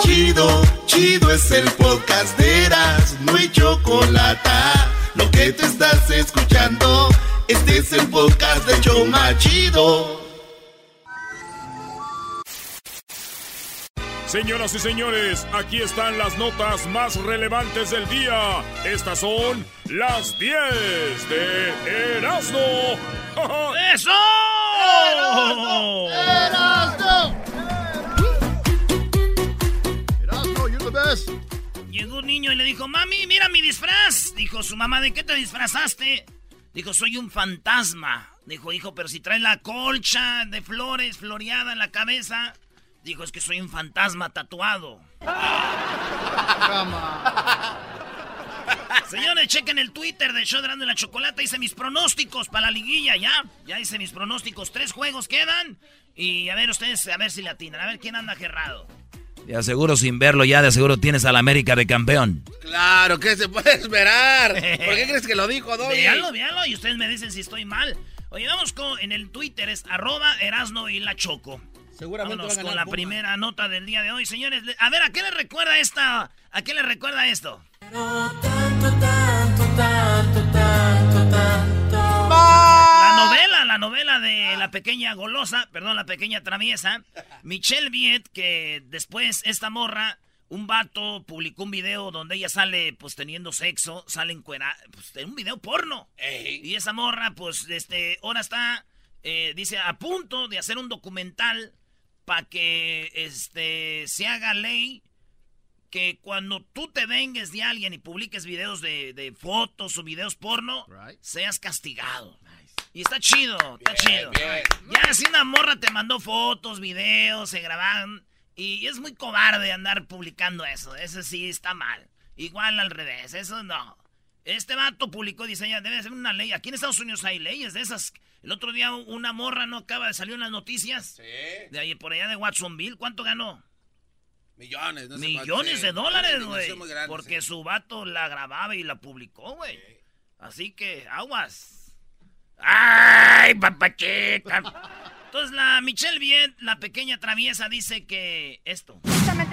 Chido, chido es el podcast de Eras, no hay chocolate. Lo que te estás escuchando, este es el podcast de Choma Chido. Señoras y señores, aquí están las notas más relevantes del día. Estas son las 10 de Erasmo. ¡Eso! ¡Erasmo! ¡Erasmo! Llegó un niño y le dijo, mami, mira mi disfraz. Dijo su mamá, ¿de qué te disfrazaste? Dijo, soy un fantasma. Dijo, hijo, pero si traes la colcha de flores floreada en la cabeza. Dijo, es que soy un fantasma tatuado. Señores, chequen el Twitter de Show de la Chocolata. Hice mis pronósticos para la liguilla, ya. Ya hice mis pronósticos. Tres juegos quedan. Y a ver ustedes, a ver si la atinan. A ver quién anda gerrado. De aseguro sin verlo ya, de aseguro tienes al América de campeón. Claro, ¿qué se puede esperar? ¿Por qué crees que lo dijo, Doggy? Véanlo, véanlo, y ustedes me dicen si estoy mal. Oye, vamos con, en el Twitter, es arroba Erasno y la Choco. Seguramente Vámonos va a con la Puma. primera nota del día de hoy. Señores, a ver, ¿a qué le recuerda esta? ¿A qué le recuerda esto? La novela, la novela de la pequeña golosa, perdón, la pequeña traviesa, Michelle Viet, que después esta morra, un vato publicó un video donde ella sale pues teniendo sexo, sale encuera, pues en un video porno. Y esa morra, pues, este, ahora está, eh, dice, a punto de hacer un documental para que, este, se haga ley que cuando tú te vengues de alguien y publiques videos de, de fotos o videos porno, seas castigado. Y está chido, está chido. Ya si una morra te mandó fotos, videos, se grabaron. Y es muy cobarde andar publicando eso. Eso sí está mal. Igual al revés, eso no. Este vato publicó, dice ella, debe ser una ley. Aquí en Estados Unidos hay leyes de esas. El otro día una morra no acaba de salir en las noticias. Sí. De ahí por allá de Watsonville. ¿Cuánto ganó? Millones, no Millones de dólares, güey. Porque sí. su vato la grababa y la publicó, güey. Así que, aguas. ¡Ay, papachita! Entonces la Michelle Viet, la pequeña traviesa, dice que esto.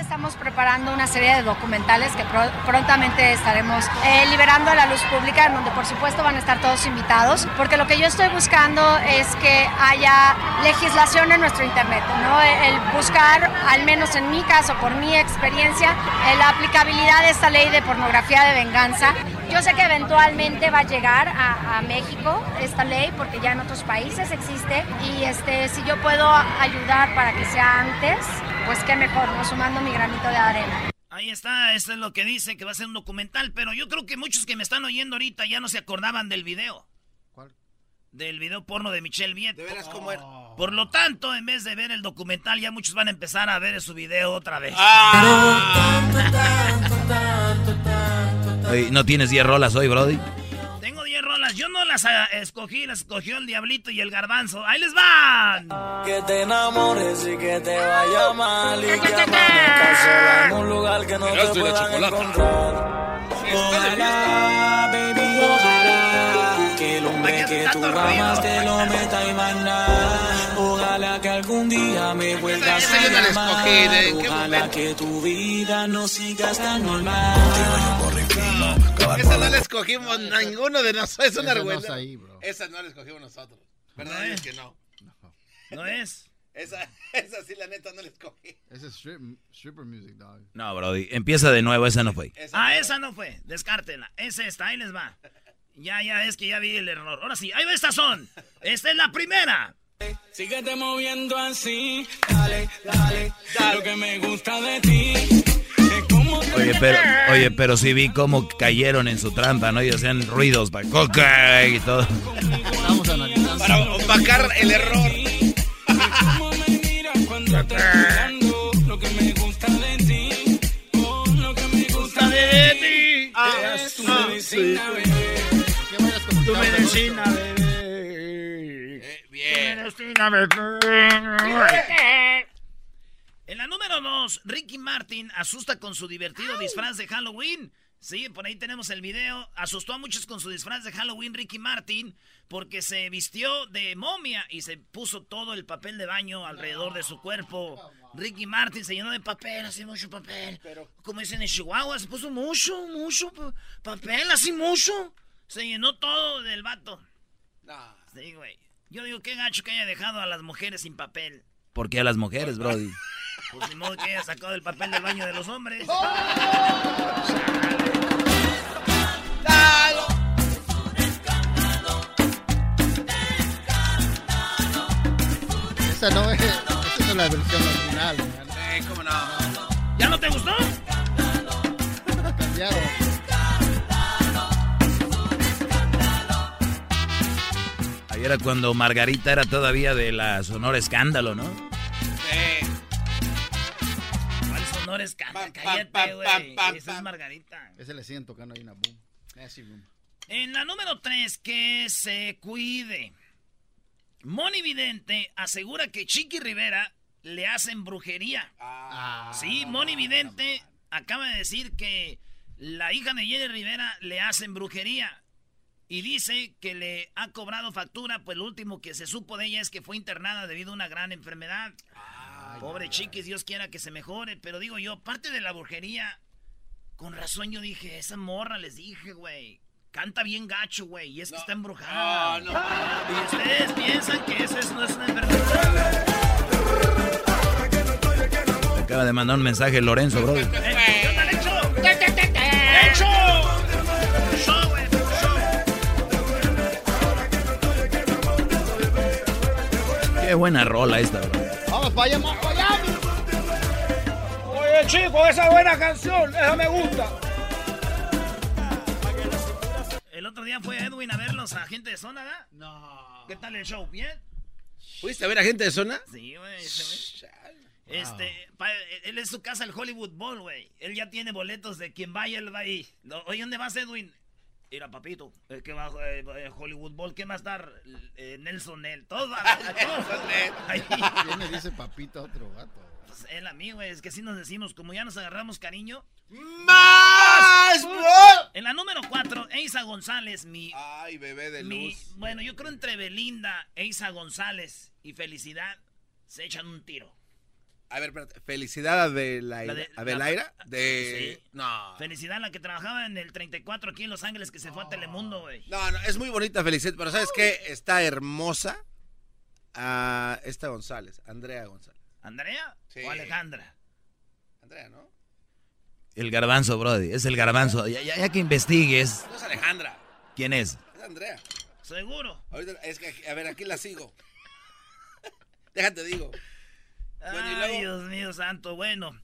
Estamos preparando una serie de documentales que pro- prontamente estaremos eh, liberando a la luz pública, en donde por supuesto van a estar todos invitados, porque lo que yo estoy buscando es que haya legislación en nuestro Internet, ¿no? El buscar, al menos en mi caso, por mi experiencia, eh, la aplicabilidad de esta ley de pornografía de venganza. Yo sé que eventualmente va a llegar a, a México esta ley, porque ya en otros países existe, y este, si yo puedo ayudar para que sea antes, pues qué mejor, ¿no? Sumando mi granito de arena. Ahí está, esto es lo que dice, que va a ser un documental, pero yo creo que muchos que me están oyendo ahorita ya no se acordaban del video. ¿Cuál? Del video porno de Michelle Viet. De veras, ¿cómo era? Por lo tanto, en vez de ver el documental, ya muchos van a empezar a ver su video otra vez. Oye, ¿No tienes 10 rolas hoy, Brody? Tengo 10 rolas, yo no las ah, escogí, las escogió el Diablito y el Garbanzo. ¡Ahí les van! Que te enamores y que te vaya mal y que en un lugar que no te puedan encontrar. Ojalá, baby, ojalá que el hombre que tú amas te lo meta y manda. Ojalá que algún día me vuelvas a la llamar. escogí, ¿de en qué Ojalá que tu vida no siga tan normal. Esa no la escogimos ninguno de nosotros. Es una Esa no vergüenza. Esa no la escogimos nosotros. ¿Verdad? No Es es. que no. ¿No es? Esa, esa sí, la neta, no la escogí. Esa es strip, stripper music, dog. No, Brody, empieza de nuevo, esa no fue. ah, esa no fue. Descártela. Es esta, ahí les va. Ya, ya, es que ya vi el error. Ahora sí, ahí va estas son. Esta es la primera. Síguete moviendo así, dale, dale, dale. Lo que me gusta de ti es como Oye, pero, oye, pero sí vi cómo cayeron en su trampa, ¿no? Y hacían ruidos para coca y todo. Estamos analizando. Para opacar el error. Lo que me gusta de ti, oh, lo que me gusta de ti. es tu medicina, bebé. ¿Qué vayas como Tu medicina, bebé. Eh, bien. Medicina, bebé. En la número 2, Ricky Martin asusta con su divertido disfraz de Halloween. Sí, por ahí tenemos el video. Asustó a muchos con su disfraz de Halloween Ricky Martin porque se vistió de momia y se puso todo el papel de baño alrededor de su cuerpo. Ricky Martin se llenó de papel, así mucho papel. Como dicen en Chihuahua, se puso mucho, mucho pa- papel, así mucho. Se llenó todo del vato. Sí, güey. Yo digo, qué gacho que haya dejado a las mujeres sin papel. ¿Por qué a las mujeres, Brody? Pues ni modo que haya sacado el papel del baño de los hombres. Esa no es, esa no es la versión original, man. Eh, cómo no. ¿Ya no te gustó? Cambiaron. Ahí era cuando Margarita era todavía de la Sonora Escándalo, ¿no? Eh, ¿Cuál sonor es Pam, pam, Cállate, güey. Esa es. Margarita. Ese le siguen tocando ahí una boom. Nasty. En la número 3, que se cuide. Moni Vidente asegura que Chiqui Rivera le hacen brujería. ah, Sí, Moni Vidente acaba de decir que la hija de Jenny Rivera le hacen brujería. Y dice que le ha cobrado factura, pues lo último que se supo de ella es que fue internada debido a una gran enfermedad. Pobre chiquis, Dios quiera que se mejore. Pero digo yo, parte de la brujería, con razón yo dije, esa morra les dije, güey. Canta bien gacho, güey, y es que está embrujada. no, no. Y ustedes piensan que eso es- no es una enfermedad. Acaba de mandar un mensaje Lorenzo. ¡Eh, ¿qué onda, Lecho? ¡Lecho! Show, güey, show. Qué buena rola esta, bro. Vamos para Oye, chico, esa buena canción, esa me gusta. El otro día fue Edwin a verlos a gente de zona, ¿verdad? No. ¿Qué tal el show? ¿Bien? ¿Fuiste a ver a gente de zona? Sí, güey. Este, pa- él es su casa el Hollywood Bowl, güey. Él ya tiene boletos de quien vaya, él va ahí. Oye, ¿dónde vas, Edwin? Mira, papito, es que va eh, eh, Hollywood Bowl, ¿qué más dar? Eh, Nelson Nel, todos van todos ahí. ¿Quién le dice papito a otro gato? Pues él a mí, güey, es que así nos decimos, como ya nos agarramos cariño. ¡Más! En la número 4, Eisa González, mi, Ay, bebé de mi... luz. Bueno, yo creo entre Belinda, Eisa González y Felicidad se echan un tiro. A ver, espérate. ¿Felicidad a Adelaira? La de- ¿Adelaira? De... Sí. No. Felicidad, la que trabajaba en el 34 aquí en Los Ángeles, que se fue a Telemundo, güey. No, no, es muy bonita Felicidad, pero ¿sabes qué? Está hermosa a esta González, Andrea González. ¿Andrea Sí. o Alejandra? Andrea, ¿no? El garbanzo, Brody. Es el garbanzo. Ya, ya- ya que investigues No es Alejandra, quién es. es Andrea. ¿Seguro? Ahorita, es que, a ver, aquí la sigo. Déjate, digo. Bueno, Ay, luego- Dios mío santo. Bueno,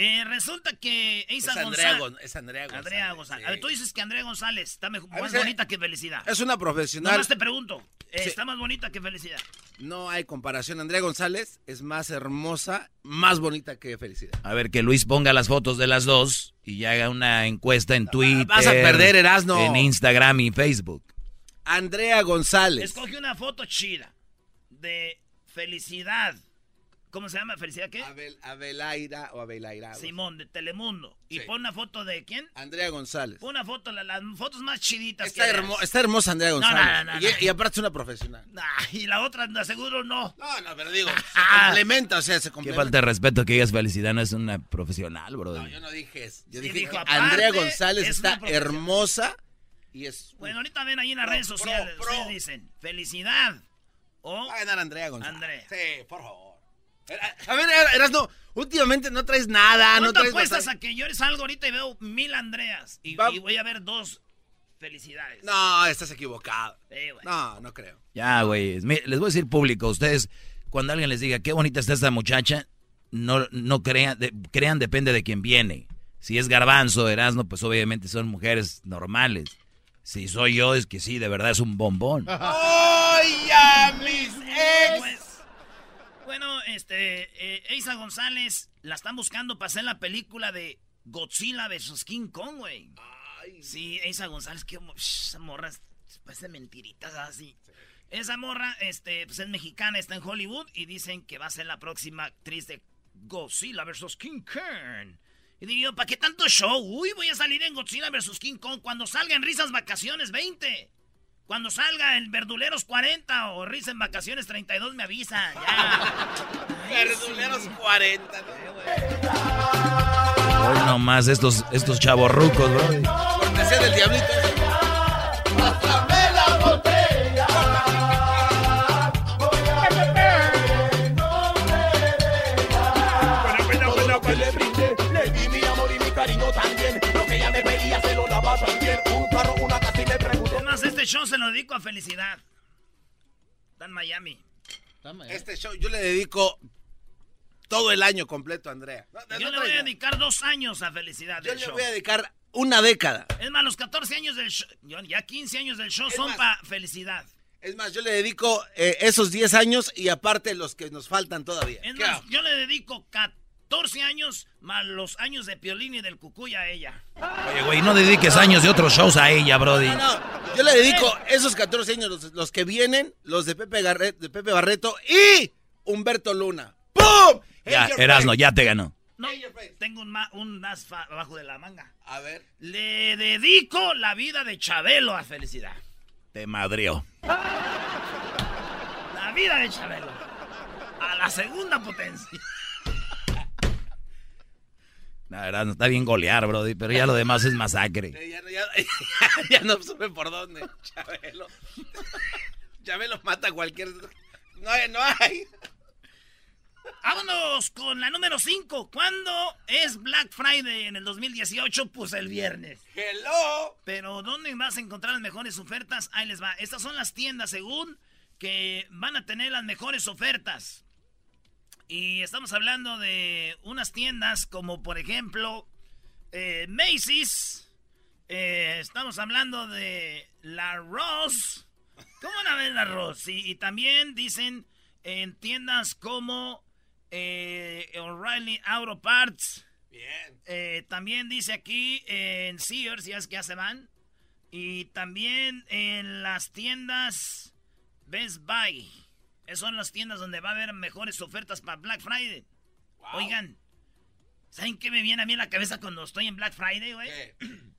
eh, resulta que Es Eisa Andrea, González... Gon- es Andrea González. Andrea González. A ver, tú dices que Andrea González está mejor, más bonita que Felicidad. Es una profesional. Nomás te pregunto, eh, Sí. ¿está más bonita que Felicidad? No hay comparación. Andrea González es más hermosa, más bonita que Felicidad. A ver, que Luis ponga las fotos de las dos y haga una encuesta en Twitter. Vas a perder, Erasno. En Instagram y Facebook. Andrea González. Escoge una foto chida de Felicidad. ¿Cómo se llama? ¿Felicidad qué? Abel, Abelaira o Abelaira. Simón, de Telemundo. Y Sí. pon una foto de quién? Andrea González. Pon una foto, la- las fotos más chiditas Está, que hermo- está hermosa Andrea González. no, no, no, y, no. y aparte es una profesional. Nah, y la otra, seguro no. No, no, pero digo, se complementa, o sea, se Qué complementa. falta de respeto que digas felicidad, no es una profesional, Brody. No, yo no dije eso. Yo Sí, dije dijo, que aparte, Andrea González es está hermosa y es... Bueno, ahorita ven ahí en las Pro, redes pro, sociales. pro. Ustedes dicen, felicidad. O Va a ganar Andrea González. Andrea. Sí, por favor. Eras no. Últimamente no traes nada, no ¿Cuánto traes apuestas bastante- a que yo salgo ahorita y veo mil Andreas? Y, voy a ver dos felicidades. No, estás equivocado. No, no creo. Ya, güey. Les voy a decir público, ustedes, cuando alguien les diga qué bonita está esta muchacha, no, no crean, de- crean depende de quién viene. Si es Garbanzo, Erasmo, pues obviamente son mujeres normales. Si soy yo, es que sí, de verdad es un bombón. ¡Ay, a mis ex! Bueno, este, eh, Eiza González la están buscando para hacer la película de Godzilla vs. King Kong, güey. Sí, Eiza González, que esa morra parece mentiritas así. Esa morra, este, pues es mexicana, está en Hollywood y dicen que va a ser la próxima actriz de Godzilla vs. King Kong. Y digo yo, ¿para qué tanto show? Uy, voy a salir en Godzilla vs. King Kong cuando salga en Risas Vacaciones 20. Cuando salga en Verduleros 40 o Risa en Vacaciones 32 me avisa. Ya. Verduleros 40, Hoy nomás estos, estos chavorrucos, bro. Cortesía del diablito. Este show se lo dedico a Felicidad. Está en Miami. Este show yo le dedico todo el año completo, Andrea. No, no Yo le voy a dedicar dos años a Felicidad Yo del le show. voy a dedicar una década. Es más, los 14 años del show, ya 15 años del show Es son para Felicidad. Es más, yo le dedico eh, esos 10 años y aparte los que nos faltan todavía. Es ¿Qué más, hago? yo le dedico 14 años más los años de Piolín y del Cucuy a ella. Oye, güey, no dediques años de otros shows a ella, brody. No, no, yo le dedico esos 14 años, los, los que vienen, los de Pepe, Garret- de Pepe Barreto y Humberto Luna. ¡Pum! Ya, Erasno, ya te ganó. No, tengo un, ma- un as abajo de la manga. A ver. Le dedico la vida de Chabelo a Felicidad. Te madrió. La vida de Chabelo. A la segunda potencia. La verdad, no está bien golear, brody, pero ya lo demás es masacre. Eh, Ya, no- ya- ya no supe por dónde. Chabelo. Chabelo mata a cualquier. No hay, no hay. Vámonos con la número 5. ¿Cuándo es Black Friday en el 2018? Pues el viernes. Hello. Pero ¿dónde vas a encontrar las mejores ofertas? Ahí les va. Estas son las tiendas según que van a tener las mejores ofertas. Y estamos hablando de unas tiendas como por ejemplo eh, Macy's. Eh, estamos hablando de la Ross. ¿Cómo van a ver la Ross? Y también dicen en tiendas como eh, O'Reilly Auto Parts. Bien. También dice aquí en Sears, ya es que ya se van. Y también en las tiendas Best Buy. Esas son las tiendas donde va a haber mejores ofertas para Black Friday. Oigan, ¿saben qué me viene a mí en la cabeza cuando estoy en Black Friday, güey?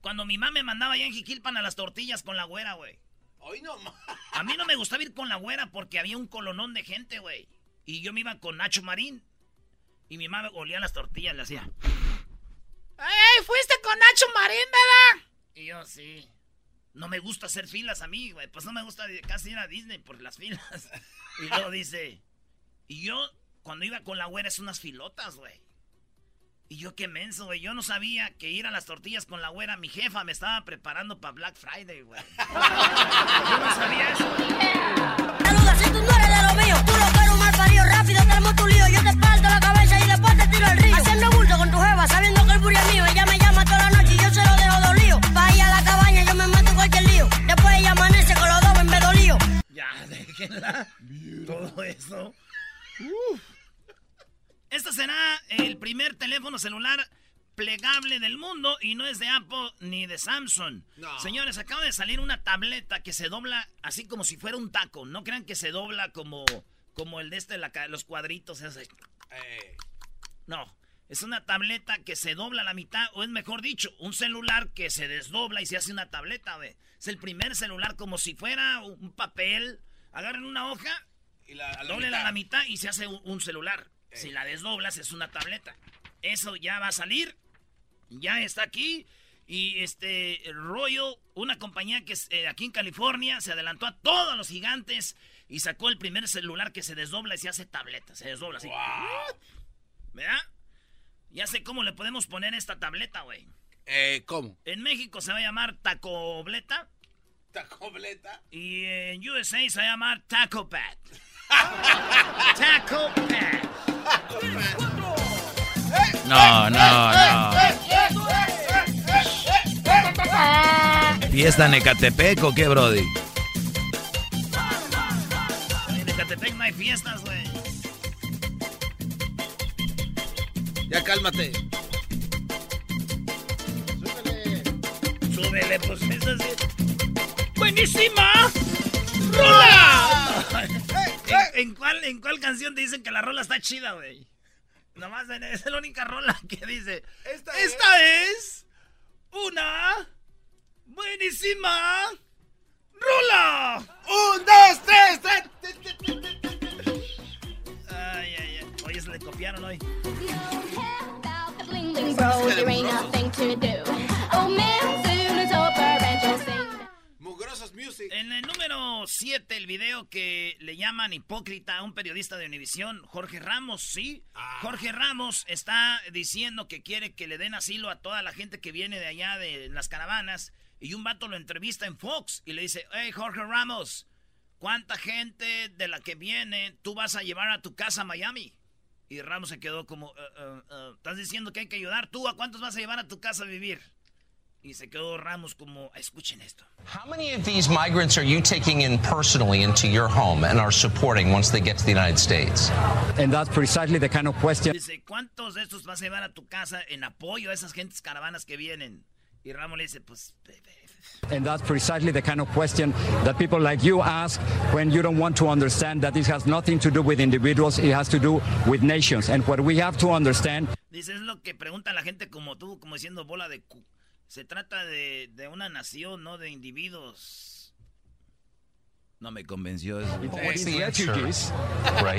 Cuando mi mamá me mandaba allá en Jiquilpan a las tortillas con la güera, güey. Hoy no. A mí no me gustaba ir con la güera porque había un colonón de gente, güey. Y yo me iba con Nacho Marín. Y mi mamá olía las tortillas, le hacía. ¡Ey, fuiste con Nacho Marín, verdad! Y yo, sí. No me gusta hacer filas a mí, güey. Pues no me gusta casi ir a Disney por las filas. Y luego dice. Y yo, cuando iba con la güera, es unas filotas, güey. Y yo qué menso, güey. Yo no sabía que ir a las tortillas con la güera, mi jefa me estaba preparando para Black Friday, güey. Yo no sabía eso. Saluda, si tú no eres de lo mío, tú lo quiero mal parido, rápido tenemos tu lío, yo te parto la cabeza y después te tiro al río. Haciendo bulto con tu jeva, sabiendo que el buri es mío, ella me cualquier lío, después ella amanece con los dos en. Ya, déjenla. Todo eso. Este será el primer teléfono celular plegable del mundo y no es de Apple ni de Samsung. No. Señores, acaba de salir una tableta que se dobla así como si fuera un taco. No crean que se dobla como, como el de este, la los cuadritos. ese. Eh, No, es una tableta que se dobla a la mitad, o es mejor dicho, un celular que se desdobla y se hace una tableta, güey. Es el primer celular como si fuera un papel. Agarren una hoja, y la, a la doblen a mitad. la mitad y se hace un, un celular. Si la desdoblas es una tableta. Eso ya va a salir, ya está aquí. Y este Royal, una compañía que es, eh, aquí en California se adelantó a todos los gigantes Y sacó el primer celular que se desdobla y se hace tableta. Se desdobla así. ¿Verdad? Ya sé cómo le podemos poner esta tableta, güey. Eh, ¿cómo? En México se va a llamar tacobleta. ¿Tacobleta? Y en USA se va a llamar Taco Pad. Taco Pad. No, no, no. ¿Fiesta en Ecatepec o qué, Brody? En Ecatepec no hay fiestas, güey. Ya cálmate. Súbele, pues es así. ¡Buenísima! ¡Rola! ¿En, en cuál, ¿En cuál canción te dicen que la rola está chida, güey? Nomás es la única rola que dice. Esta, es una buenísima rola. ¡Un, dos, tres, tres! Ay, ay, ay. Oye, se le copiaron hoy. Mugrosos Music. En el número 7, el video que le llaman hipócrita a un periodista de Univisión, Jorge Ramos, sí. Jorge Ramos está diciendo que quiere que le den asilo a toda la gente que viene de allá de las caravanas. Y un vato lo entrevista en Fox y le dice, hey Jorge Ramos, ¿cuánta gente de la que viene tú vas a llevar a tu casa a Miami? Y Ramos se quedó como, "Eh, eh, eh, ¿estás diciendo que hay que ayudar? ¿Tú a cuántos vas a llevar a tu casa a vivir? Y se quedó Ramos como, escuchen esto. How many of these migrants are you taking in personally into your home and are supporting once they get to the United States? And that's precisely the kind of question. Dice, ¿cuántos de estos vas a llevar a tu casa en apoyo a esas gentes caravanas que vienen? Y Ramos le dice, pues, And that's precisely the kind of question that people like you ask when you don't want to understand that this has nothing to do with individuals, it has to do with nations. And what we have to understand dice, es lo que pregunta la gente como tú, como diciendo bola de cu. Se trata de, de una nación, no de individuos. No me convenció eso. These refugees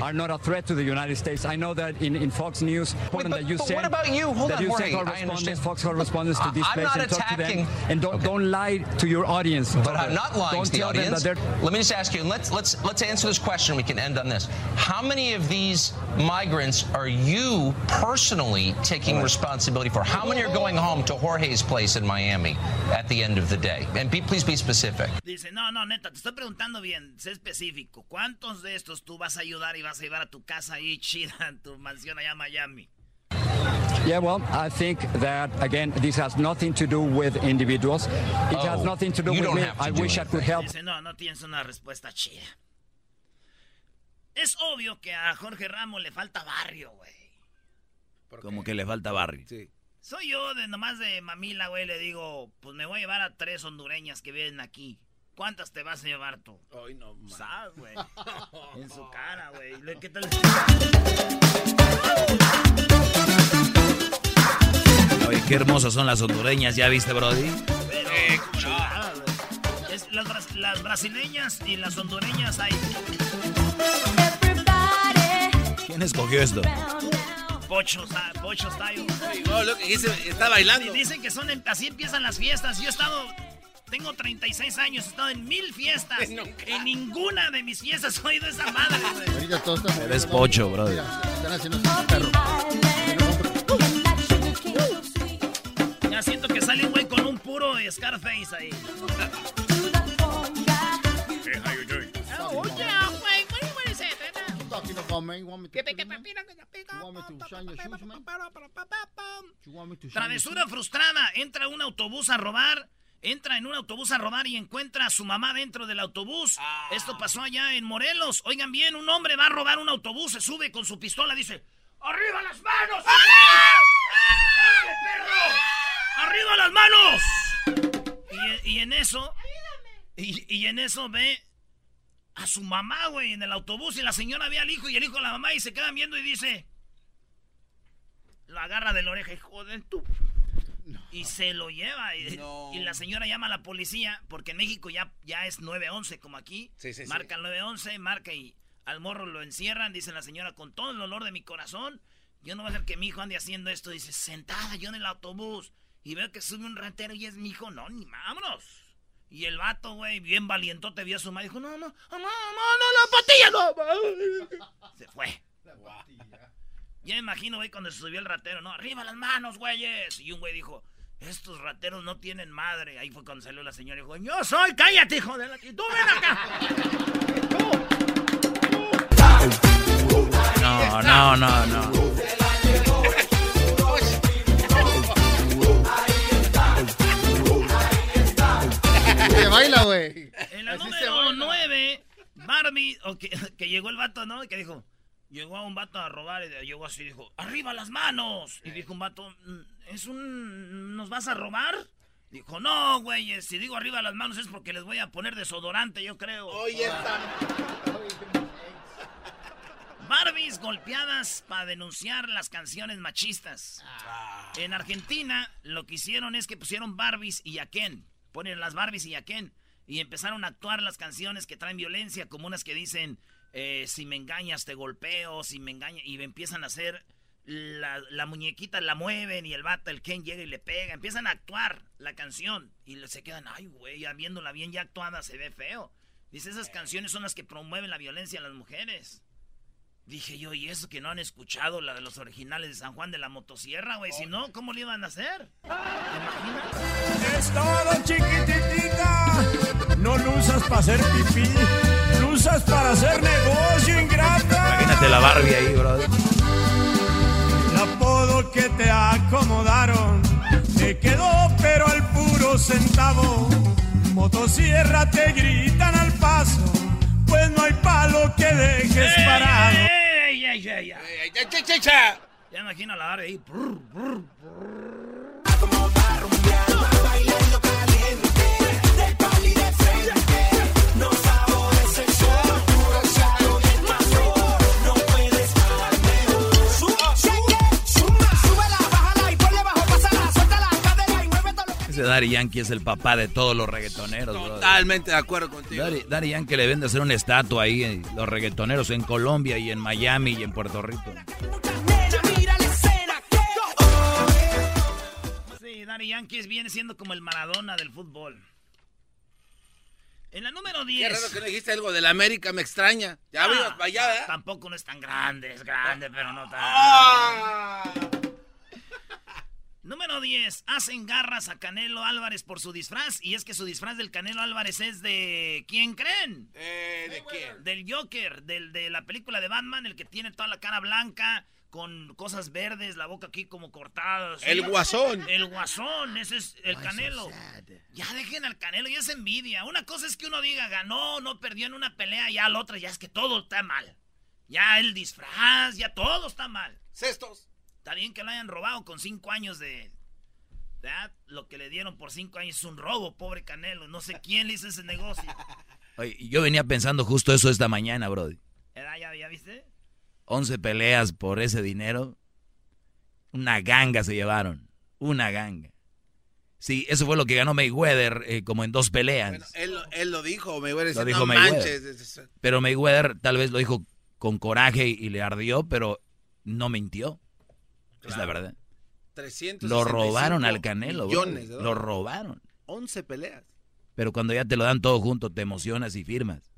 are not a threat to the United States. I know that in, in Fox News, important that you but send, what about you? Hold that on, you Jorge, send I correspondents. Fox correspondents to this I'm place not and talk to them. attacking- And don't, don't lie to your audience. But I'm not lying don't to the audience. that Let me just ask you, and let's let's let's answer this question. We can end on this. How many of these migrants are you personally taking responsibility for? How many are going home to Jorge's place in Miami at the end of the day? And be, please be specific. Dice, no, no, neta, te estoy preguntando bien, sé específico. ¿Cuántos de estos tú vas a ayudar y vas a llevar a tu casa ahí chida, en tu mansión allá en Miami? Yeah, well, I think that again, this has nothing to do with individuals. It has Oh, nothing to do you with me. I do wish I could help. Dice, no, no tienes una respuesta chida. Es obvio que a Jorge Ramos le falta barrio, güey. Como que le falta barrio. Soy yo de nomás de mamila, güey, le digo, pues me voy a llevar a tres hondureñas que vienen aquí. ¿Cuántas te vas a llevar tú? Ay, no, man. ¿Sabes, güey? En su cara, güey. ¿Qué tal? Oye, qué hermosas son las hondureñas, ¿ya viste, Brody? Pero, chulada. Es las, bras- las brasileñas y las hondureñas hay. ¿Quién escogió esto? Pocho, pocho style. Oh, está bailando. Y Dicen que son en- así empiezan las fiestas. Yo he estado, tengo 36 años, he estado en mil fiestas. En ninguna de mis fiestas he oído esa madre, güey. Ahorita todos están Eres pocho. Están haciendo perro. Ya siento que sale un güey con un puro Scarface ahí. Hey, how you doing? Oh, yeah, güey. What do you want to say? Talking about, man, you want me to ¿Qué kill pe- you, man? You want me to shine your shoes, man? You want me to shine your Travesura frustrada. Entra un autobús a robar. Entra en un autobús a robar y encuentra a su mamá dentro del autobús. Esto pasó allá en Morelos. Oigan bien, un hombre va a robar un autobús, se sube con su pistola, dice: ¡Arriba las manos! ¡Órale, perro! ¡Arriba las manos! Y, y en eso. Y, y en eso ve a su mamá, güey, en el autobús. Y la señora ve al hijo y el hijo a la mamá y se quedan viendo y dice: Lo agarra de la oreja, hijo de tu. Y se lo lleva. Y, y la señora llama a la policía, porque en México ya, ya es 911 como aquí. Sí, sí, marca el 911, marca y al morro lo encierran. Dice la señora, con todo el dolor de mi corazón, yo no voy a hacer que mi hijo ande haciendo esto. Dice, sentada yo en el autobús. Y veo que sube un ratero y es mi hijo. No, ni vámonos. Y el vato, güey, bien valientote, vio a su madre. Dijo, no, no, no, no, no, la patilla, no. Se fue. Ya me imagino, güey, cuando se subió el ratero, ¿no? Arriba las manos, güeyes. Y un güey dijo, estos rateros no tienen madre. Ahí fue cuando salió la señora y dijo, yo soy, cállate, hijo de la... Y tú ven acá. No, no, no, no. Se baila, güey. En la Así número baila. 9, Barbie, o que, que llegó el vato, ¿no? Y que dijo, llegó a un vato a robar y llegó así y dijo, ¡arriba las manos! Y dijo un vato, "Mm, ¿es un... ¿nos vas a robar? Dijo, no, güey, si digo arriba las manos es porque les voy a poner desodorante, yo creo. Oye, esta. Barbies golpeadas para denunciar las canciones machistas. En Argentina lo que hicieron es que pusieron Barbies y Yaquén. Ponen las Barbies y Yaquén. Y empezaron a actuar las canciones que traen violencia, como unas que dicen, eh, si me engañas te golpeo, si me engañas... Y empiezan a hacer, la, muñequita la mueven y el vato, el Ken llega y le pega. Empiezan a actuar la canción. Y se quedan, ay, güey, ya viéndola bien ya actuada se ve feo. Dice, esas canciones son las que promueven la violencia a las mujeres. Dije yo, ¿y eso que no han escuchado la de los originales de San Juan de la Motosierra, güey? Si no, ¿cómo le iban a hacer? Es todo chiquititita. No lo usas para hacer pipí. Usas para hacer negocio, ingrata. Imagínate la Barbie ahí, bro. El apodo que te acomodaron te quedó, pero al puro centavo. Motosierra te gritan al paso, pues no hay palo que dejes parado. ¡Ey, ey, ey, ey! Ya imagino la Barbie ahí. brr, brr, No Ese Daddy Yankee es el papá de todos los reggaetoneros, bro. Totalmente de acuerdo contigo. Daddy, Daddy Yankee le vende hacer una estatua ahí, eh, los reggaetoneros en Colombia y en Miami y en Puerto Rico. Sí, Daddy Yankees viene siendo como el Maradona del fútbol. En la número Qué 10. raro que no dijiste algo de la América, me extraña. Ya Ah, vimos para allá, ¿eh? Tampoco no es tan grande, es grande, pero no tan. Ah. Número 10. Hacen garras a Canelo Álvarez por su disfraz. Y es que su disfraz del Canelo Álvarez es de. ¿Quién creen? Eh, ¿De quién? Del Joker, del, de la película de Batman, el que tiene toda la cara blanca, con cosas verdes, la boca aquí como cortada. El guasón. El guasón, ese es el Canelo. Ya dejen al Canelo, ya es envidia. Una cosa es que uno diga, ganó, no perdió en una pelea, ya la otra ya es que todo está mal. Ya el disfraz, ya todo está mal. Cestos. Está bien que lo hayan robado con cinco años de... ¿verdad? Lo que le dieron por cinco años es un robo, pobre Canelo. No sé quién le hizo ese negocio. Oye, yo venía pensando justo eso esta mañana, bro. ¿Edad, ya, ¿Ya viste? 11 peleas por ese dinero. Una ganga se llevaron. Una ganga. Sí, eso fue lo que ganó Mayweather eh, como en dos peleas. Bueno, él, lo- él lo dijo, Mayweather. Lo dijo no Mayweather. manches. es- es- Pero Mayweather tal vez lo dijo con coraje y le ardió, pero no mintió. Es la verdad. 365 Lo robaron al Canelo. Millones de Lo robaron. 11 peleas. Pero cuando ya te lo dan todo junto, te emocionas y firmas.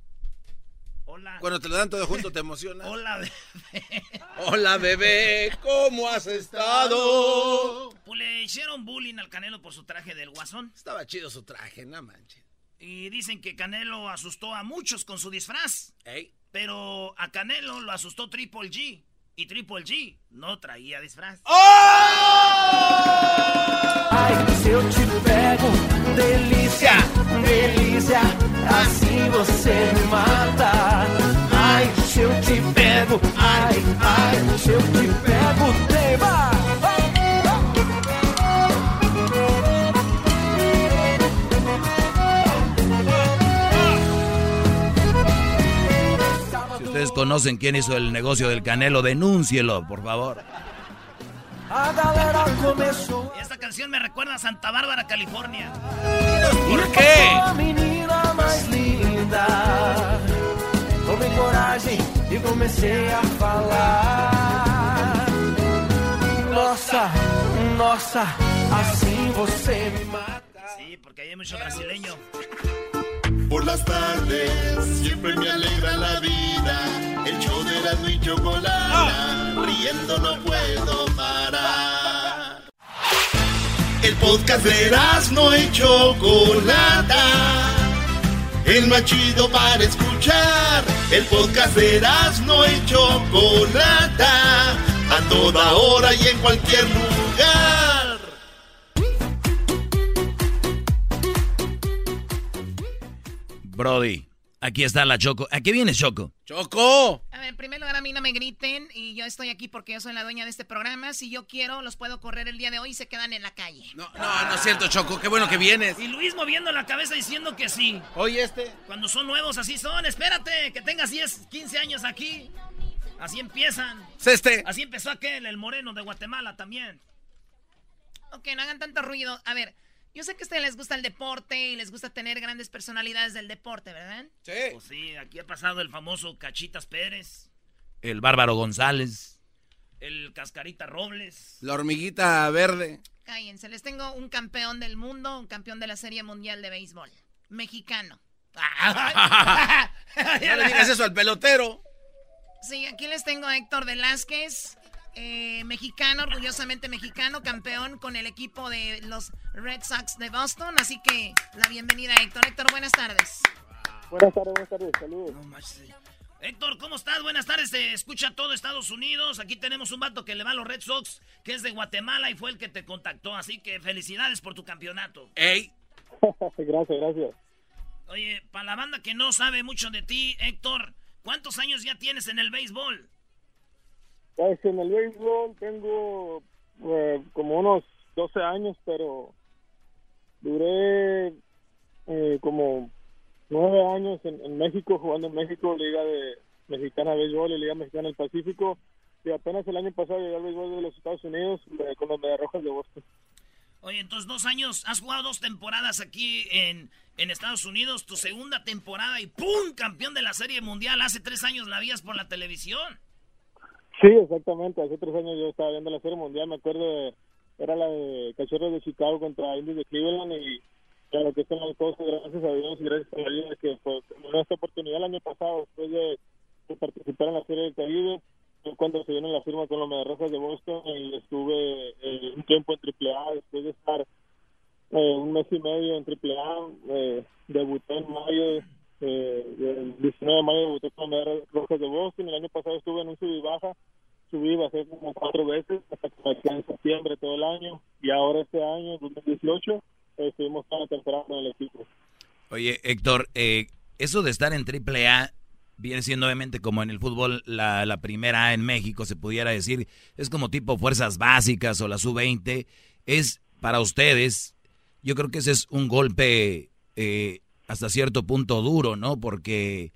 Hola. Cuando te lo dan todo junto, te emociona. Hola, bebé. Hola, bebé, ¿cómo has estado? Pues le hicieron bullying al Canelo por su traje del guasón. Estaba chido su traje, no manches. Y dicen que Canelo asustó a muchos con su disfraz. Ey. Pero a Canelo lo asustó Triple G. Y Triple G no traía disfraz. Ai, se eu te pego, delícia, delícia, assim você me mata. Ai, se eu te pego, ai, ai, se eu te pego, tema. Si ustedes conocen quién hizo el negocio del Canelo, denúncielo, por favor. Esta canción me recuerda a Santa Bárbara, California. ¿Por qué? Linda. Tomei coragem e comecei a falar. Nossa, nossa, assim você me mata. Sí, porque porque hay mucho brasileño. Por las tardes siempre me alegra la vida. El show de la y chocolate. Riendo no puedo parar. El podcast de no y chocolata. El más chido para escuchar. El podcast de no y chocolata. A toda hora y en cualquier lugar. Brody, aquí está la Choco. ¿A qué vienes, Choco? ¡Choco! A ver, en primer lugar, a mí no me griten y yo estoy aquí porque yo soy la dueña de este programa. Si yo quiero, los puedo correr el día de hoy y se quedan en la calle. No, no, no es cierto, Choco. Qué bueno que vienes. Y Luis moviendo la cabeza diciendo que sí. Oye, este. Cuando son nuevos, así son. Espérate, que tengas 10, 15 años aquí. Así empiezan. Este. Así empezó aquel, el moreno de Guatemala también. Ok, no hagan tanto ruido. A ver, yo sé que a ustedes les gusta el deporte y les gusta tener grandes personalidades del deporte, ¿verdad? Sí. Pues sí, aquí ha pasado el famoso Cachitas Pérez, El Bárbaro González. el Cascarita Robles. La hormiguita verde. Cállense, les tengo un campeón del mundo, un campeón de la Serie Mundial de Béisbol. Mexicano. No le digas eso al pelotero. Sí, aquí les tengo a Héctor Velázquez, eh, mexicano, orgullosamente mexicano, campeón con el equipo de los Red Sox de Boston. Así que la bienvenida, Héctor. Héctor, buenas tardes. Buenas tardes, buenas tardes, saludos. Héctor, ¿cómo estás? Buenas tardes, te escucha todo Estados Unidos. Aquí tenemos un vato que le va a los Red Sox, que es de Guatemala y fue el que te contactó. Así que felicidades por tu campeonato. ¡Ey! gracias, gracias. Oye, para la banda que no sabe mucho de ti, Héctor, ¿cuántos años ya tienes en el béisbol? Pues en el béisbol tengo eh, como unos 12 años, pero duré eh, como 9 años en, México, jugando en México, Liga de Mexicana de Béisbol y Liga Mexicana del Pacífico. Y apenas el año pasado llegué al béisbol de los Estados Unidos con los Mediarrojas de Boston. Oye, entonces dos años, has jugado dos temporadas aquí en, en Estados Unidos, tu segunda temporada y ¡pum! Campeón de la Serie Mundial. Hace tres años la vías por la televisión. Sí, exactamente. Hace tres años yo estaba viendo la Serie Mundial. Me acuerdo, de- era la de Cachorros de Chicago contra Indios de Cleveland. Y claro que están las cosas, gracias a Dios y gracias a la vida que pues, esta oportunidad el año pasado, después de, participar en la Serie del Caribe. fue Cuando se viene la firma con los Mediarrojas de Boston, y estuve eh, un tiempo en AAA después de estar eh, un mes y medio en AAA. Eh, debuté en mayo, eh, el 19 de mayo debuté con los Mediarrojas de Boston. El año pasado estuve en un sub y baja subí, bajé como cuatro veces hasta que me quedé en septiembre todo el año y ahora este año, 2018, eh, estuvimos toda la temporada con el equipo. Oye, Héctor, eh, eso de estar en AAA viene siendo obviamente como en el fútbol la, la primera A en México, se pudiera decir, es como tipo fuerzas básicas o la sub-20. Es para ustedes, yo creo que ese es un golpe eh, hasta cierto punto duro, ¿no? Porque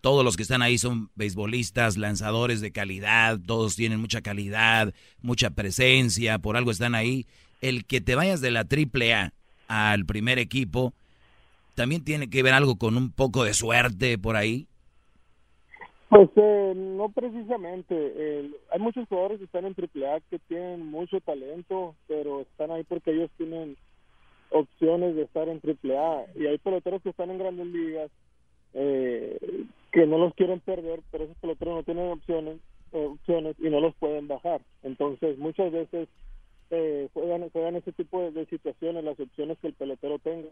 todos los que están ahí son beisbolistas, lanzadores de calidad, todos tienen mucha calidad, mucha presencia, por algo están ahí. El que te vayas de la AAA al primer equipo, también tiene que ver algo con un poco de suerte por ahí. Pues eh, no precisamente. eh, hay muchos jugadores que están en AAA que tienen mucho talento, pero están ahí porque ellos tienen opciones de estar en AAA. Y hay peloteros que están en grandes ligas eh, que no los quieren perder, pero esos peloteros no tienen opciones, opciones y no los pueden bajar. Entonces, muchas veces eh, juegan, juegan ese tipo de, de situaciones, las opciones que el pelotero tenga,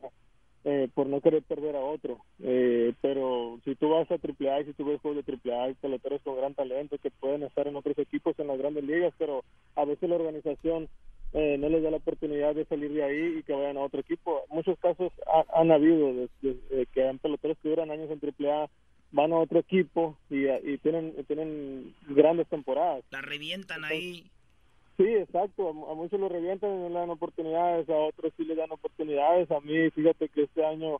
eh, por no querer perder a otro. Eh, pero si tú vas a AAA y si tú ves juegos de AAA, hay peloteros con gran talento que pueden estar en otros equipos en las grandes ligas, pero a veces la organización eh, no les da la oportunidad de salir de ahí y que vayan a otro equipo. Muchos casos ha- han habido de, de- de que han peloteros que duran años en AAA van a otro equipo y, y tienen tienen grandes temporadas. La revientan ahí. Sí, exacto. A, a muchos lo revientan y no le dan oportunidades, a otros sí le dan oportunidades. A mí, fíjate que este año,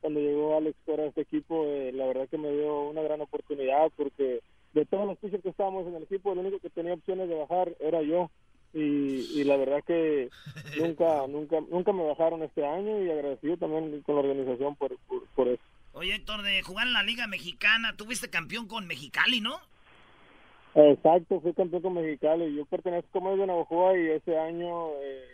cuando llegó Alex Cora a este equipo, eh, la verdad que me dio una gran oportunidad porque de todos los pitchers que estábamos en el equipo, el único que tenía opciones de bajar era yo. Y, y la verdad que nunca, nunca, nunca me bajaron este año y agradecido también con la organización por, por, por eso. Oye, Héctor, de jugar en la Liga Mexicana, tuviste campeón con Mexicali, ¿no? Exacto, fui campeón con Mexicali. Yo pertenezco como de Navajoa y ese año eh,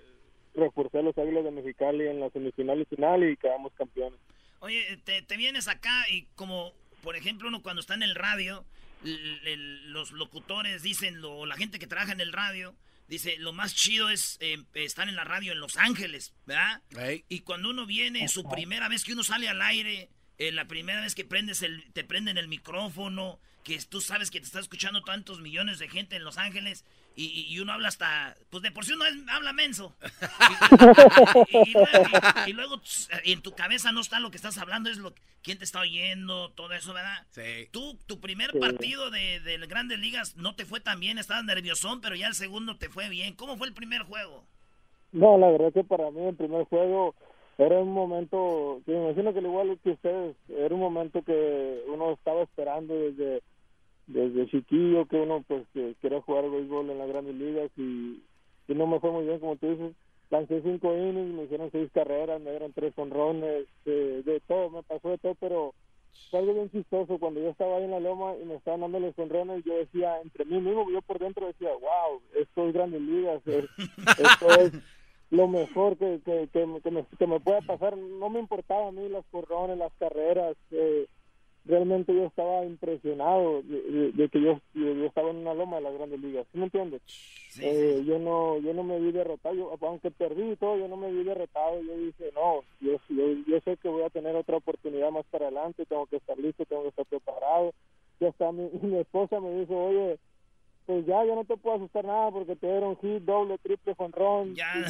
reforcé a los Águilas de Mexicali en la semifinal y final y quedamos campeones. Oye, te, te vienes acá y como, por ejemplo, uno cuando está en el radio, el- los locutores dicen, lo, la gente que trabaja en el radio, dice, lo más chido es eh, estar en la radio en Los Ángeles, ¿verdad? Y cuando uno viene, su primera vez que uno sale al aire, eh, la primera vez que prendes el, te prenden el micrófono, que tú sabes que te está escuchando tantos millones de gente en Los Ángeles, y, y- uno habla hasta, pues de por sí uno es- habla menso. Y, y- y luego, en tu cabeza no está lo que estás hablando, es lo quién te está oyendo, todo eso, ¿verdad? Sí. Tú, tu primer Sí. partido de, de grandes ligas no te fue tan bien, estabas nerviosón, pero ya el segundo te fue bien. ¿Cómo fue el primer juego? No, la verdad que para mí el primer juego era un momento, que me imagino que al igual que ustedes, era un momento que uno estaba esperando desde desde chiquillo, que uno pues que quería jugar béisbol en las grandes ligas y, y no me fue muy bien, como tú dices, lancé cinco innings, me hicieron seis carreras, me dieron tres honrones, de, de todo, me pasó de todo, pero fue algo bien chistoso, cuando yo estaba ahí en la loma y me estaban dando los honrones, yo decía, entre mí mismo, yo por dentro decía, wow, esto es grandes ligas, es- esto es lo mejor que, que, que, que me, que me pueda pasar. No me importaba a mí las corrones, las carreras. eh, realmente yo estaba impresionado de, de- de que yo, estaba en una loma de las grandes ligas. ¿Sí me entiendes? Eh, yo no yo no me vi derrotado. Yo, aunque perdí y todo, yo no me vi derrotado. Yo dije, no, yo, yo, yo sé que voy a tener otra oportunidad más para adelante. Tengo que estar listo, tengo que estar preparado. Ya está, mi, mi esposa me dijo, oye, pues ya, ya no te puedo asustar nada porque te dieron hit, doble, triple, jonrón. Ya.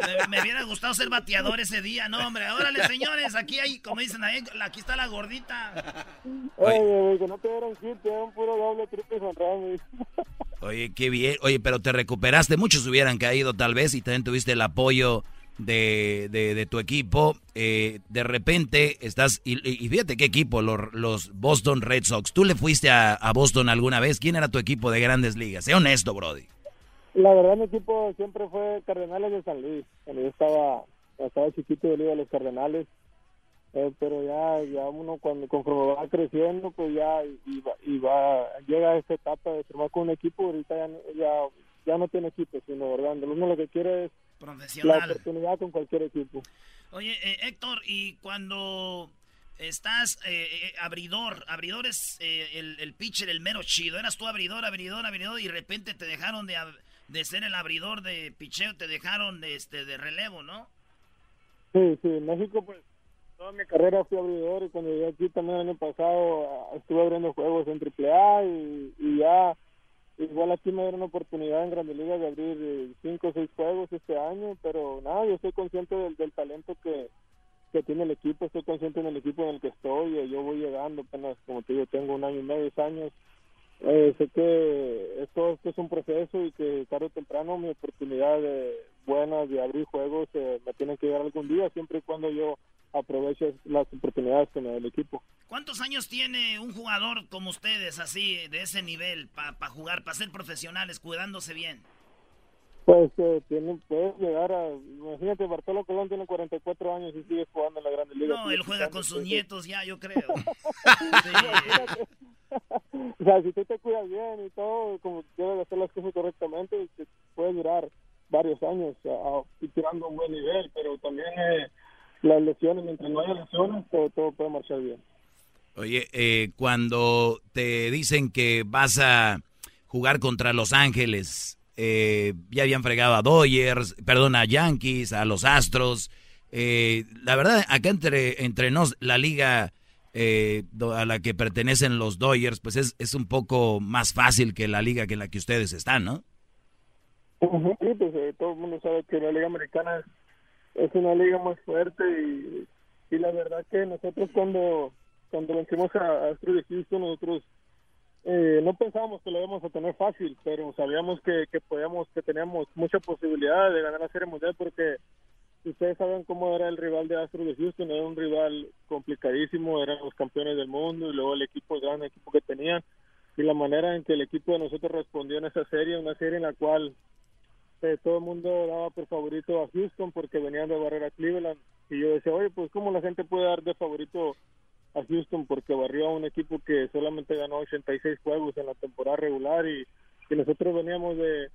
Me, me hubiera gustado ser bateador ese día, no, hombre. Órale, señores, aquí hay, como dicen ahí, aquí está la gordita. Oye, güey, que no te dieron hit, te dieron puro doble, triple, jonrón. Oye, qué bien. Oye, pero te recuperaste. Muchos hubieran caído tal vez y también tuviste el apoyo de, de, de tu equipo. Eh, de repente estás... Y, y fíjate qué equipo, los, Boston Red Sox. ¿Tú le fuiste a, Boston alguna vez? ¿Quién era tu equipo de grandes ligas? Sé honesto, Brody. La verdad, mi equipo siempre fue Cardenales de San Luis. Cuando yo estaba, estaba chiquito, yo le iba a los Cardenales. Eh, pero ya, ya uno cuando conforme va creciendo, pues ya y va, y va, llega a esta etapa de formar con un equipo. Ahorita ya, ya, ya no tiene equipo, sino, ¿verdad? Uno lo que quiere es la Profesional. oportunidad con cualquier equipo. Oye, eh, Héctor, y cuando estás eh, eh, abridor, abridor es eh, el, el pitcher, el mero chido. Eras tú abridor, abridor, abridor, y de repente te dejaron de, de ser el abridor de picheo, te dejaron de, este, de relevo, ¿no? Sí, sí, en México pues toda mi carrera fui abridor y cuando llegué aquí también el año pasado ah, estuve abriendo juegos en AAA y, y ya igual aquí me dieron oportunidad en Grandes Ligas de abrir eh, cinco o seis juegos este año, pero nada, yo estoy consciente del, del talento que, que tiene el equipo, estoy consciente en el equipo en el que estoy, eh, yo voy llegando apenas, como te digo, tengo un año y medio, dos años, eh, sé que esto, esto es un proceso y que tarde o temprano mi oportunidad de, buena de abrir juegos eh, me tiene que llegar algún día, siempre y cuando yo aproveche las oportunidades que me da el equipo. ¿Cuántos años tiene un jugador como ustedes, así, de ese nivel, para jugar, para ser profesionales, cuidándose bien? Pues eh, tiene, puedes llegar a, imagínate, Bartolo Colón tiene 44 años y sigue jugando en la Grande Liga. No, él juega con sus entonces- nietos ya, yo creo. o sea, si tú te cuidas bien y todo, como debes de hacer las cosas correctamente, te puedes durar varios años ah, y tirando un buen nivel, pero también eh, las lesiones, mientras no haya lesiones, todo, todo puede marchar bien. Oye, eh, cuando te dicen que vas a jugar contra Los Ángeles, eh, ya habían fregado a Dodgers, perdón, a Yankees, a los Astros. eh, la verdad, acá entre, entre nos, la liga eh, a la que pertenecen los Dodgers, pues es, es un poco más fácil que la liga que en la que ustedes están, ¿no? Sí, pues eh, todo el mundo sabe que la Liga Americana es, es una liga muy fuerte y, la verdad que nosotros cuando cuando vencimos a a Astros de Houston, nosotros eh, no pensábamos que lo íbamos a tener fácil, pero sabíamos que, que podíamos, que teníamos mucha posibilidad de ganar la Serie Mundial porque ustedes saben cómo era el rival de Astros de Houston, era un rival complicadísimo, eran los campeones del mundo y luego el equipo, el gran equipo que tenían y la manera en que el equipo de nosotros respondió en esa serie, una serie en la cual eh, todo el mundo daba por favorito a Houston porque venían de barrer a Cleveland y yo decía, oye, pues cómo la gente puede dar de favorito a Houston porque barrió a un equipo que solamente ganó 86 juegos en la temporada regular y, nosotros veníamos de,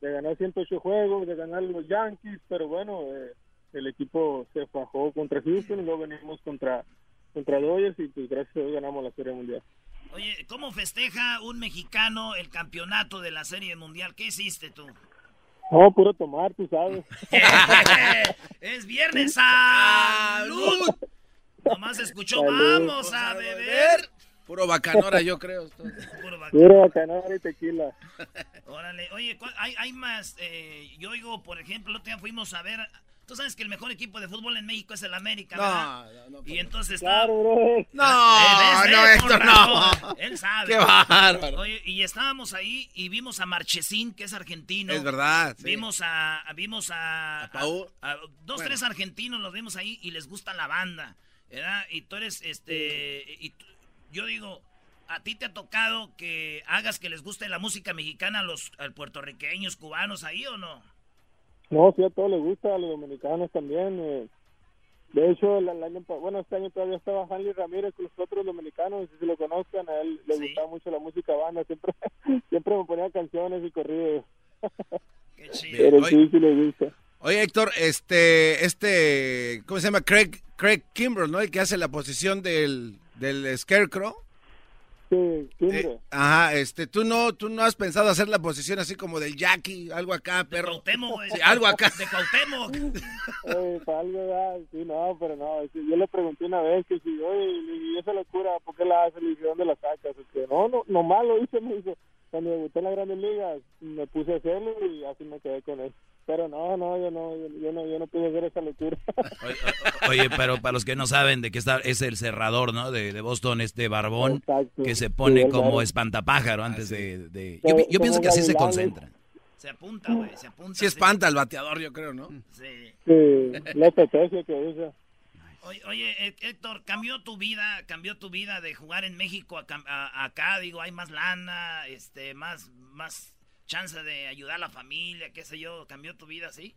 de ganar 108 juegos, de ganar los Yankees, pero bueno, eh, el equipo se fajó contra Houston y luego venimos contra contra Dodgers y pues gracias a Dios ganamos la Serie Mundial. Oye, ¿cómo festeja un mexicano el campeonato de la Serie Mundial? ¿Qué hiciste tú? No, puro tomar, tú sabes. es viernes, salud. Nomás escuchó, Salud. vamos a beber. Puro bacanora, yo creo. Puro bacanora. Puro bacanora y tequila. Órale, oye, ¿cuál- hay, hay más. eh, yo oigo, por ejemplo, el otro día fuimos a ver. Tú sabes que el mejor equipo de fútbol en México es el América, No, ¿verdad? no, y entonces está. Claro. No, Eh, ¿ves? no, Eh, Héctor, con no. Él sabe. Qué bárbaro. Oye, y estábamos ahí y vimos a Marchesín, que es argentino. Es verdad, sí. Vimos a, a- vimos a, a- a dos, Bueno. tres argentinos, los vimos ahí y les gusta la banda, ¿verdad? Y tú eres, este, y tú- yo digo, ¿a ti te ha tocado que hagas que les guste la música mexicana a los a puertorriqueños, cubanos ahí o no? No, sí, a todos les gusta, a los dominicanos también. eh. De hecho, el, el año, bueno, este año todavía estaba Hanley Ramírez con los otros dominicanos, si lo conozcan, a él le gustaba mucho la música banda, siempre, siempre me ponía canciones y corridos. Qué chido. Pero Oye. sí, sí les gusta. Oye, Héctor, este, este, ¿cómo se llama? Craig, Craig Kimbrell, ¿no? El que hace la posición del, del Scarecrow. Kimbre. Eh, ajá, este, ¿tú no, tú no has pensado hacer la posición así como del Jackie, algo acá, perro? Cuauhtémoc. Sí, algo acá. De Cuauhtémoc. Eh, para algo, ¿verdad? sí, no, pero no, yo le pregunté una vez que si, oye, y esa locura, ¿por qué la haces? Dije, ¿dónde la sacas? Este, no, no, nomás lo hice, me dijo, cuando debuté en la Grandes Ligas, me puse a hacerlo y así me quedé con él. Pero no, no, yo no, yo, no, yo no pude hacer esa locura. Oye, pero para los que no saben de qué está, es el cerrador, ¿no? De, de Boston, este barbón, Exacto. que se pone como espantapájaro antes de... de- Como- Yo, pienso que así se gavilanes. concentra. Se apunta, güey, se apunta. Sí espanta al bateador, yo creo, ¿no? Sí. Sí, la estrategia que usa. Oye, oye, Hé- Héctor, cambió tu vida, cambió tu vida de jugar en México a, cam- a- acá, digo, hay más lana, este, más, más chance de ayudar a la familia, qué sé yo, cambió tu vida, ¿sí?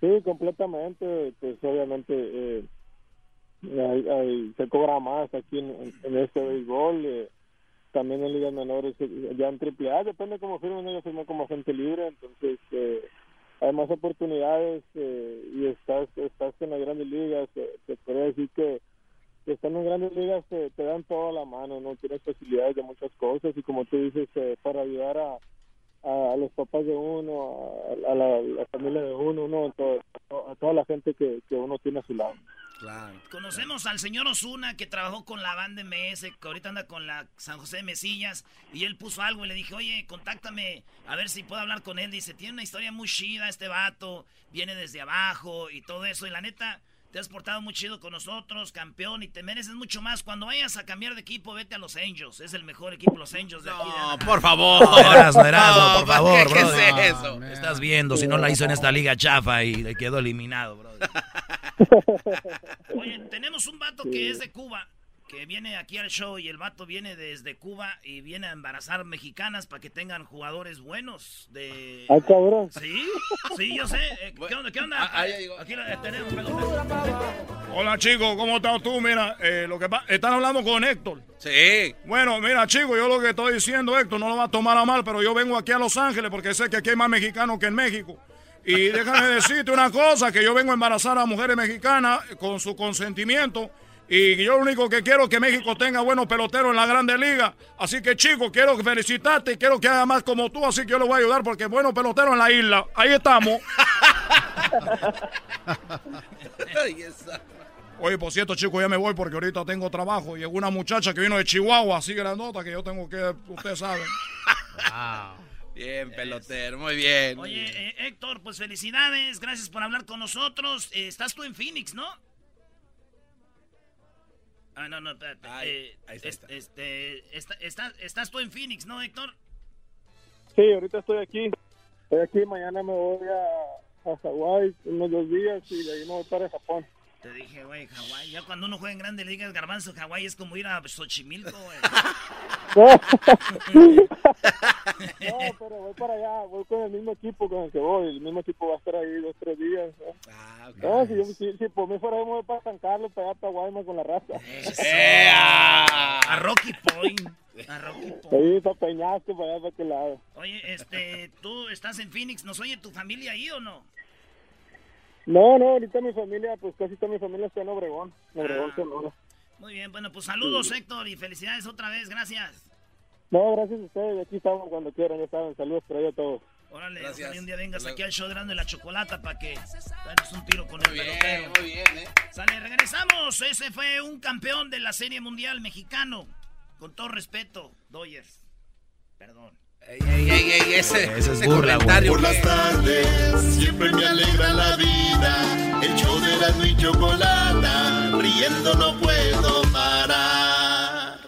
Sí, completamente, pues obviamente eh, hay- se cobra más aquí en, este béisbol, eh, también en ligas menores, eh, ya en triple A, depende cómo firmen, yo firmé como agente libre, entonces eh, hay más oportunidades y estás estás en las grandes ligas, te podría decir que estando en grandes ligas te, te dan toda la mano, no tienes facilidades de muchas cosas y como tú dices, eh, para ayudar a, a, a los papás de uno, a, a la, la familia de uno, ¿no? a toda la gente que, que uno tiene a su lado. Claro. Conocemos al señor Osuna que trabajó con la banda MS, que ahorita anda con la San José de Mesillas, y él puso algo y le dije, oye, contáctame a ver si puedo hablar con él. Dice, tiene una historia muy chida este vato, viene desde abajo y todo eso, y la neta, te has portado muy chido con nosotros, campeón, y te mereces mucho más. Cuando vayas a cambiar de equipo, vete a los Angels, es el mejor equipo los Angels de aquí. de No, Anaheim. por favor. No, Erasmo, Erasmo, No, por favor, ¿qué- es eso? Estás viendo, si no la hizo en esta liga chafa y le quedó eliminado, bro. Oye, tenemos un vato que es de Cuba, que viene aquí al show y el vato viene desde Cuba y viene a embarazar mexicanas para que tengan jugadores buenos de... Ah, cabrón. Sí, sí, yo sé. Eh, ¿Qué onda? ¿Qué onda? Ah. Aquí lo tenemos. perdón. Hola chicos, ¿cómo estás tú? Mira, eh, lo que pa- están hablando con Héctor. Sí. Bueno, mira chicos, yo lo que estoy diciendo, Héctor, no lo va a tomar a mal, pero yo vengo aquí a Los Ángeles porque sé que aquí hay más mexicanos que en México. Y déjame decirte una cosa, que yo vengo a embarazar a mujeres mexicanas con su consentimiento. Y yo lo único que quiero es que México tenga buenos peloteros en la Grande Liga. Así que chicos, quiero felicitarte y quiero que haga más como tú, así que yo le voy a ayudar porque buenos peloteros en la isla. Ahí estamos. Ay, esa. Oye, por cierto, chicos, ya me voy porque ahorita tengo trabajo. Llegó una muchacha que vino de Chihuahua, así grandota, que yo tengo que, ustedes saben. Bien, pelotero, muy bien. Oye, eh, Héctor, pues felicidades, gracias por hablar con nosotros. Eh, estás tú en Phoenix, ¿no? Ah, no, no, espérate. Ay, Eh, ahí está, es- está. Este, está- está- estás tú en Phoenix, ¿no, Héctor? Sí, ahorita estoy aquí. Estoy aquí, mañana me voy a, a Hawái unos dos días y de ahí me voy para Japón. Te dije, güey, Hawái. Ya cuando uno juega en Grandes Ligas, Garbanzo, Hawái es como ir a Xochimilco, güey. No, pero voy para allá, voy con el mismo equipo con el que voy. El mismo equipo va a estar ahí dos, tres días. ¿no? Ah, No, si, yo, si, si por mí fuera, yo me voy para San Carlos, para allá, para Guaymas con la raza. ¡Ea! A Rocky Point. A Rocky Ahí para Peñasco, para allá, para aquel lado. Oye, este, ¿tú estás en Phoenix? ¿Nos oye tu familia ahí o no? No, no, ahorita mi familia, pues casi toda mi familia está en Obregón. En Obregón, Ah. Sonora. Muy bien, bueno, pues saludos, Héctor, y felicidades otra vez, gracias. No, gracias a ustedes. Aquí estamos cuando quieran, ya saben. Saludos por ahí a todos. Órale, Gracias. ojalá un día vengas aquí al show de Grande la Chocolata para que damos un tiro con el pelotero. muy bien, ¿eh? Sale, regresamos. Ese fue un campeón de la Serie Mundial mexicano. Con todo respeto, Dodgers. Perdón. Ey, ey, ey, ey, ese, Ese es ese burla, comentario. Por las tardes siempre me alegra la vida. El show de la y chocolata, riendo no puedo parar.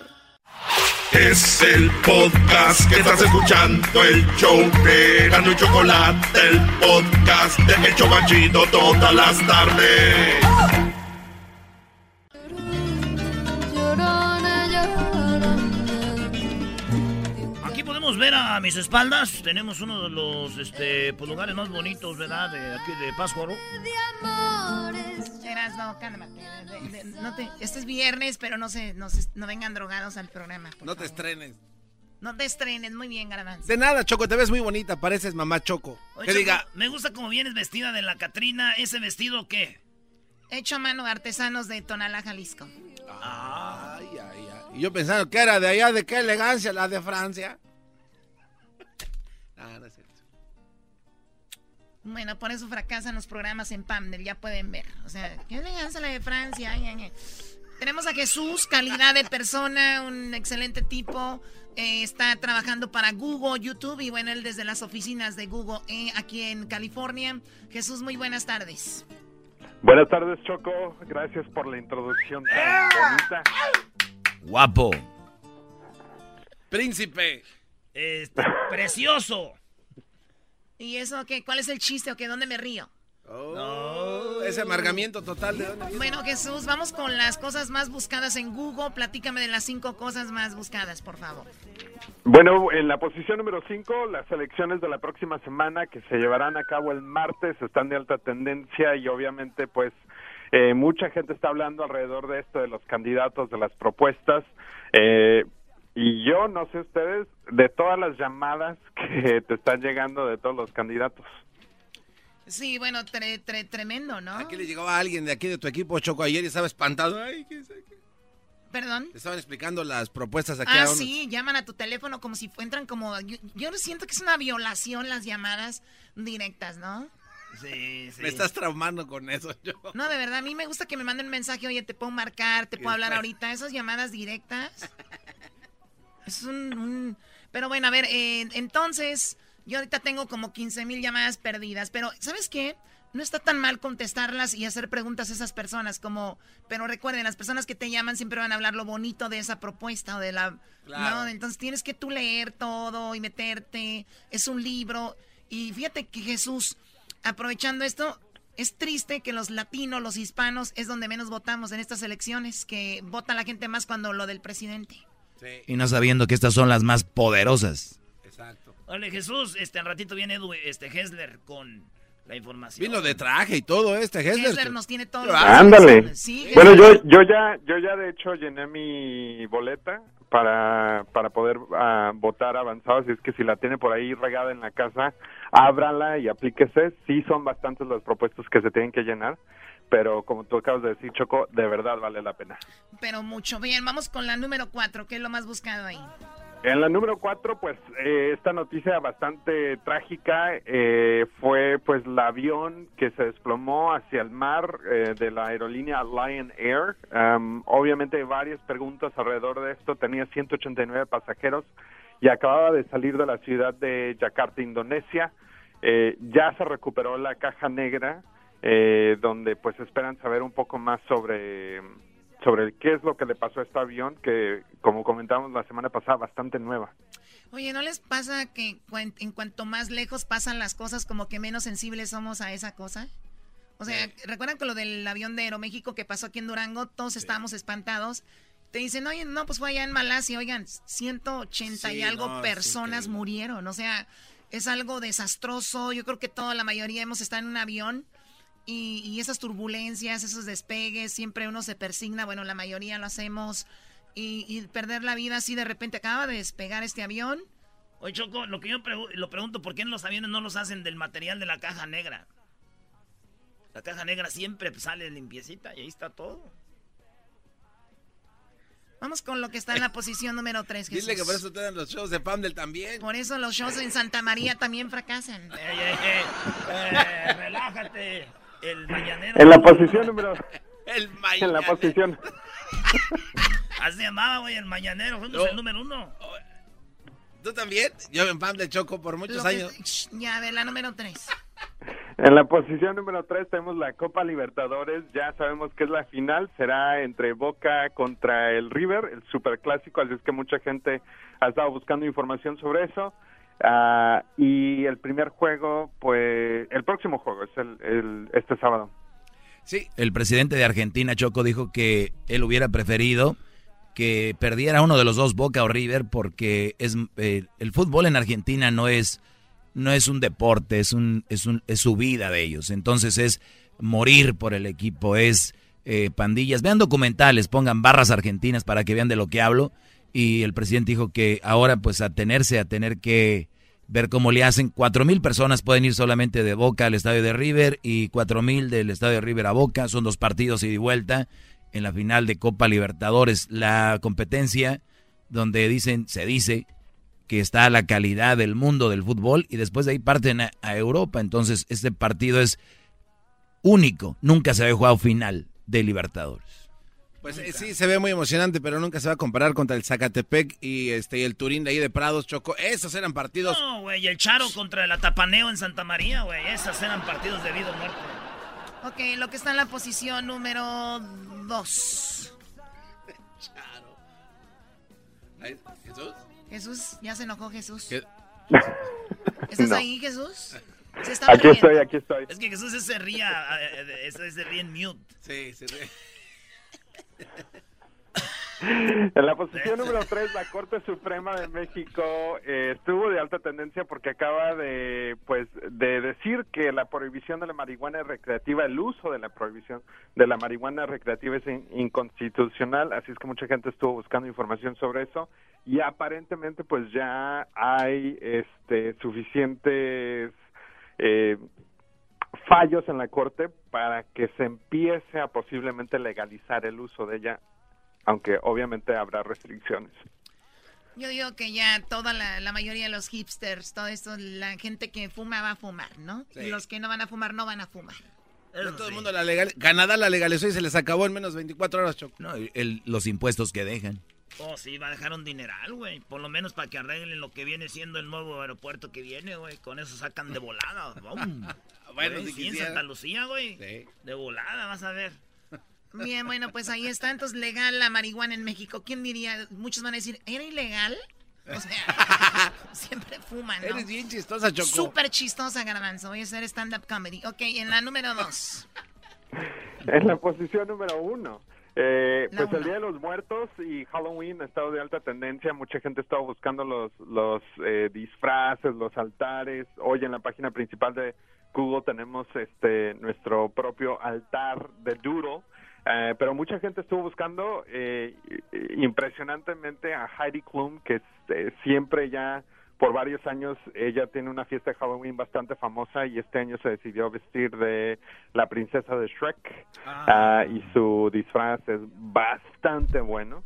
Es el podcast que estás escuchando, el show de Gano y Chocolate, el podcast de El Chobachito todas las tardes. Ver a mis espaldas. Tenemos uno de los este, pues, lugares más bonitos, ¿verdad? De aquí de Pátzcuaro. Cálmate. De- de- no te- este es viernes, pero no se, no se- no vengan drogados al programa. No te estrenes. No te estrenes, muy bien, Garbanzo. De nada, Choco, te ves muy bonita, pareces mamá Choco. Oye, que Choco, diga, Me gusta como vienes vestida de la Catrina. ¿Ese vestido qué? Hecho a mano artesanos de Tonalá, Jalisco. ay, ay, ay. Y yo pensando que era de allá, de qué elegancia, la de Francia. Ah, no es cierto. Bueno, por eso fracasan los programas en Pamdel, ya pueden ver. O sea, qué elegancia la de Francia. ay, ay, ay. Tenemos a Jesús, calidad de persona, un excelente tipo. eh, está trabajando para Google, YouTube y bueno, él desde las oficinas de Google eh, aquí en California. Jesús, muy buenas tardes. Buenas tardes, Choco. Gracias por la introducción tan bonita. Guapo. Príncipe. Este, precioso. ¿Y eso qué? ¿Cuál es el chiste o qué? ¿Dónde me río? Oh, ese amargamiento total de dónde viene? Bueno, Jesús, vamos con las cosas más buscadas en Google. Platícame de las cinco cosas más buscadas, por favor. Bueno, en la posición número 5, las elecciones de la próxima semana que se llevarán a cabo el martes están de alta tendencia y obviamente pues eh, mucha gente está hablando alrededor de esto, de los candidatos, de las propuestas. Eh, y yo, no sé ustedes, de todas las llamadas que te están llegando de todos los candidatos. Sí, bueno, tre- tre- tremendo, ¿no? Aquí le llegaba alguien de aquí de tu equipo, Choco, ayer y estaba espantado. Ay, ¿qué es aquí? Perdón. Te estaban explicando las propuestas aquí Ah, a unos- sí, llaman a tu teléfono como si entran como... Yo, yo siento que es una violación las llamadas directas, ¿no? Sí, sí. Me estás traumando con eso, yo. No, de verdad, a mí me gusta que me manden un mensaje, oye, te puedo marcar, te puedo hablar después- ahorita. Esas llamadas directas. Es un... un- Pero bueno, a ver, eh, entonces, yo ahorita tengo como 15 mil llamadas perdidas, pero ¿sabes qué? No está tan mal contestarlas y hacer preguntas a esas personas como... Pero recuerden, las personas que te llaman siempre van a hablar lo bonito de esa propuesta o de la... Claro. ¿no? Entonces tienes que tú leer todo y meterte. Es un libro. Y fíjate que Jesús, aprovechando esto, es triste que los latinos, los hispanos, es donde menos votamos en estas elecciones, que vota la gente más cuando lo del presidente. Y no sabiendo que estas son las más poderosas. Exacto. Ole, Jesús, este, al ratito viene Edu, este, Hessler con la información. Vino de traje y todo este, Hessler. Hessler nos tiene todo. Ándale. Sí, bueno, yo, yo ya, yo ya de hecho llené mi boleta para, para poder ah, votar avanzado, así es que si la tiene por ahí regada en la casa, ábrala y aplíquese. Sí son bastantes las propuestas que se tienen que llenar, pero como tú acabas de decir, Choco, de verdad vale la pena. Pero mucho. Bien, vamos con la número cuatro, que es lo más buscado ahí. En la número cuatro, pues eh, esta noticia bastante trágica eh, fue pues el avión que se desplomó hacia el mar eh, de la aerolínea Lion Air. Am, obviamente hay varias preguntas alrededor de esto. Tenía 189 pasajeros y acababa de salir de la ciudad de Yakarta, Indonesia. Eh, ya se recuperó la caja negra, eh, donde pues esperan saber un poco más sobre sobre qué es lo que le pasó a este avión, que como comentamos la semana pasada, bastante nueva. Oye, ¿no les pasa que en cuanto más lejos pasan las cosas, como que menos sensibles somos a esa cosa? O sea, ¿recuerdan con lo del avión de Aeroméxico que pasó aquí en Durango? Todos estábamos espantados. Te dicen, oye, no, pues fue allá en Malasia. Oigan, 180 y Sí, algo no, es personas murieron. O sea, es algo desastroso. Yo creo que toda la mayoría hemos estado en un avión y, y esas turbulencias, esos despegues, siempre uno se persigna. Bueno, la mayoría lo hacemos. y, y perder la vida así de repente. Acaba de despegar este avión. Oye, Choco, lo que yo pregu- lo pregunto, ¿por qué en los aviones no los hacen del material de la caja negra? La caja negra siempre sale limpiecita y ahí está todo. Vamos con lo que está en la posición número 3. Dile que por eso te dan los shows de Pamdel también. Por eso los shows en Santa María también fracasan. Ey, ey, ey, eh, relájate. El mañanero. En la posición número... El En la posición... Así llamaba, güey, el mañanero. Fuimos No. el número uno. ¿Tú también? Yo en Pamdel Choco por muchos Lo años. Ya, a ver, la número 3. En la posición número 3 tenemos la Copa Libertadores. Ya sabemos que es la final. Será entre Boca contra el River, el superclásico. Así es que mucha gente ha estado buscando información sobre eso. Ah, y el primer juego, pues, el próximo juego es el, el- este sábado. Sí. El presidente de Argentina, Choco, dijo que él hubiera preferido que perdiera uno de los dos, Boca o River, porque es eh, el fútbol en Argentina no es no es un deporte, es un es un es su vida de ellos. Entonces es morir por el equipo, es eh, pandillas. Vean documentales, pongan barras argentinas para que vean de lo que hablo. Y el presidente dijo que ahora pues a tenerse a tener que ver cómo le hacen. Cuatro mil personas pueden ir solamente de Boca al estadio de River y cuatro mil del estadio de River a Boca. Son dos partidos ida y vuelta en la final de Copa Libertadores. La competencia donde dicen, se dice que está la calidad del mundo del fútbol y después de ahí parten a, a Europa. Entonces este partido es único. Nunca se había jugado final de Libertadores. Pues eh, sí, se ve muy emocionante, pero nunca se va a comparar contra el Zacatepec y este y el Turín de ahí de Prados, Choco. Esos eran partidos. No, güey, el Charo contra el Atapaneo en Santa María, güey. Esas eran partidos de vida o muerte. Ok, lo que está en la posición número 2. Ay, ¿Jesús? Jesús, ya se enojó Jesús. ¿Qué? ¿Estás No. ahí, Jesús? Se está Aquí riendo. estoy, aquí estoy. Es que Jesús se ría, se ríe en mute. Sí, sí. En la posición número 3, la Corte Suprema de México eh, estuvo de alta tendencia porque acaba de, pues, de decir que la prohibición de la marihuana recreativa, el uso de la prohibición de la marihuana recreativa es in- inconstitucional, así es que mucha gente estuvo buscando información sobre eso y aparentemente, pues, ya hay, este, suficientes eh, fallos en la Corte para que se empiece a posiblemente legalizar el uso de ella aunque obviamente habrá restricciones. Yo digo que ya toda la, la mayoría de los hipsters, todo esto, la gente que fuma va a fumar, ¿no? Sí. Y los que no van a fumar no van a fumar. Todo el mundo la legal... Canadá la legalizó y se les acabó en menos de 24 horas, Choco. No, el- los impuestos que dejan. Oh, sí, va a dejar un dineral, güey. Por lo menos para que arreglen lo que viene siendo el nuevo aeropuerto que viene, güey. Con eso sacan de volada. Bueno, Güey, si sí, en quisiera. Santa Lucía, güey. De volada, vas a ver. Bien, bueno, pues ahí está. Entonces, legal la marihuana en México. ¿Quién diría? Muchos van a decir, ¿era ilegal? O sea, siempre fuman, ¿no? Eres bien chistosa, Choco. Súper chistosa, Garbanzo. Voy a hacer stand-up comedy. Ok, en la número dos. En la posición número uno, eh, pues el. Día de los Muertos y Halloween ha estado de alta tendencia. Mucha gente ha estado buscando los, los eh, disfraces, los altares. Hoy en la página principal de Google tenemos este nuestro propio altar de Doodle. Eh, pero mucha gente estuvo buscando eh, impresionantemente a Heidi Klum, que eh, siempre ya por varios años ella tiene una fiesta de Halloween bastante famosa y este año se decidió vestir de la princesa de Shrek. Ah, y su disfraz es bastante bueno.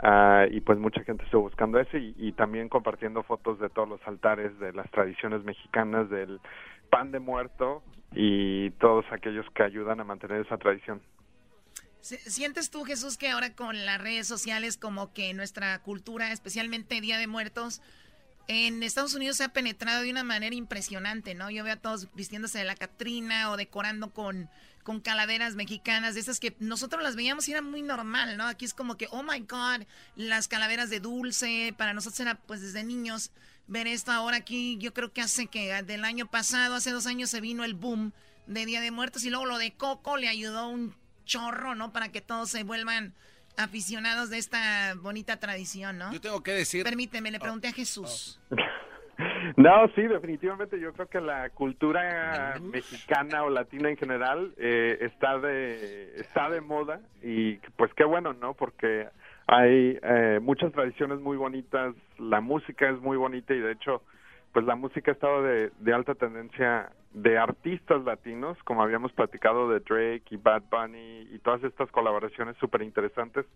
Ah, y pues mucha gente estuvo buscando eso y, y también compartiendo fotos de todos los altares de las tradiciones mexicanas del pan de muerto y todos aquellos que ayudan a mantener esa tradición. Si- ¿Sientes tú, Jesús, que ahora con las redes sociales como que nuestra cultura, especialmente Día de Muertos, en Estados Unidos se ha penetrado de una manera impresionante, ¿no? Yo veo a todos vistiéndose de la Catrina o decorando con, con calaveras mexicanas, de esas que nosotros las veíamos y era muy normal, ¿no? Aquí es como que, oh my God, las calaveras de dulce, para nosotros era pues desde niños ver esto ahora aquí, yo creo que hace que del año pasado, hace dos años se vino el boom de Día de Muertos y luego lo de Coco le ayudó un chorro, ¿no? Para que todos se vuelvan aficionados de esta bonita tradición, ¿no? Yo tengo que decir... Permíteme, le pregunté a Jesús. No, sí, definitivamente yo creo que la cultura mexicana o latina en general eh, está de está de moda y pues qué bueno, ¿no? Porque Hay eh, muchas tradiciones muy bonitas, la música es muy bonita y de hecho, pues la música ha estado de, alta tendencia de artistas latinos, como habíamos platicado de Drake y Bad Bunny y todas estas colaboraciones súper interesantes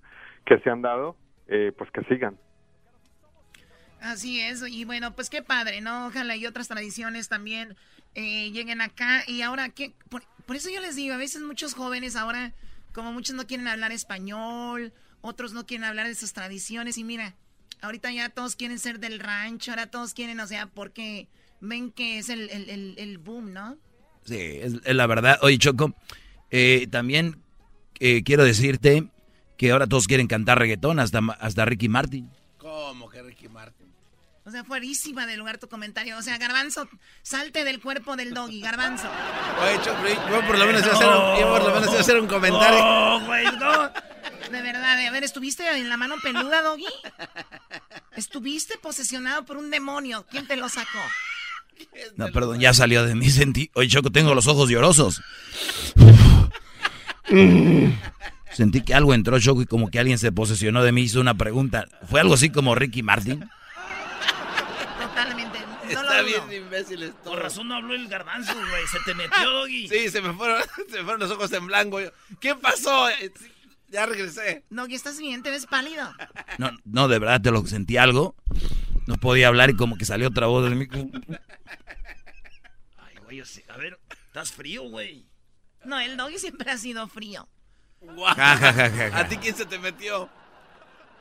que se han dado, eh, pues que sigan. Así es, y bueno, pues qué padre, ¿no? Ojalá y otras tradiciones también eh, lleguen acá. Y ahora, ¿qué? Por, por, eso yo les digo, a veces muchos jóvenes ahora, como muchos no quieren hablar español, otros no quieren hablar de sus tradiciones, y mira, ahorita ya todos quieren ser del rancho, ahora todos quieren, o sea, porque ven que es el, el, el, boom, ¿no? Sí, es, es, la verdad. Oye, Choco, eh, también eh, quiero decirte que ahora todos quieren cantar reggaetón, hasta, hasta Ricky Martin. ¿Cómo que Ricky Martin? O sea, fuerísima de lugar tu comentario. O sea, Garbanzo, salte del cuerpo del doggy, Garbanzo. Oye, Choco, yo por lo menos iba a hacer un, yo por lo menos a hacer un comentario. Oh, güey, no. De verdad, a ver, ¿estuviste en la mano peluda, doggy? ¿Estuviste posesionado por un demonio? ¿Quién te lo sacó? No, perdón, ya salió de mí. Sentí. Oye, Choco, tengo los ojos llorosos. Sentí que algo entró, Choco, y como que alguien se posesionó de mí, hizo una pregunta. ¿Fue algo así como Ricky Martin? Totalmente. No Está lo bien imbécil esto. Por razón no habló el garbanzo, güey. Se te metió, Doggy. Sí, se me fueron, se me fueron los ojos en blanco. ¿Qué pasó? Ya regresé. Doggy, ¿estás bien? ¿Te ves pálido? No, no, de verdad te lo sentí algo. No podía hablar y como que salió otra voz del micro. Ay, güey, yo sé. A ver, estás frío, güey. No, el Doggy siempre ha sido frío. Guau. Ja, ja, ja, ja, ja. ¿A ti quién se te metió?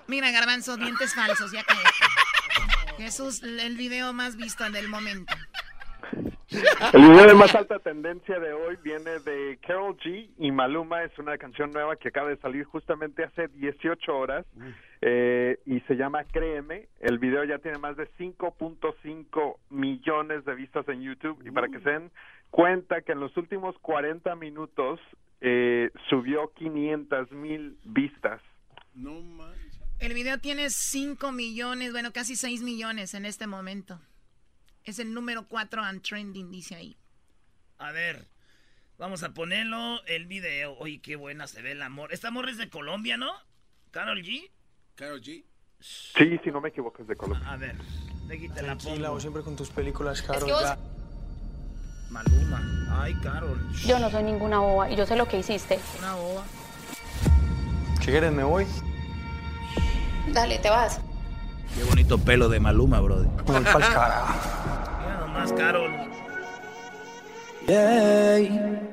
Mira, Garbanzo, dientes falsos, ya cállate. Jesús, el video más visto del momento. El video de más alta tendencia de hoy viene de Carol G y Maluma. Es una canción nueva que acaba de salir justamente hace 18 horas eh, y se llama Créeme. El video ya tiene más de 5.5 millones de vistas en YouTube y para que se den cuenta que en los últimos 40 minutos eh, subió 500 mil vistas. No manches. El video tiene 5 millones, bueno, casi 6 millones en este momento. Es el número 4 on trending, dice ahí. A ver, vamos a ponerlo el video. Oye, qué buena se ve el amor. Esta amor es de Colombia, ¿no? Carol G. Carol G. Sí, si no me equivoco es de Colombia. A ver, de aquí te la pongo. vos siempre con tus películas, Carol. que vos- ya. Maluma. Ay, Carol. Yo no soy ninguna boba y yo sé lo que hiciste. Una boba. Si quieres me voy. Dale, te vas. Qué bonito pelo de Maluma, brother. Voy pa'l carajo. Mira nomás, Carol. Yeah.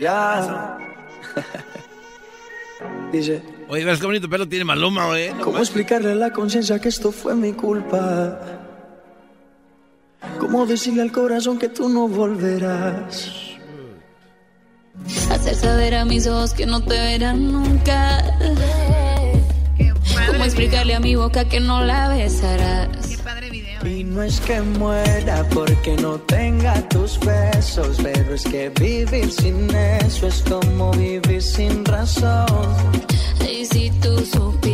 Ya. Dice, Oye, ves qué bonito pelo tiene Maluma, güey. No ¿cómo explicarle a la conciencia que esto fue mi culpa? ¿Cómo decirle al corazón que tú no volverás? Hacer saber a mis ojos que no te verán nunca. ¿Cómo explicarle video. a mi boca que no la besarás? Qué padre video. Y no es que muera porque no tenga tus besos, pero es que vivir sin eso es como vivir sin razón. Y si tú supieras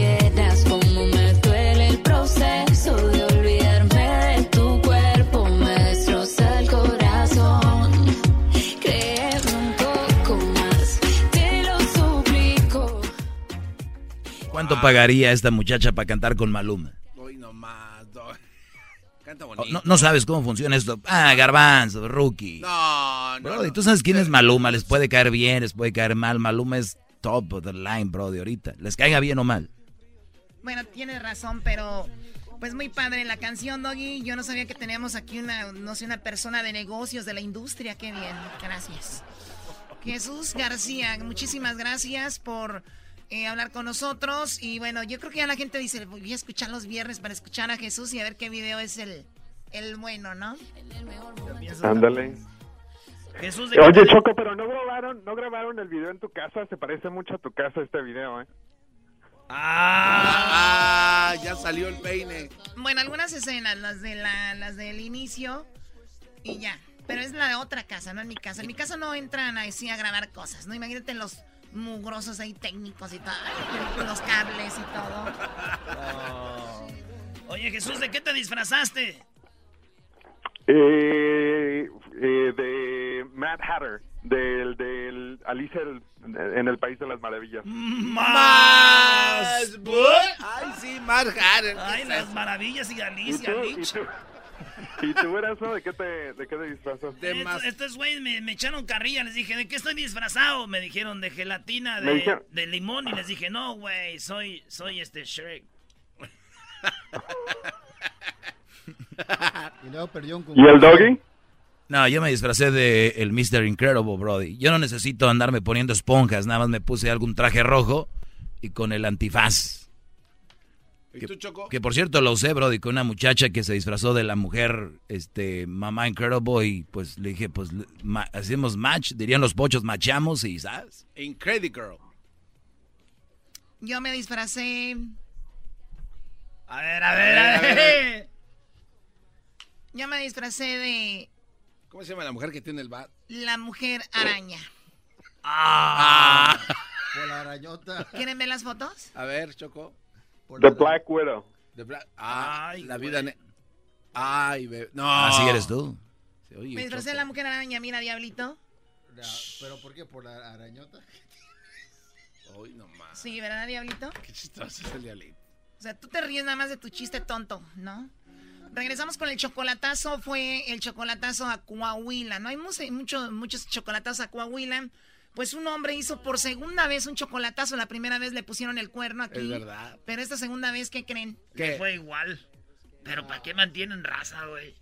¿Cuánto pagaría esta muchacha para cantar con Maluma? Hoy nomás. Canta Oh, bonito. No, no sabes cómo funciona esto. Ah, garbanzo, rookie. No, no. Bro, no. ¿y tú sabes quién es Maluma? Les puede caer bien, les puede caer mal. Maluma es top of the line, bro, de ahorita. Les caiga bien o mal. Bueno, tienes razón, pero pues muy padre la canción, Doggy. Yo no sabía que teníamos aquí una, no sé, una persona de negocios de la industria. Qué bien, gracias. Jesús García, muchísimas gracias por eh, hablar con nosotros. Y bueno, yo creo que ya la gente dice, voy a escuchar los viernes para escuchar a Jesús y a ver qué video es el, el bueno, ¿no? Ándale. Jesús de Oye, Choco, pero no grabaron, no grabaron el video en tu casa. Se parece mucho a tu casa este video, ¿eh? Ah, Ah, ya salió el peine. Bueno, algunas escenas, las de la, las del inicio y ya. Pero es la de otra casa, no en mi casa. En mi casa no entran así a grabar cosas, ¿no? Imagínate los mugrosos ahí técnicos y todo, los cables y todo. Oh. Oye, Jesús, ¿de qué te disfrazaste? Eh, eh, de Mad Hatter, del, del Alicia el- en el País de las Maravillas. Más. Ay, sí, Mark Harren. Ay, las maravillas y Alicia, ¿Y tú? Lich. ¿Y tú eras ¿De qué te, de qué te disfrazas? Estos, estos güeyes me, me echaron carrilla, les dije, ¿de qué estoy disfrazado? Me dijeron de gelatina, de, dijeron- de limón, y les dije, no, güey, soy, soy este Shrek. Y luego perdió un ¿Y el doggy? No, yo me disfracé de el Mr. Incredible, Brody. Yo no necesito andarme poniendo esponjas, nada más me puse algún traje rojo y con el antifaz. ¿Y Que, tú, Choco? que por cierto lo usé, Brody, con una muchacha que se disfrazó de la mujer, este, mamá Incredible y pues le dije, pues ma- hacemos match, dirían los pochos, machamos y, ¿sabes? Incredible Girl. Yo me disfracé. A ver, a ver, a ver. Yo me disfracé de ¿Cómo se llama la mujer que tiene el bat? la mujer araña. Ah. Por la arañota. ¿Quieren ver las fotos? A ver, Choco. The Black Widow. The Black- Ah, Ay, la vida. ne- Ay, bebé. No. Así eres tú. Sí, oye, de la mujer araña, mira, diablito. La- ¿Pero por qué? ¿Por la arañota? Hoy nomás. Sí, ¿verdad, diablito? Qué chistoso es el diablito. O sea, tú te ríes nada más de tu chiste tonto, ¿no? Regresamos con el chocolatazo, fue el chocolatazo a Coahuila. No hay mucho, mucho- muchos chocolatazos a Coahuila. Pues un hombre hizo por segunda vez un chocolatazo. La primera vez le pusieron el cuerno aquí. Es verdad. Pero esta segunda vez, ¿qué creen? ¿Qué? Fue igual. Pero ¿para qué mantienen raza, güey?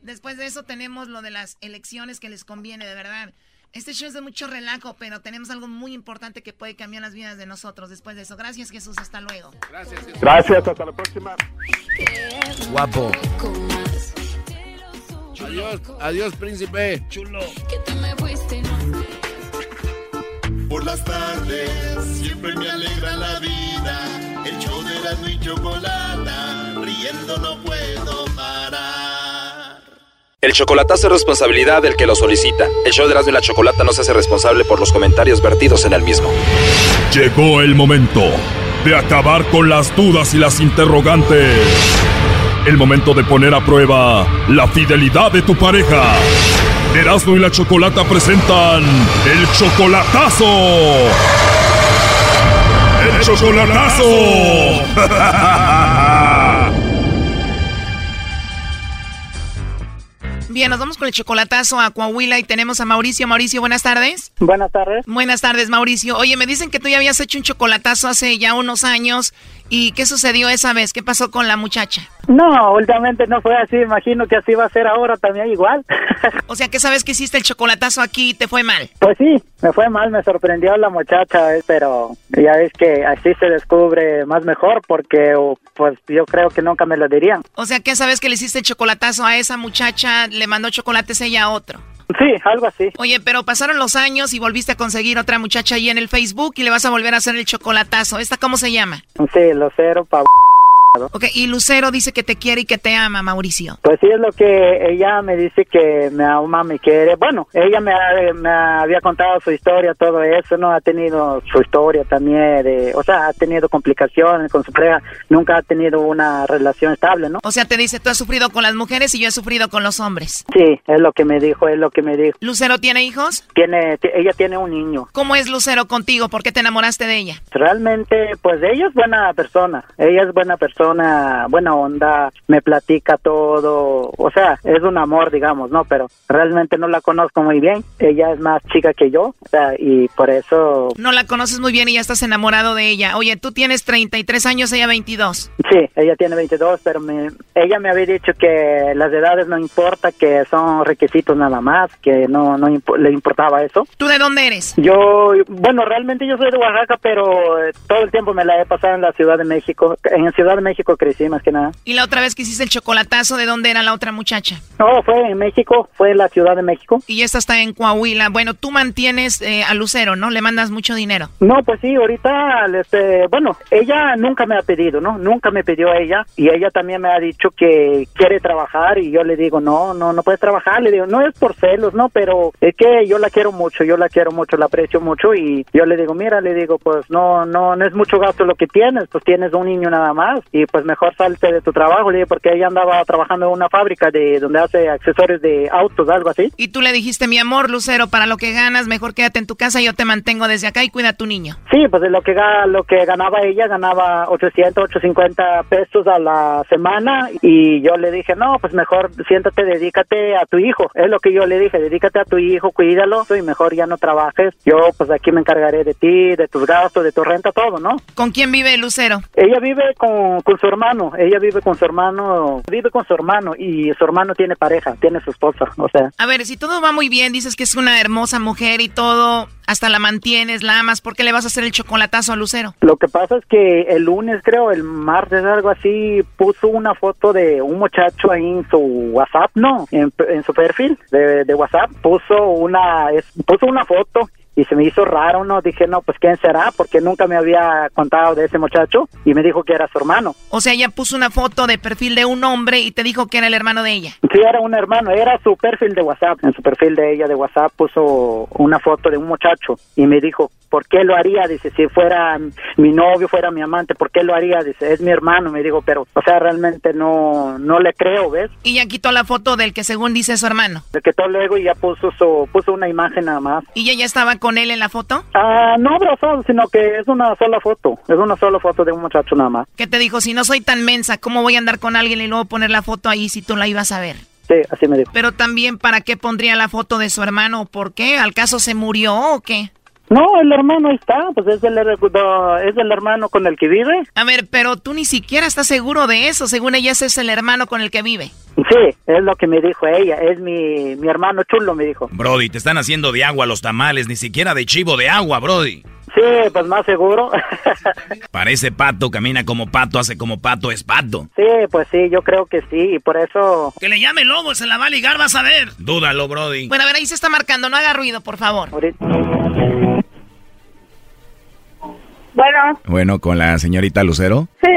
Después de eso tenemos lo de las elecciones que les conviene, de verdad. Este show es de mucho relajo, pero tenemos algo muy importante que puede cambiar las vidas de nosotros después de eso. Gracias, Jesús. Hasta luego. Gracias. Jesús. Gracias, hasta la próxima. Guapo. Adiós, adiós, príncipe. Chulo. Por las tardes siempre me alegra la vida. El show de la y chocolata, riendo no puedo parar. El chocolatazo es responsabilidad del que lo solicita. El show de Erasmo y la Chocolata no se hace responsable por los comentarios vertidos en el mismo. Llegó el momento de acabar con las dudas y las interrogantes. El momento de poner a prueba la fidelidad de tu pareja. Erasmo y la Chocolata presentan el chocolatazo. El chocolatazo. Bien, nos vamos con el chocolatazo a Coahuila y tenemos a Mauricio. Mauricio, buenas tardes. Buenas tardes. Buenas tardes, Mauricio. Oye, me dicen que tú ya habías hecho un chocolatazo hace ya unos años. ¿Y qué sucedió esa vez? ¿Qué pasó con la muchacha? No, últimamente no fue así. Imagino que así va a ser ahora también igual. O sea, que sabes que hiciste el chocolatazo aquí y te fue mal. Pues sí, me fue mal, me sorprendió la muchacha, eh, pero ya ves que así se descubre más mejor porque pues yo creo que nunca me lo dirían. O sea, que sabes que le hiciste el chocolatazo a esa muchacha, le mandó chocolates ella a otro. Sí, algo así. Oye, pero pasaron los años y volviste a conseguir otra muchacha ahí en el Facebook y le vas a volver a hacer el chocolatazo. ¿Esta cómo se llama? Sí, lo cero pa... Ok, y Lucero dice que te quiere y que te ama, Mauricio. Pues sí, es lo que ella me dice que me ama, me quiere. Bueno, ella me, ha- me había contado su historia, todo eso, ¿no? Ha tenido su historia también, de, o sea, ha tenido complicaciones con su pareja, nunca ha tenido una relación estable, ¿no? O sea, te dice, tú has sufrido con las mujeres y yo he sufrido con los hombres. Sí, es lo que me dijo, es lo que me dijo. ¿Lucero tiene hijos? Tiene, ella tiene un niño. ¿Cómo es Lucero contigo? ¿Por qué te enamoraste de ella? Realmente, pues ella es buena persona, ella es buena persona, buena onda, me platica todo, o sea, es un amor, digamos, ¿no? Pero realmente no la conozco muy bien, ella es más chica que yo, o sea, y por eso, No la conoces muy bien y ya estás enamorado de ella. Oye, tú tienes 33 años, ella 22. sí, ella tiene 22, pero me, ella me había dicho que las edades no importa, que son requisitos nada más, que no, no le importaba eso. ¿Tú de dónde eres? Yo, bueno, realmente yo soy de Oaxaca, pero eh, todo el tiempo me la he pasado en la Ciudad de México. En Ciudad de México crecí más que nada. Y la otra vez que hiciste el chocolatazo, ¿de dónde era la otra muchacha? No, fue en México, fue en la Ciudad de México. Y esta está en Coahuila. Bueno, tú mantienes eh, a Lucero, ¿no? Le mandas mucho dinero. No, pues sí, ahorita, este, bueno, ella nunca me ha pedido, ¿no? Nunca me pidió ella y ella también me ha dicho que quiere trabajar y yo le digo, no, no, no puedes trabajar. Le digo, no es por celos, ¿no? Pero es que yo la quiero mucho, yo la quiero mucho, la aprecio mucho y yo le digo, mira, le digo, pues no, no, no es mucho gasto lo que tienes, pues tienes un niño nada más y pues mejor salte de tu trabajo, le dije, porque ella andaba trabajando en una fábrica de donde hace accesorios de autos, algo así. Y tú le dijiste, mi amor, Lucero, para lo que ganas, mejor quédate en tu casa, yo te mantengo desde acá y cuida a tu niño. Sí, pues de lo que, lo que ganaba ella, ganaba 800, 850 pesos a la semana y yo le dije, no, pues mejor siéntate, dedícate a tu hijo. Es lo que yo le dije, dedícate a tu hijo, cuídalo y mejor ya no trabajes. Yo pues aquí me encargaré de ti, de tus gastos, de tu renta, todo, ¿no? ¿Con quién vive Lucero? Ella vive con, con su hermano, ella vive con su hermano, vive con su hermano y su hermano tiene pareja, tiene su esposa, o sea. A ver, si todo va muy bien, dices que es una hermosa mujer y todo, hasta la mantienes, la amas, ¿por qué le vas a hacer el chocolatazo a Lucero? Lo que pasa es que el lunes, creo, el martes, algo así, puso una foto de un muchacho ahí en su WhatsApp, no, en, en su perfil de, de WhatsApp, puso una, es- puso una foto y se me hizo raro, ¿no? Dije, no, pues ¿quién será? Porque nunca me había contado de ese muchacho y me dijo que era su hermano. O sea, ella puso una foto de perfil de un hombre y te dijo que era el hermano de ella. Sí, era un hermano, era su perfil de WhatsApp. En su perfil de ella de WhatsApp puso una foto de un muchacho y me dijo, ¿por qué lo haría? Dice, si fuera mi novio, fuera mi amante, ¿por qué lo haría? Dice, es mi hermano. Me dijo, pero, o sea, realmente no, no le creo, ¿ves? Y ya quitó la foto del que según dice su hermano. De que todo luego y ya puso su, puso una imagen nada más. ¿Y ella ya estaba con él en la foto? Ah, no abrazado, sino que es una sola foto. Es una sola foto de un muchacho nada más. Que te dijo, si no soy tan mensa, ¿cómo voy a andar con alguien y luego poner la foto ahí si tú la ibas a ver? Sí, así me dijo. Pero también, ¿para qué pondría la foto de su hermano? ¿Por qué? ¿Al caso se murió o qué? No, el hermano ahí está, pues es el, es el hermano con el que vive. A ver, pero tú ni siquiera estás seguro de eso. Según ella, ese es el hermano con el que vive. Sí, es lo que me dijo ella, es mi, mi hermano chulo, me dijo. Brody, te están haciendo de agua los tamales, ni siquiera de chivo de agua, Brody. Sí, pues más seguro. Parece pato, camina como pato, hace como pato, es pato. sí, pues sí, yo creo que sí, y por eso... Que le llame lobo, se la va a ligar, vas a ver. Dúdalo, Brody. Bueno, a ver, ahí se está marcando. No haga ruido, por favor. Bueno, Bueno, con la señorita Lucero. sí,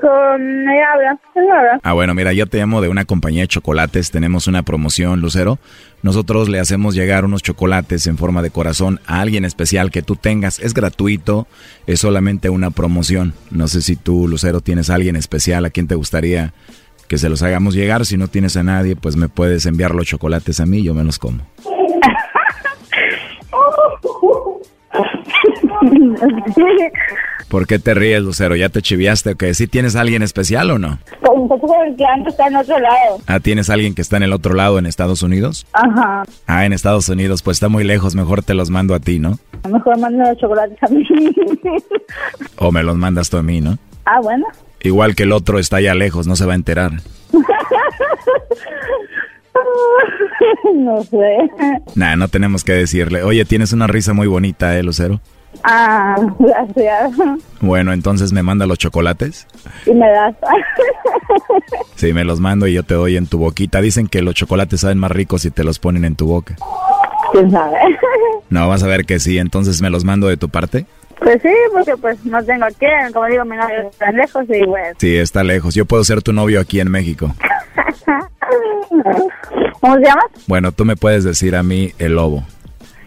con ella habla. Ella habla. Ah, bueno, mira, yo te llamo de una compañía de chocolates. Tenemos una promoción, Lucero. Nosotros le hacemos llegar unos chocolates en forma de corazón a alguien especial que tú tengas. Es gratuito, es solamente una promoción. No sé si tú, Lucero, tienes a alguien especial a quien te gustaría que se los hagamos llegar. Si no tienes a nadie, pues me puedes enviar los chocolates a mí, yo me los como. ¿Por qué te ríes, Lucero? ¿Ya te chiviaste o qué? ¿Sí tienes a alguien especial o no? Poco el que está en otro lado. Ah, ¿tienes a alguien que está en el otro lado en Estados Unidos? Ajá. Ah, en Estados Unidos, pues está muy lejos, mejor te los mando a ti, ¿no? Mejor manda los chocolates a mí. O me los mandas tú a mí, ¿no? ah, bueno. Igual que el otro está allá lejos, no se va a enterar. no sé. Nah, no tenemos que decirle. Oye, tienes una risa muy bonita, ¿eh, Lucero? Ah, gracias. Bueno, entonces me manda los chocolates. Y me das. Sí, me los mando y yo te doy en tu boquita. Dicen que los chocolates saben más ricos si te los ponen en tu boca. ¿Quién sabe? No, vas a ver que sí, entonces me los mando de tu parte. Pues sí, porque pues no tengo quién. Como digo, mi novio está lejos y pues... Sí, está lejos. Yo puedo ser tu novio aquí en México. ¿Cómo se llama? Bueno, tú me puedes decir a mí el lobo.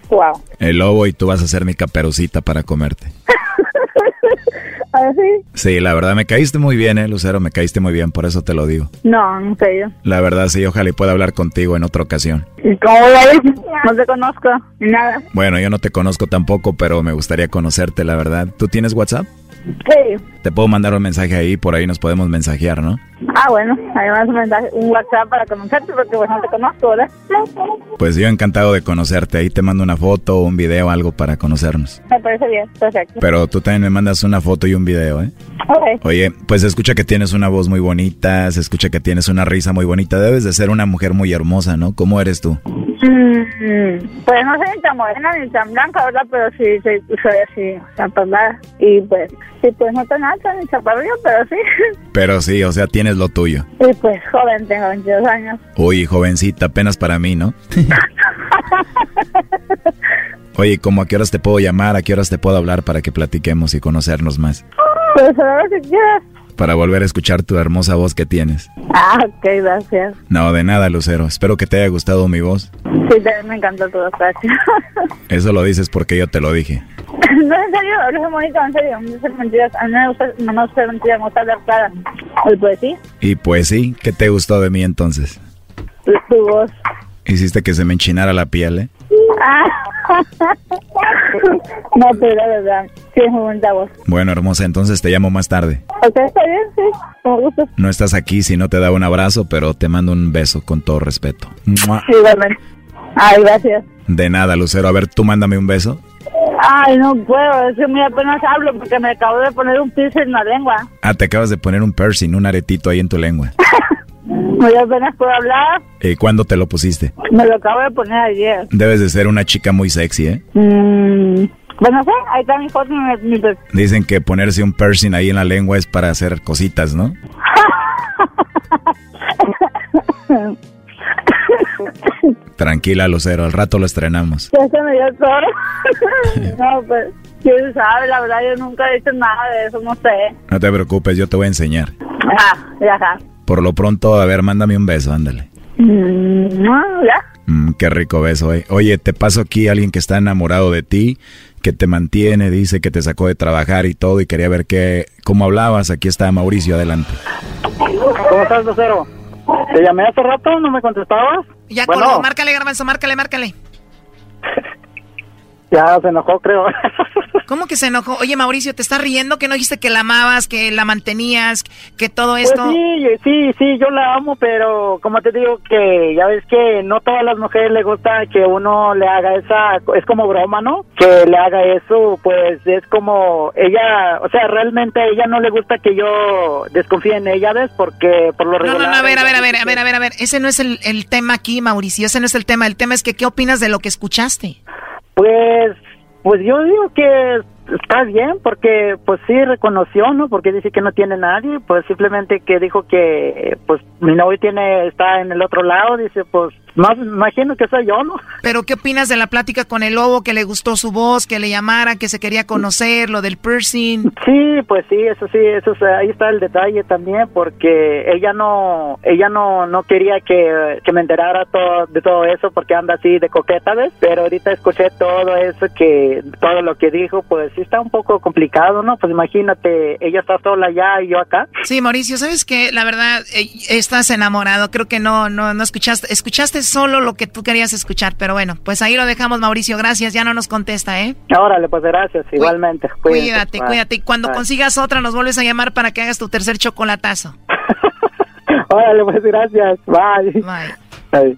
Wow. El lobo y tú vas a ser mi caperucita para comerte. ¿Ah, sí? Sí, la verdad me caíste muy bien, eh, Lucero, me caíste muy bien, por eso te lo digo. No, en serio. La verdad sí, ojalá y pueda hablar contigo en otra ocasión. ¿Y cómo ir? No te conozco, ni nada. Bueno, yo no te conozco tampoco, pero me gustaría conocerte, la verdad. ¿Tú tienes WhatsApp? Sí. Te puedo mandar un mensaje ahí, por ahí nos podemos mensajear, ¿no? Ah, bueno, además un, mensaje, un WhatsApp para conocerte porque pues no te conozco, ¿verdad? Pues yo encantado de conocerte, ahí te mando una foto, un video, algo para conocernos. Me parece bien, perfecto. Pero tú también me mandas una foto y un video, ¿eh? Ok. Oye, pues se escucha que tienes una voz muy bonita, se escucha que tienes una risa muy bonita. Debes de ser una mujer muy hermosa, ¿no? ¿Cómo eres tú? Mm, pues no soy ni tan morena ni tan blanca, ¿verdad? Pero sí soy, soy así, chaparrada. Y pues, sí, pues no tan alta ni chaparrilla, pero sí. Pero sí, o sea, tienes lo tuyo. Y pues joven, tengo 22 años. Uy, jovencita, apenas para mí, ¿no? Oye, ¿cómo a qué horas te puedo llamar? ¿A qué horas te puedo hablar para que platiquemos y conocernos más? Pues a hora que quieras. Para volver a escuchar tu hermosa voz que tienes. Ah, ok, gracias. No, de nada, Lucero. Espero que te haya gustado mi voz. Sí, también me encantó tu gracias. Eso lo dices porque yo te lo dije. No, en serio, hablas bonito, en serio. No sé mentiras. A mí no me gusta, no me gusta mentiras, me gusta hablar clara. Y pues sí, Y pues sí, ¿qué te gustó de mí entonces? tu, tu voz. Hiciste que se me enchinara la piel, ¿eh? Ah. No, pero la verdad, sí es muy bonita voz. Bueno, hermosa, entonces te llamo más tarde. ¿Ok, está bien? Sí, como gusto. No estás aquí si no te da un abrazo, pero te mando un beso con todo respeto. Igualmente. Ay, gracias. De nada, Lucero. A ver, tú mándame un beso. Ay, no puedo, es que muy apenas hablo porque me acabo de poner un piercing en la lengua. Ah, te acabas de poner un piercing, un aretito ahí en tu lengua. Muy apenas puedo hablar, ¿Y cuándo te lo pusiste? me lo acabo de poner ayer. Debes de ser una chica muy sexy, ¿eh? Mm, pues no sé, ahí está mi foto mi, mi Dicen que ponerse un piercing ahí en la lengua es para hacer cositas, ¿no? Tranquila, Lucero, al rato lo estrenamos. Ya se me dio todo. no, pues, quién sabe, la verdad yo nunca he hecho nada de eso, no sé. No te preocupes, yo te voy a enseñar. Ah, ya, ya. Por lo pronto, a ver, mándame un beso, ándale. Mm, no, ya. Mm, qué rico beso, eh. Oye, te paso aquí a alguien que está enamorado de ti, que te mantiene, dice que te sacó de trabajar y todo, y quería ver qué, cómo hablabas. Aquí está Mauricio, adelante. ¿Cómo estás, Lucero? Te llamé hace rato, ¿no me contestabas? Ya bueno, colgó, márcale, garbanzo, márcale, márcale. ya se enojó, creo. ¿Cómo que se enojó? Oye, Mauricio, ¿te estás riendo que no dijiste que la amabas, que la mantenías, que todo esto? Pues sí, sí, sí, yo la amo, pero como te digo que ya ves que no todas las mujeres le gusta que uno le haga esa, es como broma, ¿no? Que le haga eso, pues es como ella, o sea, realmente a ella no le gusta que yo desconfíe en ella, ¿ves? Porque por lo No, regular... no, no, a ver, a ver, a ver, a ver, a ver, a ver. Ese no es el, el tema aquí, Mauricio. Ese no es el tema. El tema es que, ¿qué opinas de lo que escuchaste? Pues, pues yo digo que está bien porque pues sí reconoció, ¿no? Porque dice que no tiene nadie, pues simplemente que dijo que pues mi novio tiene está en el otro lado, dice, pues me imagino que soy yo, ¿no? Pero, ¿qué opinas de la plática con el lobo, que le gustó su voz, que le llamara, que se quería conocer, lo del piercing? Sí, pues sí, eso sí, eso es- ahí está el detalle también porque ella no ella no no quería que, que me enterara todo de todo eso porque anda así de coqueta, ¿ves? Pero ahorita escuché todo eso que todo lo que dijo, pues sí está un poco complicado, ¿no? Pues imagínate, ella está sola allá y yo acá. Sí, Mauricio, ¿sabes qué? La verdad, eh, estás enamorado. Creo que no, no, no escuchaste. Escuchaste solo lo que tú querías escuchar, pero bueno, pues ahí lo dejamos, Mauricio. Gracias, ya no nos contesta, ¿eh? Órale, pues gracias, igualmente. Cuídate, cuídate. Y cuando consigas otra, nos vuelves a llamar para que hagas tu tercer chocolatazo. Órale, pues gracias. Bye. Bye.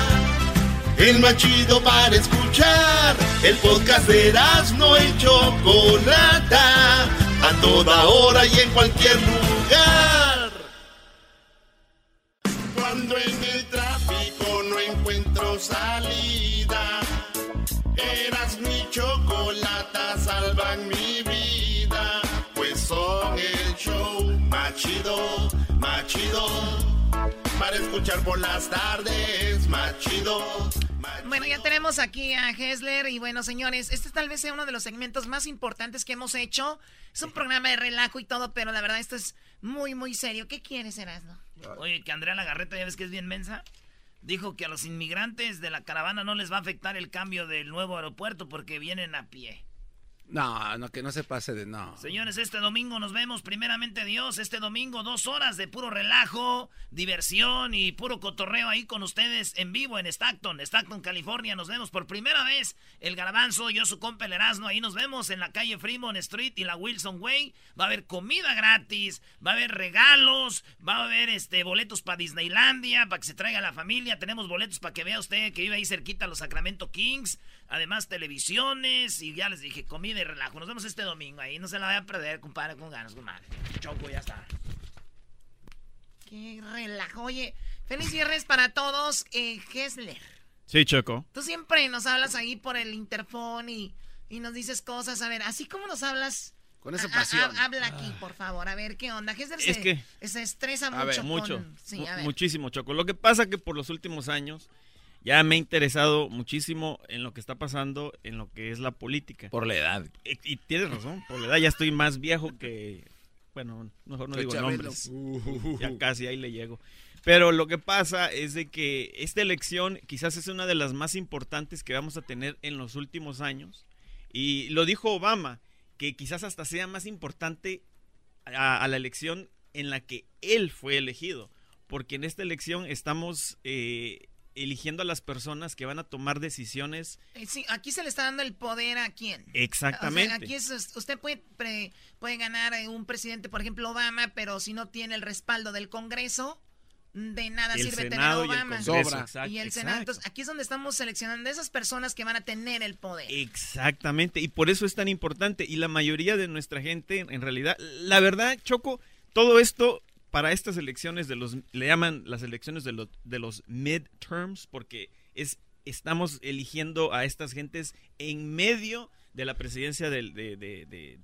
El más chido para escuchar. El podcast de no y Chocolata. A toda hora y en cualquier lugar. Cuando en el tráfico no encuentro salida. Eras mi chocolata, salvan mi vida. Pues son el show más chido, más chido. Para escuchar por las tardes, más chido. Bueno, ya tenemos aquí a Hessler y bueno, señores, este tal vez sea uno de los segmentos más importantes que hemos hecho. Es un programa de relajo y todo, pero la verdad esto es muy, muy serio. ¿Qué quieres, Erasmo? Oye, que Andrea Lagarreta, ya ves que es bien mensa, dijo que a los inmigrantes de la caravana no les va a afectar el cambio del nuevo aeropuerto porque vienen a pie. No, no, que no se pase de no. Señores, este domingo nos vemos, primeramente Dios, este domingo dos horas de puro relajo, diversión y puro cotorreo ahí con ustedes en vivo en Stockton, Stockton, California. Nos vemos por primera vez el garbanzo, yo su compa el Erasmo, ahí nos vemos en la calle Fremont Street y la Wilson Way. Va a haber comida gratis, va a haber regalos, va a haber este boletos para Disneylandia, para que se traiga la familia. Tenemos boletos para que vea usted que vive ahí cerquita a los Sacramento Kings. Además, televisiones y ya les dije, comida y relajo. Nos vemos este domingo ahí. No se la vaya a perder, compadre, con ganas, compadre. Choco, ya está. Qué relajo. Oye, feliz viernes para todos. Eh, Hessler, Sí, Choco. tú siempre nos hablas ahí por el interfón y, y nos dices cosas. A ver, así como nos hablas. Con esa pasión. a- habla aquí, por favor. A ver, ¿qué onda? Hesler Es se, que- se estresa A mucho. con- mucho. Sí, a ver. Muchísimo, Choco. Lo que pasa que por los últimos años ya me he interesado muchísimo en lo que está pasando en lo que es la política. Por la edad. Y, y tienes razón, por la edad ya estoy más viejo que... Bueno, mejor no Que digo Chabelo. nombres. Uh. Ya casi ahí le llego. Pero lo que pasa es de que esta elección quizás es una de las más importantes que vamos a tener en los últimos años. Y lo dijo Obama, que quizás hasta sea más importante a, a la elección en la que él fue elegido. Porque en esta elección estamos eh, eligiendo a las personas que van a tomar decisiones Eh, Sí, aquí se le está dando el poder a quién. Exactamente. O sea, aquí es, usted puede, pre- puede ganar eh, un presidente, por ejemplo, Obama, pero si no tiene el respaldo del Congreso, de nada El sirve Senado y tener el Obama. Congreso, Sobra. exacto, y el. Senado. Entonces, aquí es donde estamos seleccionando esas personas que van a tener el poder. Exactamente, y por eso es tan importante. Y la mayoría de nuestra gente, en realidad, la verdad, Choco, todo esto para estas elecciones de los, le llaman las elecciones de los, de los midterms, porque es, estamos eligiendo a estas gentes en medio de la presidencia de,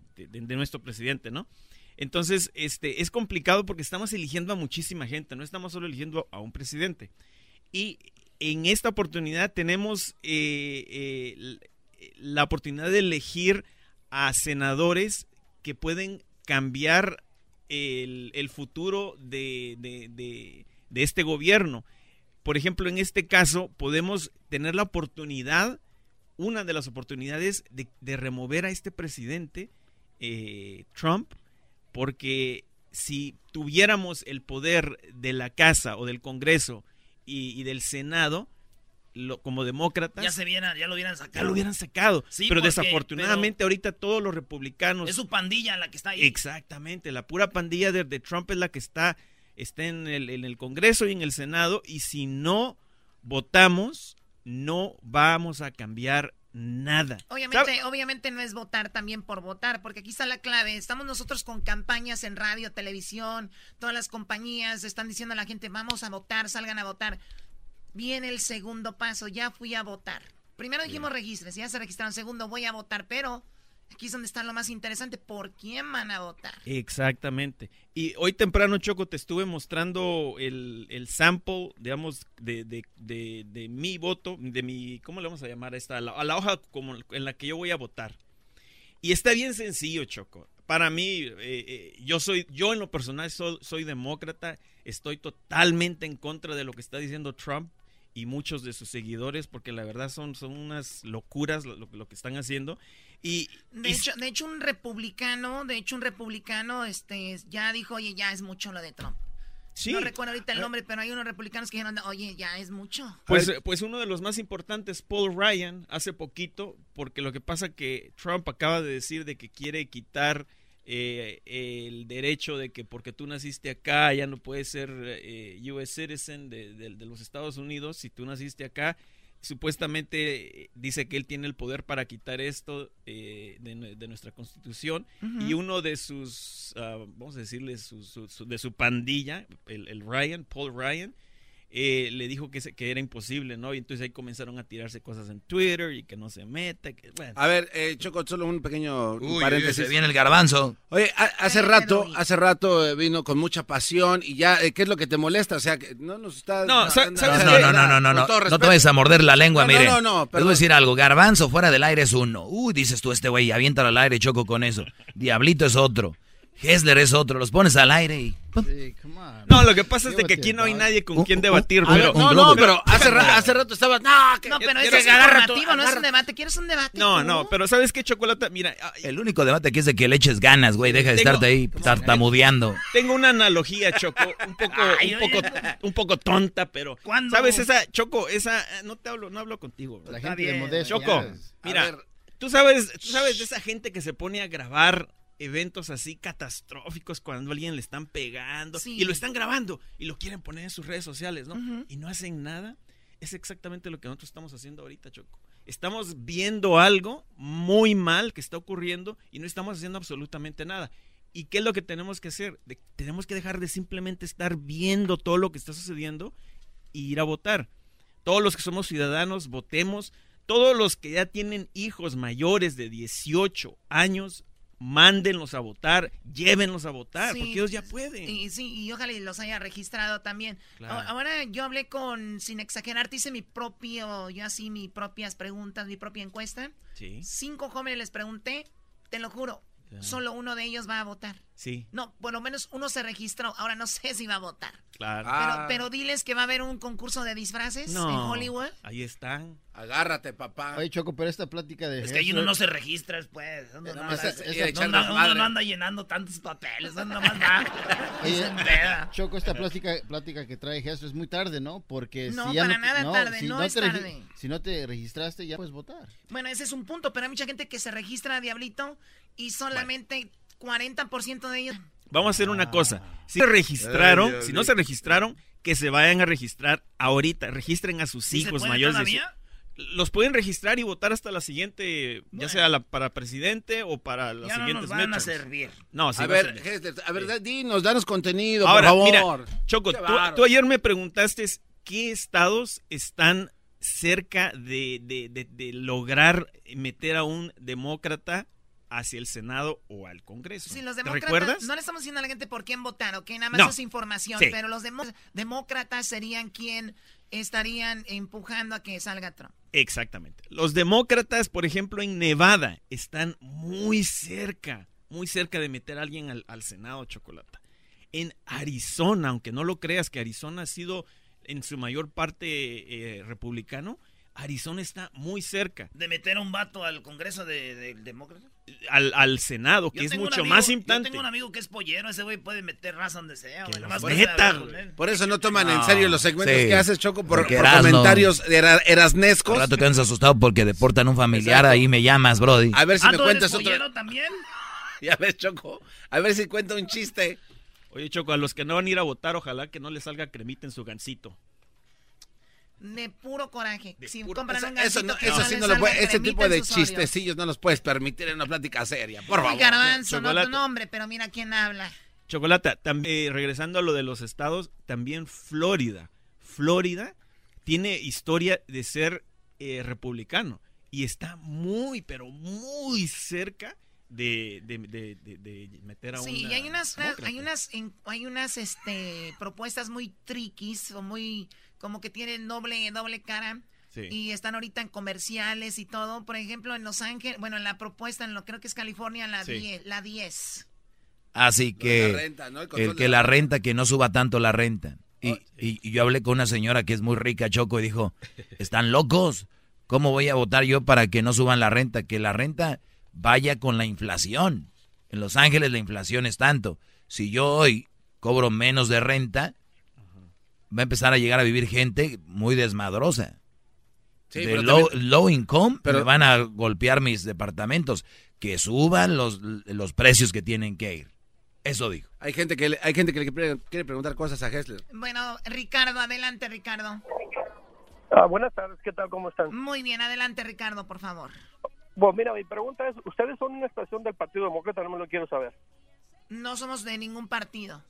nuestro presidente, ¿no? Entonces, este, es complicado porque estamos eligiendo a muchísima gente, no estamos solo eligiendo a un presidente. Y en esta oportunidad tenemos eh, eh, la oportunidad de elegir a senadores que pueden cambiar el, el futuro de, de- de- este gobierno. Por ejemplo, en este caso podemos tener la oportunidad, una de las oportunidades de, remover a este presidente, eh, Trump, porque si tuviéramos el poder de la Casa o del Congreso y del Senado, lo- como demócratas, Ya, se viera, ya lo hubieran sacado. ya lo hubieran sacado. Sí, pero porque- desafortunadamente ahorita todos los republicanos... Es su pandilla la que está ahí. Exactamente, la pura pandilla de, de Trump es la que está, está en, el, en el Congreso y en el Senado y si no votamos, no vamos a cambiar nada. Obviamente, obviamente no es votar también por votar, porque aquí está la clave. Estamos nosotros con campañas en radio, televisión, todas las compañías están diciendo a la gente, vamos a votar, salgan a votar. Viene el segundo paso, ya fui a votar. Primero dijimos registres, ya se registraron. Segundo, voy a votar, pero aquí es donde está lo más interesante, ¿por quién van a votar? Exactamente. Y hoy temprano, Choco, te estuve mostrando el, el sample, digamos, de, de, de, de mi voto, de mi, ¿cómo le vamos a llamar a esta? A la, a la hoja como en la que yo voy a votar. Y está bien sencillo, Choco. Para mí, eh, eh, yo soy, yo en lo personal soy, soy demócrata, estoy totalmente en contra de lo que está diciendo Trump y muchos de sus seguidores, porque la verdad son, son unas locuras lo, que están haciendo. Y, De y- hecho, de hecho, un republicano, de hecho, un republicano, este, ya dijo, oye, ya es mucho lo de Trump. Sí. No recuerdo ahorita el nombre, pero hay unos republicanos que dijeron, oye, ya es mucho. Pues, pues uno de los más importantes, Paul Ryan, hace poquito, porque lo que pasa que Trump acaba de decir de que quiere quitar eh, el derecho de que porque tú naciste acá ya no puedes ser eh, US citizen de, de- de los Estados Unidos si tú naciste acá. Supuestamente eh, dice que él tiene el poder para quitar esto eh, de, nue- de nuestra constitución y uno de sus, ah, vamos a decirle, su- su- su- de su pandilla, el, el Ryan, Paul Ryan, eh, le dijo que, se- que era imposible, ¿no? Y entonces ahí comenzaron a tirarse cosas en Twitter y que no se meta. Que, bueno. A ver, eh, Choco, solo un pequeño Uy, paréntesis. uy, se viene el garbanzo. Oye, a- hace rato, hace rato eh, vino con mucha pasión y ya, eh, ¿qué es lo que te molesta? O sea, que no nos está... No, anda- ¿sabes No, no, no, no, no, no, no te vayas a morder la lengua, No, no, miren. no, no, Les voy a decir algo, garbanzo fuera del aire es uno. Uy, dices tú, este güey, aviéntalo al aire, choco con eso. Diablito es otro. Hessler es otro, los pones al aire y... No, lo que pasa es de que aquí no hay nadie con quien debatir, pero... no, no, pero hace, ra- hace rato estaba... No, que, No, pero es que agarra informativo, tu- no es un debate. ¿Quieres un debate? No, tú? no, pero ¿sabes qué, Chocolata? Mira, El único debate aquí es de que le eches ganas, güey, deja de Tengo- estarte ahí tartamudeando. tengo una analogía, Choco, un poco, un poco, un poco tonta, pero... ¿Cuándo? ¿Sabes esa, Choco, esa... eh, No te hablo, no hablo contigo. La Está gente de. Choco, mira, tú sabes, tú sabes de esa gente que se pone a grabar eventos así catastróficos cuando a alguien le están pegando Sí. y lo están grabando y lo quieren poner en sus redes sociales, ¿no? Y no hacen nada. Es exactamente lo que nosotros estamos haciendo ahorita, Choco. Estamos viendo algo muy mal que está ocurriendo y no estamos haciendo absolutamente nada. ¿Y qué es lo que tenemos que hacer? De- tenemos que dejar de simplemente estar viendo todo lo que está sucediendo e ir a votar. Todos los que somos ciudadanos, votemos. todos los que ya tienen hijos mayores de 18 años, mándenlos a votar, llévenlos a votar, Sí. porque ellos ya pueden. Y sí, y ojalá y los haya registrado también. Claro. Ahora yo hablé con, sin exagerar, hice mi propio, yo así mis propias preguntas, mi propia encuesta. Sí. Cinco jóvenes les pregunté, te lo juro, Claro. solo uno de ellos va a votar. Sí, No, por lo menos uno se registró. Ahora no sé si va a votar. claro. Pero, pero diles que va a haber un concurso de disfraces no, en Hollywood. ahí están. Agárrate, papá. Oye, Choco, pero esta plática de... Es que ahí uno no se registra después. Uno, no, más anda- es- es no echar anda- desmadre. uno no anda llenando tantos papeles. Oye, se empeda. Choco, esta plática, plática que trae Jesús es muy tarde, ¿no? Porque No, si ya para nada no, tarde, si no no es tarde. Si no te registraste, ya puedes votar. Bueno, ese es un punto, pero hay mucha gente que se registra, Diablito, y solamente 40% de ellos... Vamos a hacer una cosa. Si se registraron, Ay, Dios si no se registraron, que se vayan a registrar ahorita. Registren a sus ¿Sí se hijos mayores de? Los pueden registrar y votar hasta la siguiente, ya sea la, para presidente o para las Ya no siguientes nos van a servir. No, sí a ver, servir. Hester, a ver, dinos, danos contenido, Ahora, por mira, favor. Choco, tú ayer me preguntaste qué estados están cerca de, de- de- de lograr meter a un demócrata hacia el Senado o al Congreso. Sí, los ¿Te demócratas, recuerdas? no le estamos diciendo a la gente por quién votar, ¿ok? Nada más No. es información, Sí. pero los demo- demócratas serían quien estarían empujando a que salga Trump. Exactamente. Los demócratas, por ejemplo, en Nevada, están muy cerca, muy cerca de meter a alguien al, al Senado, Chocolata. En Arizona, aunque no lo creas que Arizona ha sido en su mayor parte eh, republicano, Arizona está muy cerca. ¿De meter a un vato al Congreso de- del Demócrata? Al, al Senado, que Yo es mucho amigo- más Yo importante. tengo un amigo que es pollero, ese güey puede meter raza donde sea, güey. Por, por eso no toman en serio los segmentos sí. que haces, Choco, por, por comentarios era- erasnescos. Al rato que andas asustado porque deportan a un familiar, Exacto. ahí me llamas, Brody. A ver si Ah, me ¿tú eres cuentas otro. pollero también? Ya ves, Choco. A ver si cuenta un chiste. Oye, Choco, a los que no van a ir a votar, ojalá que no les salga cremita en su gancito. De puro coraje. si compran Eso, un eso gansito no, que eso no sí no lo puede, ese tipo de chistecillos no los puedes permitir en una plática seria, por favor. garbanzo, no Chocolate. tu nombre, pero mira quién habla. Chocolata, también, regresando a lo de los estados, también Florida. Florida tiene historia de ser eh, republicano y está muy, pero muy cerca de, de- de- de- de meter a Sí, una y hay unas, demócrata. hay unas, en- hay unas este, propuestas muy triquis o muy, como que tienen doble, doble cara. Sí. Y están ahorita en comerciales y todo. Por ejemplo, en Los Ángeles, bueno, en la propuesta, en lo creo que es California, la Sí. 10. La 10. Así que la renta, ¿no? El que la renta, que no suba tanto la renta. Y, y- y yo hablé con una señora que es muy rica, Choco, y dijo, ¿están locos? ¿Cómo voy a votar yo para que no suban la renta? Que la renta vaya con la inflación. En Los Ángeles la inflación es tanto. Si yo hoy cobro menos de renta, va a empezar a llegar a vivir gente muy desmadrosa. Sí, de pero low, también- low income, pero- me van a golpear mis departamentos. Que suban los, los precios que tienen que ir. Eso dijo. Hay gente que le, hay gente que le quiere, quiere preguntar cosas a Hessler. Bueno, Ricardo, adelante, Ricardo. Ah, buenas tardes, ¿qué tal? ¿Cómo están? Muy bien, adelante, Ricardo, por favor. Bueno, mira, mi pregunta es, ¿ustedes son una estación del Partido Demócrata? No me lo quiero saber. No somos de ningún partido.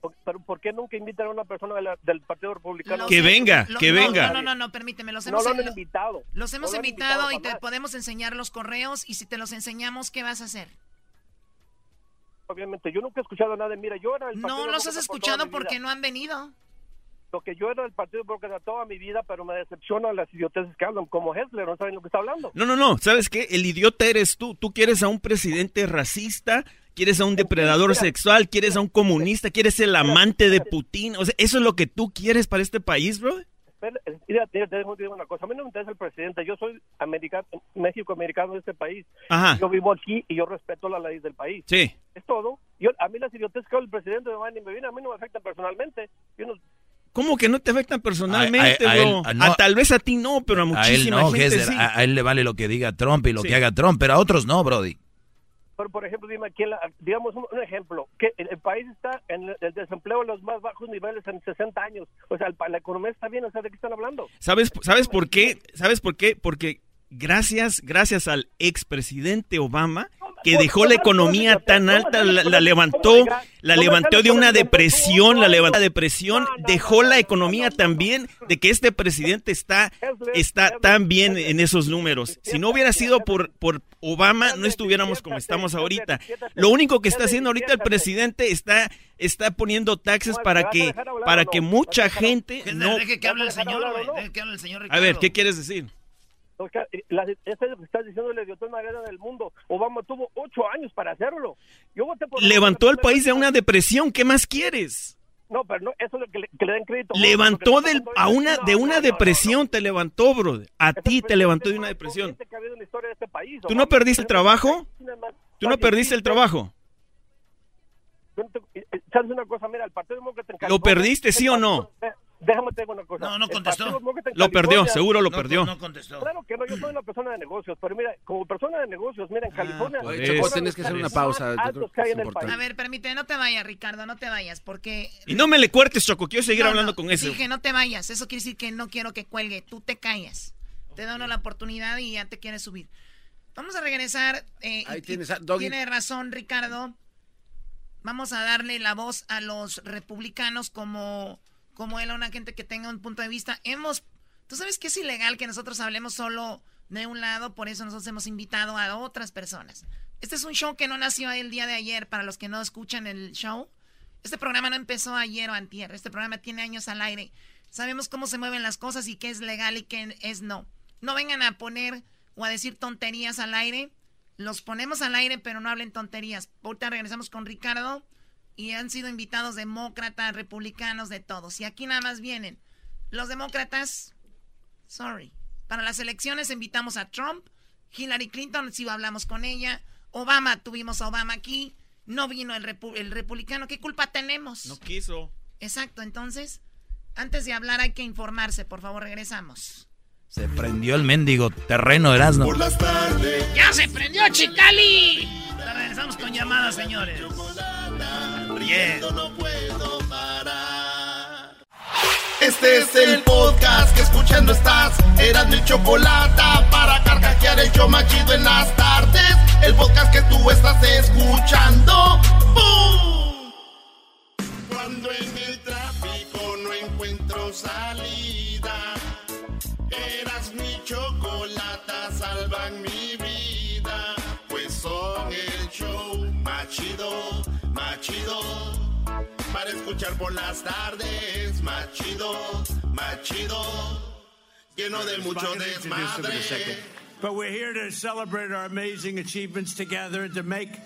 Por- ¿Pero por qué nunca invitan a una persona de la- del Partido Republicano? Los Que venga, lo- que no, venga. No, no, no, no, permíteme, los No hemos, lo han lo- invitado. los hemos No lo han invitado, y te podemos enseñar los correos y si te los enseñamos, ¿qué vas a hacer? Obviamente, yo nunca he escuchado nada. Mira, yo era Partido No los has por escuchado porque no han venido. Lo que yo era del Partido Demócrata toda mi vida, pero me decepciona las idioteces que hablan, como Hessler, no saben lo que está hablando. No, no, no. ¿Sabes qué? El idiota eres tú. Tú quieres a un presidente racista, quieres a un depredador sexual, quieres a un comunista, quieres el amante de Putin. O sea, ¿eso es lo que tú quieres para este país, bro? Eh, Mira, te, digo una cosa. A mí no me interesa el presidente. Yo soy americano, México-americano de este país. Ajá. Yo vivo aquí y yo respeto las leyes del país. Sí. Es todo. Yo, a mí las idioteces que el presidente y me vienen. A mí no me afectan personalmente. Yo no- ¿Cómo que no te afectan personalmente, A- a- a bro? él, a no- A tal vez a ti no, pero a A él muchísima no, gente Hessler, sí. a, a él le vale lo que diga Trump y lo Sí. que haga Trump, pero a otros no, Brody. Pero, por ejemplo, dime, aquí digamos un, ejemplo, que el, país está en el, desempleo en los más bajos niveles en 60 años. O sea, el la economía está bien, o sea, ¿de qué están hablando? ¿Sabes, ¿Sabes por qué? ¿Sabes por qué? Porque gracias, gracias al expresidente Obama, que dejó la economía tan alta, la, la levantó, la levantó de una depresión, la levantó de depresión, dejó la economía también de que este presidente está, está tan bien en esos números. Si no hubiera sido por, por Obama, no estuviéramos como estamos ahorita. Lo único que está haciendo ahorita el presidente está, está poniendo taxes para que, para que mucha gente no... Deje que hable el señor, güey. Deje que hable el señor A ver, ¿qué quieres decir? O sea, la- es lo que estás diciendo la idiotez más grande del mundo. Obama tuvo ocho años para hacerlo. Yo voté por Levantó al país de una depresión, ¿qué más quieres? No, pero no, eso es lo que le, que le den crédito. Levantó del, a una, de una depresión, te levantó, bro. A ti te levantó de una depresión. que ha habido en la historia de este país. ¿Tú no perdiste el trabajo? ¿Tú no perdiste el trabajo? ¿Sabes una cosa? Mira, el Partido Demócrata ¿Lo perdiste, sí o no? Déjame te digo una cosa. No, no contestó. Lo perdió, California- seguro lo perdió. No contestó. Claro que no, yo soy una persona de negocios, pero mira, como persona de negocios, mira, en California... Oye, es Choco, uno de tienes que hacer una pausa, yo creo que es. A ver, permíteme, no te vayas, Ricardo, no te vayas, porque... Y no me le cuertes, Choco, quiero seguir No, hablando no, con eso. Dije, no te vayas, eso quiere decir que no quiero que cuelgue, tú te callas. Te da uno la oportunidad y ya te quieres subir. Vamos a regresar. eh, Ahí y- tienes a- Doggy. Tiene razón, Ricardo. Vamos a darle la voz a los republicanos como, como él, a una gente que tenga un punto de vista. Hemos, tú sabes que es ilegal que nosotros hablemos solo de un lado, por eso nosotros hemos invitado a otras personas. Este es un show que no nació el día de ayer, para los que no escuchan el show. Este programa no empezó ayer o antier, este programa tiene años al aire. Sabemos cómo se mueven las cosas y qué es legal y qué es no. No vengan a poner o a decir tonterías al aire. Los ponemos al aire, pero no hablen tonterías. Ahorita regresamos con Ricardo y han sido invitados demócratas, republicanos, de todos. Y aquí nada más vienen los demócratas. Sorry. Para las elecciones invitamos a Trump, Hillary Clinton, si hablamos con ella. Obama, tuvimos a Obama aquí. No vino el, repu- el republicano. ¿Qué culpa tenemos? No quiso. Exacto, entonces, antes de hablar hay que informarse. Por favor, regresamos. Se prendió el mendigo terreno, Erasmo. Por las tardes. ¡Ya se prendió Chicali! Regresamos con llamadas, señores. Riendo no puedo parar. Este es el podcast que escuchando estás. Eran mi chocolate para carcajear el yo machido en las tardes. El podcast que tú estás escuchando. ¡Bum! Cuando en el tráfico no encuentro salida. Eras mi chocolate, salvan mi Para escuchar por las tardes, machido, machido. Lleno de mucho desmadre. But we're here to celebrate our amazing achievements together and to make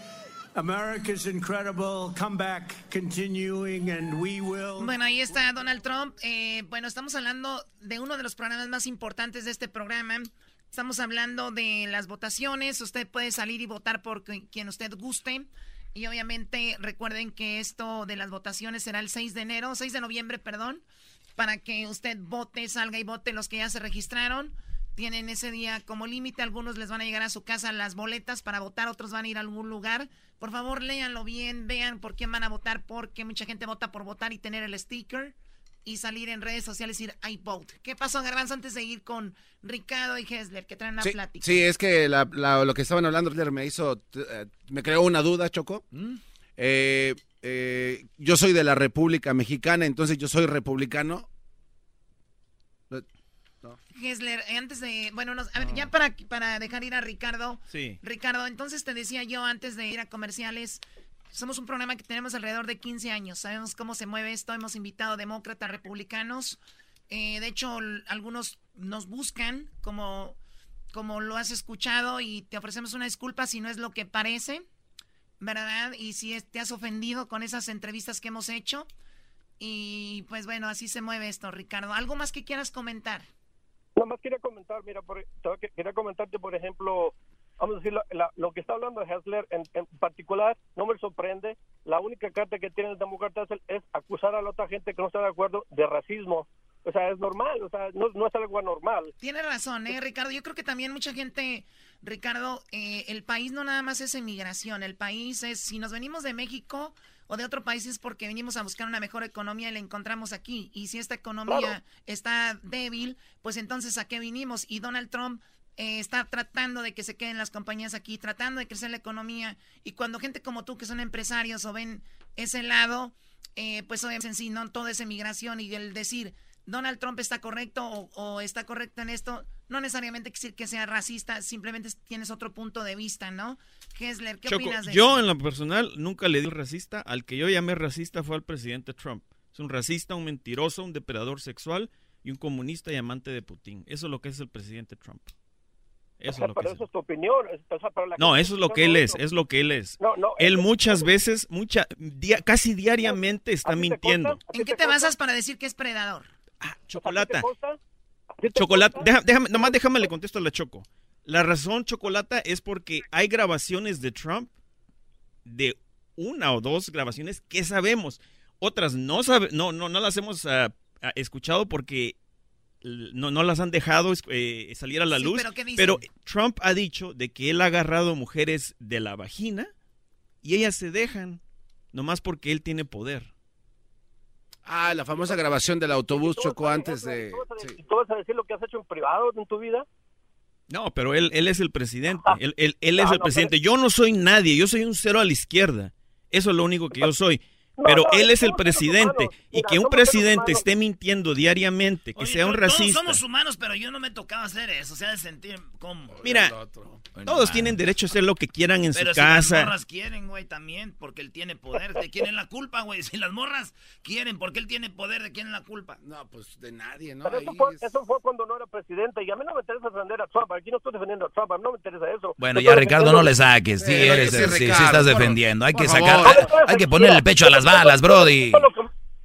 America's incredible comeback continuing, and we will. Bueno, ahí está Donald Trump. Eh, bueno, estamos hablando de uno de los programas más importantes de este programa. Estamos hablando de las votaciones. Usted puede salir y votar por qui- quien usted guste. Y obviamente recuerden que esto de las votaciones será el 6 de enero, 6 de noviembre, perdón, para que usted vote, salga y vote los que ya se registraron. Tienen ese día como límite, algunos les van a llegar a su casa las boletas para votar, otros van a ir a algún lugar. Por favor, léanlo bien, vean por quién van a votar, porque mucha gente vota por votar y tener el sticker y salir en redes sociales y decir I vote. ¿Qué pasó, Garbanzo, antes de ir con Ricardo y Hessler, que traen una Sí, plática? sí, es que la- la- lo que estaban hablando me hizo, eh, me creó una duda, Choco. Eh, eh, yo soy de la República Mexicana, entonces yo soy republicano. Hessler, eh, antes de, bueno, nos- a ver, ya para, para dejar ir a Ricardo. Sí. Ricardo, entonces te decía yo antes de ir a comerciales, somos un programa que tenemos alrededor de 15 años, sabemos cómo se mueve esto, hemos invitado demócratas, republicanos, eh, de hecho algunos nos buscan como, como lo has escuchado y te ofrecemos una disculpa si no es lo que parece, ¿verdad? Y si te has ofendido con esas entrevistas que hemos hecho. Y pues bueno, así se mueve esto, Ricardo. ¿Algo más que quieras comentar? Nada más quería comentar, mira, por, quería comentarte, por ejemplo, vamos a decir, la- la- lo que está hablando Hessler en, en particular, no me sorprende. La única carta que tiene el demócrata es, es acusar a la otra gente que no está de acuerdo de racismo. O sea, es normal, o sea, no, no es algo anormal. Tiene razón, ¿eh, Ricardo? Yo creo que también mucha gente, Ricardo, eh, el país no nada más es emigración, el país es, si nos venimos de México o de otro país es porque venimos a buscar una mejor economía y la encontramos aquí. Y si esta economía Claro. está débil, pues entonces ¿a qué vinimos? Y Donald Trump eh, está tratando de que se queden las compañías aquí, tratando de crecer la economía. Y cuando gente como tú, que son empresarios o ven ese lado, eh, pues obviamente en sí, no todo es emigración y el decir Donald Trump está correcto o, o está correcto en esto, no necesariamente quiere decir que sea racista, simplemente tienes otro punto de vista, ¿no? Hessler, ¿qué Choco, opinas de yo eso? en lo personal nunca le di racista. Al que yo llamé racista fue al presidente Trump. Es un racista, un mentiroso, un depredador sexual y un comunista y amante de Putin. Eso es lo que es el presidente Trump. Eso O sea, es lo que pero es. eso es tu opinión. es- o sea, para la No, eso es lo que él es, es lo que él es. No, no, Él muchas veces, mucha, dia- casi diariamente está mintiendo. ¿En qué te basas para decir que es predador? Chocolata. Chocolata, deja- déjame, nomás déjame le contesto a la Choco. La razón, Chocolata, es porque hay grabaciones de Trump de una o dos grabaciones que sabemos. Otras no sabe, no, no, no las hemos ah, ah, escuchado porque no, no las han dejado eh, salir a la Sí, luz. pero ¿qué dicen? pero Trump ha dicho de que él ha agarrado mujeres de la vagina y ellas se dejan nomás porque él tiene poder. Ah, la famosa grabación del autobús chocó antes de... ¿Y ¿Tú vas a decir lo que has hecho en privado en tu vida? No, pero él, él es el presidente. Él, él- él es Ah, el no, presidente. Yo no soy nadie. Yo soy un cero a la izquierda. Eso es lo único que yo soy. Pero no, él es el presidente. Y que un presidente esté mintiendo diariamente, que Oye, sea un racista. Todos somos humanos, pero yo no me tocaba hacer eso. O sea, de sentir como. Mira, todos tienen derecho a hacer lo que quieran en Pero su si las casa. morras quieren, güey, también, porque él tiene poder. ¿De quién es la culpa, güey? Si las morras quieren, porque él tiene poder, ¿de quién es la culpa? No, pues de nadie, Pero eso fue, eso fue cuando no era presidente y a mí no me interesa defender a Trump. Aquí no estoy defendiendo a Trump, a mí no me interesa eso. Bueno, ya Ricardo no le saques, sí Eh, eres, sí, sí, estás defendiendo, hay que sacar, hay que ponerle el pecho a las balas, brody.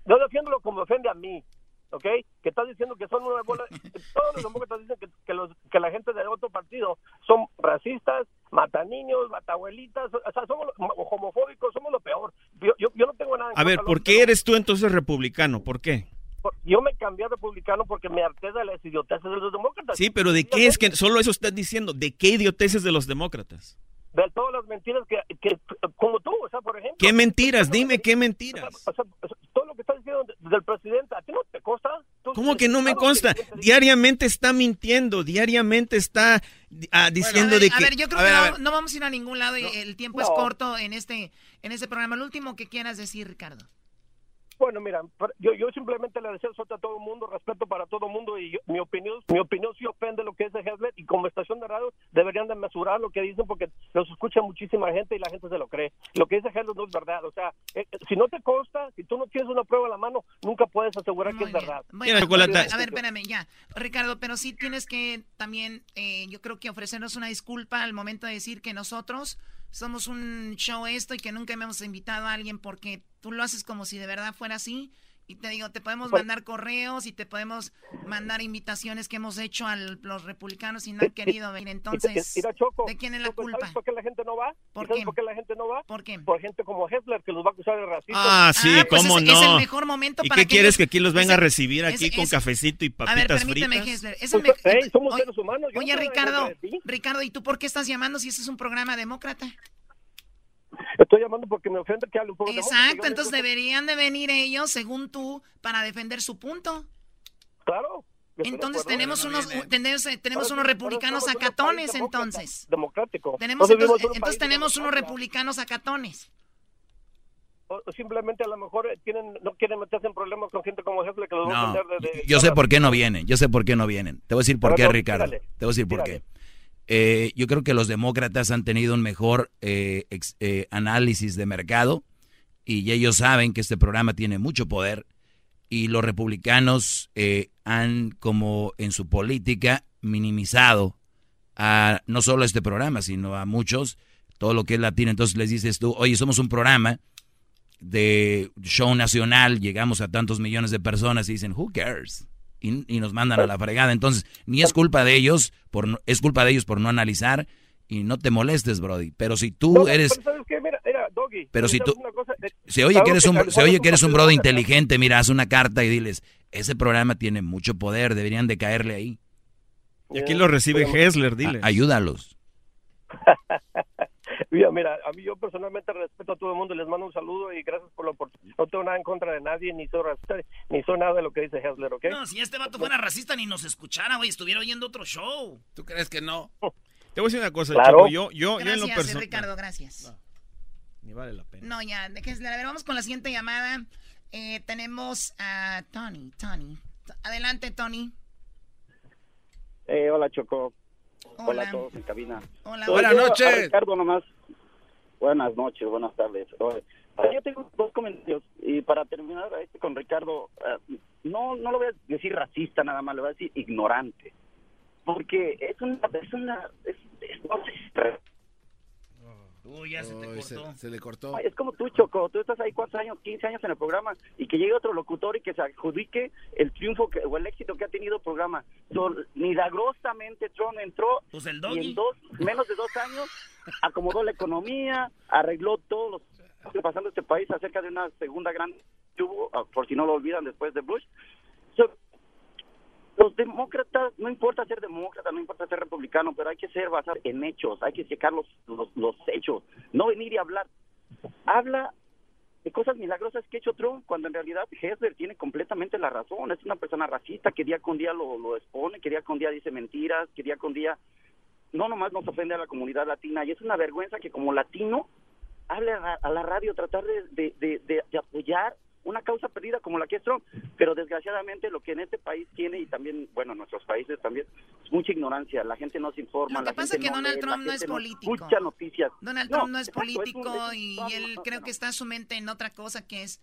Yo defiendo lo como defiende a mí, ¿ok? Que estás diciendo que son una bola... Todos los demócratas dicen que, que, los, que la gente de otro partido son racistas, matan niños, matabuelitas, o sea, somos homofóbicos, somos lo peor. Yo, yo, yo no tengo nada en A ver, ¿por qué eres tú entonces republicano? ¿Por qué? Yo me cambié a republicano porque me harté de las idioteces de los demócratas. Sí, pero ¿de qué es que solo eso estás diciendo? ¿De qué idioteces de los demócratas? De todas las mentiras que, que como tú, o sea, por ejemplo... ¿Qué mentiras? Dime qué mentiras. O sea, o sea, todo lo que estás diciendo de- del presidente, ¿a ti no te consta? Tú- ¿Cómo que no me consta? Diariamente está mintiendo, diariamente está ah, diciendo a ver, de que... a ver, yo creo ver, que no, no vamos a ir a ningún lado y el tiempo es No. corto en este en este programa. Lo último que quieras decir, Ricardo. Bueno, mira, yo, yo simplemente le deseo suerte a todo el mundo, respeto para todo el mundo y yo- mi opinión mi opinión sí ofende lo que es de Hezlet y como estación de radio deberían de mesurar lo que dicen porque los escucha muchísima gente y la gente se lo cree. Lo que dice Hezlet no es verdad, o sea, eh, eh, si no te consta, si tú no tienes una prueba a la mano, nunca puedes asegurar que es verdad. Bueno, a ver, espérame, ya. Ricardo, pero sí tienes que también, eh, yo creo que ofrecernos una disculpa al momento de decir que nosotros somos un show esto y que nunca hemos invitado a alguien porque tú lo haces como si de verdad fuera así. Y te digo, te podemos Pues- mandar correos y te podemos mandar invitaciones que hemos hecho a los republicanos y no han querido venir. Entonces, Mira, Choco, ¿de quién es la Choco, culpa? ¿Sabes por qué la gente no va? ¿Por ¿Sabes qué? por qué la gente no va? ¿Por qué? Por gente como Hessler que los va a acusar de racismo. Ah, sí, pues cómo es- no. es el mejor momento ¿Y para qué que quieres ellos- que aquí los venga a ese- recibir aquí ese- con ese- cafecito y A ver, papitas permíteme, fritas? Hessler. Es el Pues, hey, somos Oye- seres humanos, yo no Oye, estoy Ricardo. Ricardo, ¿y tú por qué estás llamando si este es un programa demócrata? Estoy llamando porque me ofende que hable un poco de Exacto, entonces deberían de venir ellos, según tú, para defender su punto. Claro. de Entonces tenemos No unos tenemos, eh, tenemos unos republicanos acatones entonces. Democrático. Tenemos No entonces, entonces tenemos unos republicanos acatones. O- simplemente a lo mejor eh, tienen, no quieren meterse en problemas con gente como Hessler que los va a No, de, de- yo sé por qué no vienen, yo sé por qué no vienen. Te voy a decir por qué, no, Ricardo. Te voy a decir por qué. Eh, yo creo que los demócratas han tenido un mejor eh, eh, análisis de mercado y ellos saben que este programa tiene mucho poder y los republicanos eh, han como en su política minimizado a no solo este programa, sino a muchos, todo lo que es latino. Entonces les dices tú, oye, somos un programa de show nacional, llegamos a tantos millones de personas y dicen, who cares? Y, y nos mandan a la fregada. Entonces, ni es culpa de ellos, por no- es culpa de ellos por no analizar y no te molestes, Brody. Pero si tú No, eres, pero ¿sabes qué? Mira, mira, Doggy, pero si ¿sabes tú, una cosa? Se oye que eres un, se oye que eres un Brody inteligente, mira, haz una carta y diles, ese programa tiene mucho poder, deberían de caerle ahí. Y aquí lo recibe Hessler, dile. Ayúdalos. Mira, mira, a mí yo personalmente respeto a todo el mundo, les mando un saludo y gracias por la oportunidad. No tengo nada en contra de nadie, ni soy racista, ni soy nada de lo que dice Hessler, ¿ok? No, si este vato fuera racista ni nos escuchara, güey, estuviera oyendo otro show. ¿Tú crees que no? Te voy a decir una cosa, Claro. Choco, Yo, yo, yo en lo Gracias, personal. Ricardo, gracias. Ni vale la pena. No, ya, déjense. A ver, vamos con la siguiente llamada. Eh, tenemos a Tony, Tony. Adelante, Tony. Eh, hola, Choco. Hola. Hola a todos en cabina. Hola, Oye, buenas noches. Ricardo nomás. Buenas noches, buenas tardes. Oye, Yo tengo dos comentarios y para terminar este con Ricardo, eh, no no lo voy a decir racista nada más, lo voy a decir ignorante. Porque es una... Es una es, es- no sé, Uy, ya se te Uy, cortó. se le cortó. Es como tú, Choco. Tú estás ahí cuántos años, 15 años en el programa y que llegue otro locutor y que se adjudique el triunfo que- o el éxito que ha tenido el programa. So, milagrosamente Trump entró Pues el y en dos, menos de dos años acomodó la economía, arregló todos los que está pasando este país acerca de una segunda gran hubo, ah, por si no lo olvidan después de Bush. So, los demócratas, no importa ser demócrata, no importa ser republicano, pero hay que ser basado en hechos, hay que checar los, los, los hechos, no venir y hablar. Habla de cosas milagrosas que ha hecho Trump, cuando en realidad Hesler tiene completamente la razón. Es una persona racista que día con día lo, lo expone, que día con día dice mentiras, que día con día no nomás nos ofende a la comunidad latina. Y es una vergüenza que como latino hable a, la- a la radio, tratar de- de- de apoyar una causa perdida como la que es Trump. Pero desgraciadamente lo que en este país tiene y también, bueno, en nuestros países también, es mucha ignorancia. La gente no se informa. Lo la que pasa gente es que no Donald lee, Trump no es político. escucha noticias. Donald No, Trump no es exacto, político es un- y no, él no, creo no. que está su mente en otra cosa que es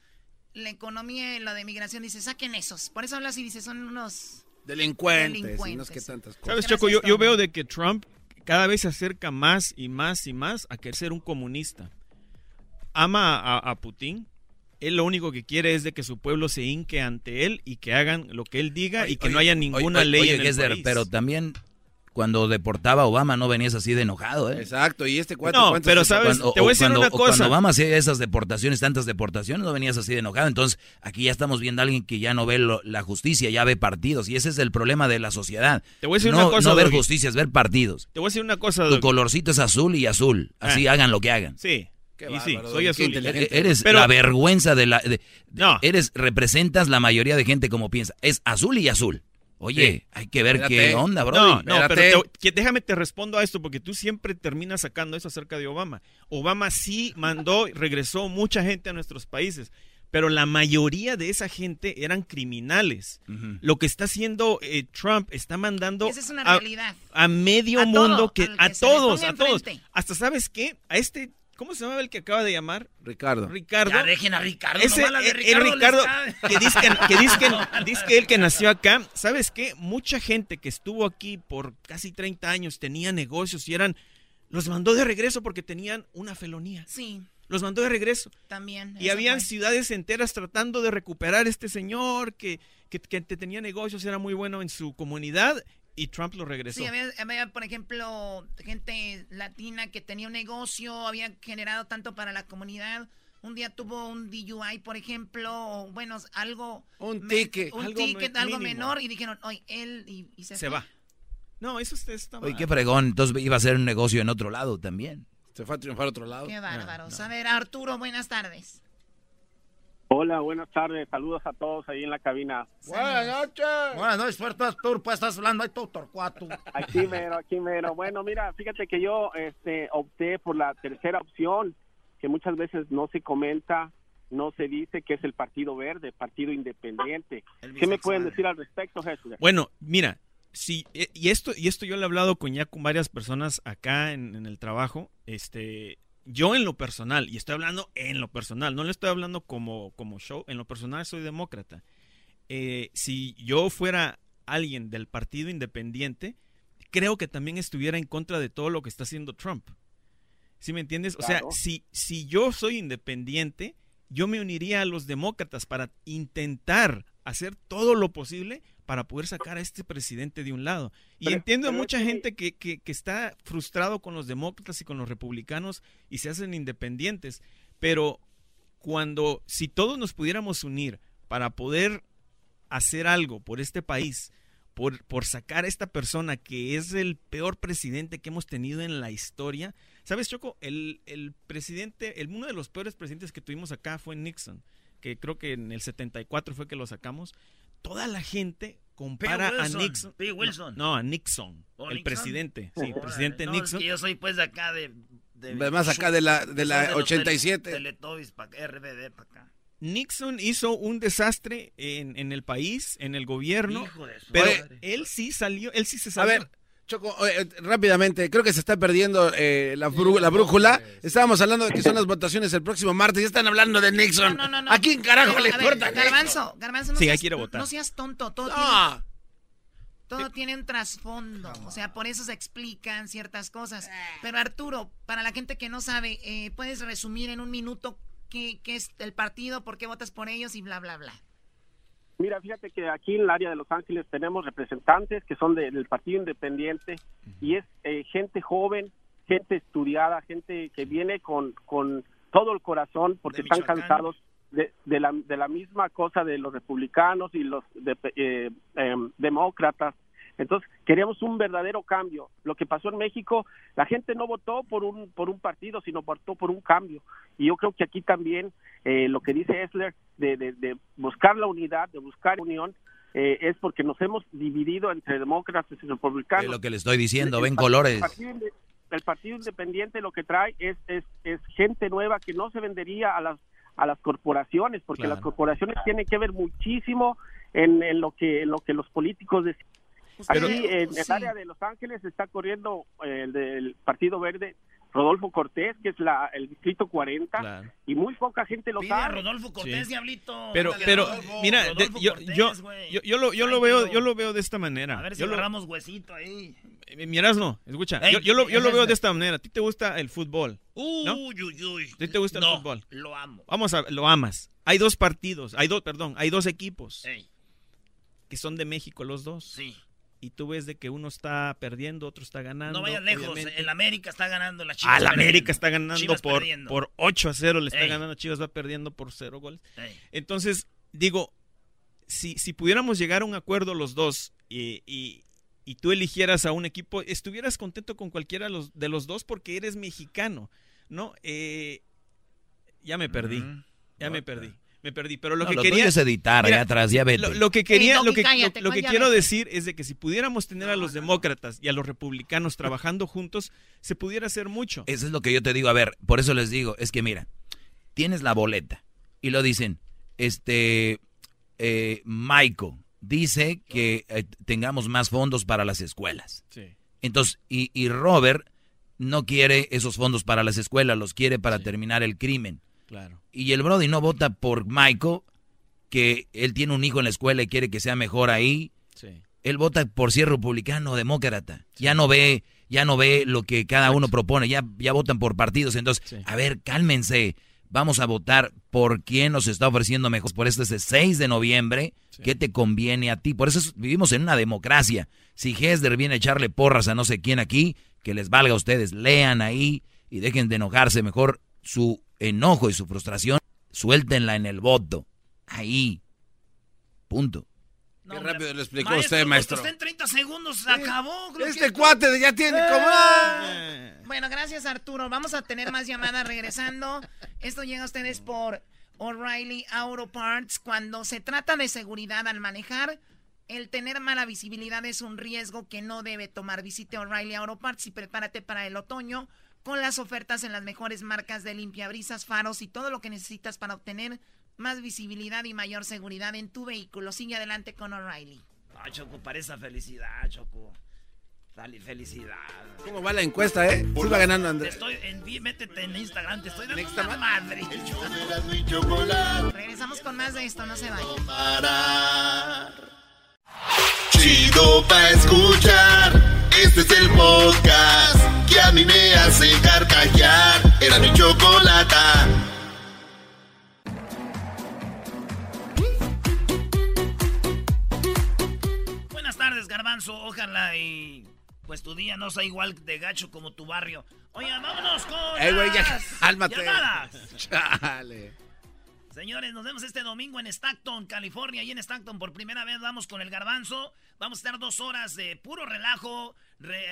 la economía y la de migración. Dice, saquen esos. Por eso habla así, dice, son unos... Delincuentes, y no es Delincuentes. que tantas cosas. ¿Sabes, Choco? Yo, yo veo de que Trump cada vez se acerca más y más y más a querer ser un comunista. Ama a, a Putin. Él lo único que quiere es de que su pueblo se hinque ante él y que hagan lo que él diga y que no haya ninguna Oye, ley oye, en el Gessler, país. pero también cuando deportaba a Obama no venías así de enojado, ¿eh? Exacto, y este cuate... No, ¿cuántos pero sabes, Cuando- te voy a o decir cuando- una o Cuando cosa. Obama hacía esas deportaciones, tantas deportaciones, no venías así de enojado. Entonces, aquí ya estamos viendo a alguien que ya no ve lo- la justicia, ya ve partidos. Y ese es el problema de la sociedad. Te voy a decir no, una cosa, No ver justicia, es ver partidos. Te voy a decir una cosa, Tu colorcito es azul y azul. Así Ah. hagan lo que hagan. Sí. Qué y sí, soy azul. inteligente. E- Eres Pero- la vergüenza de la... de- No. Eres, representas la mayoría de gente como piensa. Es azul y azul. Oye, Sí. hay que ver Espérate. qué onda, bro. No, no, espérate. pero te- que déjame te respondo a esto porque tú siempre terminas sacando eso acerca de Obama. Obama sí mandó, regresó mucha gente a nuestros países, pero la mayoría de esa gente eran criminales. Lo que está haciendo eh, Trump está mandando Esa es una a, realidad. a medio A todo, mundo que a que le todos, a todos. Hasta sabes qué, a este ¿Cómo se llamaba el que acaba de llamar? Ricardo. Ricardo. Ya dejen a Ricardo, Ese, las de eh, eh, Ricardo que dice que, que dice que- dice que él que nació acá, ¿sabes qué? Mucha gente que estuvo aquí por casi 30 años tenía negocios y eran, los mandó de regreso porque tenían una felonía. Sí, Los mandó de regreso. también. Y habían fue. ciudades enteras tratando de recuperar a este señor que, que, que te- tenía negocios, era muy bueno en su comunidad y Trump lo regresó. Sí, había, había, por ejemplo, gente latina que tenía un negocio, había generado tanto para la comunidad. Un día tuvo un DUI, por ejemplo, o bueno, algo... Un me- ticket. Un Algo ticket, me- algo mínimo. menor, y dijeron, oye, él, y, y se, Se va. No, eso usted está Oye, mal. qué fregón. Entonces iba a hacer un negocio en otro lado también. Se fue a triunfar a otro lado. Qué bárbaros. A ver, Arturo, buenas tardes. Hola, buenas tardes. Saludos a todos ahí en la cabina. Buenas noches. Buenas noches, Puerto Artur, pues estás hablando ahí todo torcuato. Aquí mero, aquí mero. Bueno, mira, fíjate que yo este, opté por la tercera opción, que muchas veces no se comenta, no se dice que es el Partido Verde, Partido Independiente. ¿Qué me pueden decir al respecto, Jesús? Bueno, mira, sí, eh, y esto, y esto yo le he hablado con ya con varias personas acá en, en el trabajo, este, yo en lo personal, y estoy hablando en lo personal, no le estoy hablando como, como show, en lo personal soy demócrata. Eh, si yo fuera alguien del Partido Independiente, creo que también estuviera en contra de todo lo que está haciendo Trump. ¿Sí me entiendes? O sea, si, si yo soy independiente, yo me uniría a los demócratas para intentar hacer todo lo posible para poder sacar a este presidente de un lado. Y Pero- entiendo a es mucha que- gente que, que- que está frustrado con los demócratas y con los republicanos y se hacen independientes, pero cuando, si todos nos pudiéramos unir para poder hacer algo por este país, por, por sacar a esta persona que es el peor presidente que hemos tenido en la historia. ¿Sabes, Choco? El, el presidente, el, uno de los peores presidentes que tuvimos acá fue Nixon, que creo que en el 74 fue que lo sacamos. Toda la gente compara a Nixon. P. Wilson. No, no, a Nixon, ¿O el Nixon? presidente. Sí, Órale, presidente no, Nixon. Es que yo soy pues de acá de... de Más acá de la- de la soy los 87. tele- Teletubbies pa' acá, RBD para acá. Nixon hizo un desastre en, en el país, en el gobierno, Hijo de su pero madre. él sí salió, él sí se A salió. ver, Choco, eh, rápidamente, creo que se está perdiendo eh, la, brú- la brújula. Estábamos hablando de que son las votaciones el próximo martes y están hablando de Nixon. No, no, no. ¿A quién carajo le importa? Garbanzo, Garbanzo, no Sí, seas, quiere votar. no seas tonto. Todo, No. tiene, todo tiene un trasfondo. O sea, por eso se explican ciertas cosas. Pero Arturo, para la gente que no sabe, eh, ¿puedes resumir en un minuto qué, qué es el partido, por qué votas por ellos y bla, bla, bla? Mira, fíjate que aquí en el área de Los Ángeles tenemos representantes que son de- del Partido Independiente y es eh, gente joven, gente estudiada, gente que viene con, con todo el corazón porque están cansados de, de la, de la misma cosa de los republicanos y los de- eh, em, demócratas. Entonces, queremos un verdadero cambio. Lo que pasó en México, la gente no votó por un, por un partido, sino votó por un cambio. Y yo creo que aquí también eh, lo que dice Esler de, de- de buscar la unidad, de buscar unión, eh, es porque nos hemos dividido entre demócratas y republicanos. Es lo que le estoy diciendo, El ven colores. El partido, el Partido Independiente lo que trae es, es, es gente nueva que no se vendería a las a las corporaciones, porque Claro. las corporaciones tienen que ver muchísimo en, en lo que en lo que los políticos deciden. Pero- Aquí en el sí. área de Los Ángeles está corriendo eh, el del Partido Verde Rodolfo Cortés, que es la, el distrito 40, Claro. y muy poca gente lo Pide sabe. a Rodolfo Cortés, Sí. diablito. Pero, pero, Rodolfo. mira, de- Rodolfo yo, Cortés, yo, yo, yo lo, yo lo veo, yo lo veo de esta manera. A ver si Yo lo- agarramos huesito ahí. Eh, Miras, no, escucha, Ey, yo, yo lo, yo lo veo este. de esta manera. A ti te gusta el fútbol. ¿no? Uy, uy, uy. ¿A ti te gusta el No, fútbol? lo amo. Vamos a, lo amas. Hay dos partidos, hay dos, perdón, hay dos equipos Ey, que son de México los dos. sí. Y tú ves de que uno está perdiendo, otro está ganando. No vayas lejos. El América está ganando la Chivas. Ah, la perdiendo. América está ganando Chivas por, perdiendo. por 8 a 0, le está Ey. ganando Chivas, va perdiendo por 0 goles. Ey. Entonces, digo, si, si pudiéramos llegar a un acuerdo los dos y, y- y tú eligieras a un equipo, estuvieras contento con cualquiera de los, de los dos porque eres mexicano, ¿no? Eh, ya me perdí, ya me perdí. Me perdí, pero lo No, que lo quería es editar, allá atrás, ya vete. Lo, lo que quería, lo que, lo- cállate, lo que ya quiero vete. decir es de que si pudiéramos tener a los demócratas y a los republicanos trabajando juntos, se pudiera hacer mucho. Eso es lo que yo te digo. A ver, por eso les digo, es que mira, tienes la boleta y lo dicen, este, eh, Michael dice que eh, tengamos más fondos para las escuelas. Sí. Entonces, y, y Robert no quiere esos fondos para las escuelas, los quiere para terminar el crimen. Claro. Y el Brody no vota por Michael, que él tiene un hijo en la escuela y quiere que sea mejor ahí. Sí. Él vota por si es republicano o demócrata. Ya no ve, ya no ve lo que cada uno propone, ya, ya votan por partidos. Entonces, a ver, cálmense. Vamos a votar por quién nos está ofreciendo mejor. Por eso es el 6 de noviembre. ¿Qué te conviene a ti? Por eso es- vivimos en una democracia. Si Hesder viene a echarle porras a no sé quién aquí, que les valga a ustedes. Lean ahí y dejen de enojarse. Mejor su enojo y su frustración, suéltenla en el voto. Ahí. Punto. Qué rápido lo explicó Maestro, usted, maestro. Usted en 30 segundos se acabó. creo Este que- cuate ya tiene como... Eh. Bueno, gracias Arturo. Vamos a tener más llamadas regresando. Esto llega a ustedes por O'Reilly Auto Parts. Cuando se trata de seguridad al manejar, el tener mala visibilidad es un riesgo que no debe tomar. Visite O'Reilly Auto Parts y prepárate para el otoño con las ofertas en las mejores marcas de limpiabrisas, faros y todo lo que necesitas para obtener más visibilidad y mayor seguridad en tu vehículo. Sigue adelante con O'Reilly. Ay, Choco, para esa felicidad, Choco. Dale, felicidad. ¿Cómo va la encuesta, eh? Sí va ganando Andrés. estoy en, métete en Instagram, te estoy dando una madre. Regresamos con más de esto, no se vayan. Chido pa' escuchar. Este es el podcast que a mí me hace carcajear. Era mi chocolata. Buenas tardes, Garbanzo. Ojalá y pues tu día no sea igual de gacho como tu barrio. Oye, vámonos con Ey, güey, ya, llamadas. Chale. Señores, nos vemos este domingo en Stockton, California. Y en Stockton por primera vez vamos con el garbanzo. Vamos a estar dos horas de puro relajo.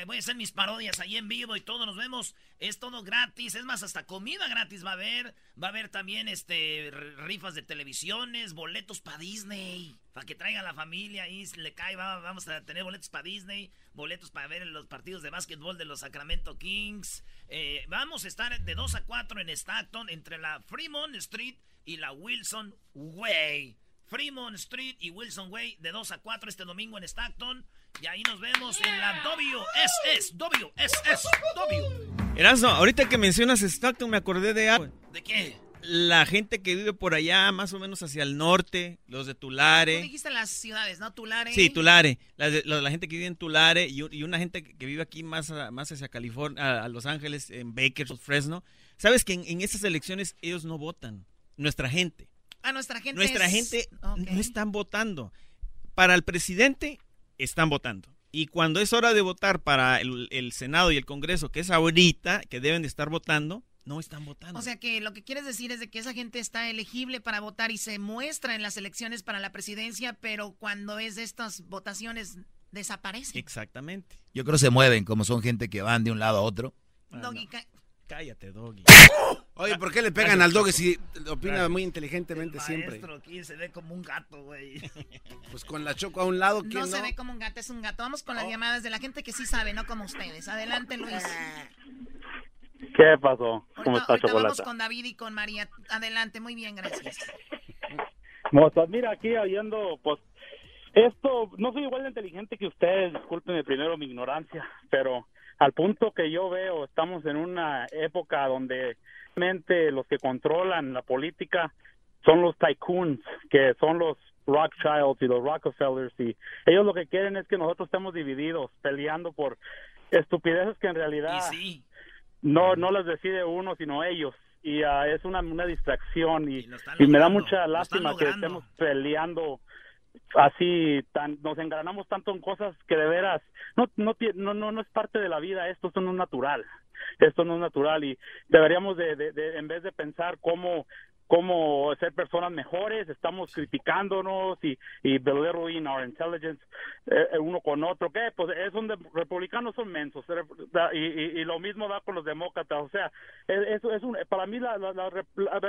voy a hacer mis parodias ahí en vivo y todo. Nos vemos. Es todo gratis. Es más, hasta comida gratis va a haber. Va a haber también este rifas de televisiones, boletos para Disney. Para que traiga la familia y le cae. vamos a tener boletos para Disney. Boletos para ver los partidos de básquetbol de los Sacramento Kings. Eh, vamos a estar de 2 a 4 en Stockton entre la Fremont Street y la Wilson Way. Fremont Street y Wilson Way de 2 a 4 este domingo en Stockton. Y ahí nos vemos en la WSS, WSS, W. Erasmo, ahorita que mencionas Stockton me acordé de algo. ¿De qué? La gente que vive por allá, más o menos hacia el norte, los de Tulare. Tú dijiste las ciudades, ¿no? Tulare. Sí, Tulare. La, la, gente que vive en Tulare y, una gente que vive aquí más, más hacia California, a, Los Ángeles, en Bakersfield, Fresno. Sabes que en, en esas elecciones ellos no votan. Nuestra gente. A nuestra gente. Nuestra gente no están votando. Para el presidente están votando. Y cuando es hora de votar para el, Senado y el Congreso, que es ahorita, que deben de estar votando, no están votando. O sea que lo que quieres decir es de que esa gente está elegible para votar y se muestra en las elecciones para la presidencia, pero cuando es de estas votaciones desaparece. Exactamente. Yo creo que se mueven, como son gente que van de un lado a otro. Cállate, Doggy. Oye, ¿por qué le pegan al Doggy si opina muy inteligentemente el siempre? aquí se ve como un gato, güey. Pues con la choco a un lado, ¿quién no? No se ve como un gato, es un gato. Vamos con las oh. llamadas de la gente que sí sabe, no como ustedes. Adelante, Luis. ¿Qué pasó? ¿Cómo está, Chocolata? Vamos con David y con María. Adelante, muy bien, gracias. Mira, aquí oyendo, pues, esto, no soy igual de inteligente que ustedes, discúlpenme primero mi ignorancia, pero al punto que yo veo, estamos en una época donde los que controlan la política son los tycoons, que son los Rothschilds y los Rockefellers, y ellos lo que quieren es que nosotros estemos divididos, peleando por estupideces que en realidad no no las decide uno, sino ellos. Y uh, es una, una distracción y, y me da mucha lástima que estemos peleando así tan nos engranamos tanto en cosas que de veras no no no no, es parte de la vida esto, esto no es natural esto no es natural y deberíamos de, de en vez de pensar cómo cómo ser personas mejores, estamos criticándonos y, y belittling our intelligence eh, eh, uno con otro, ¿qué? Pues es donde republicanos son mensos y, y, lo mismo da con los demócratas, o sea, eso es un, para mí la,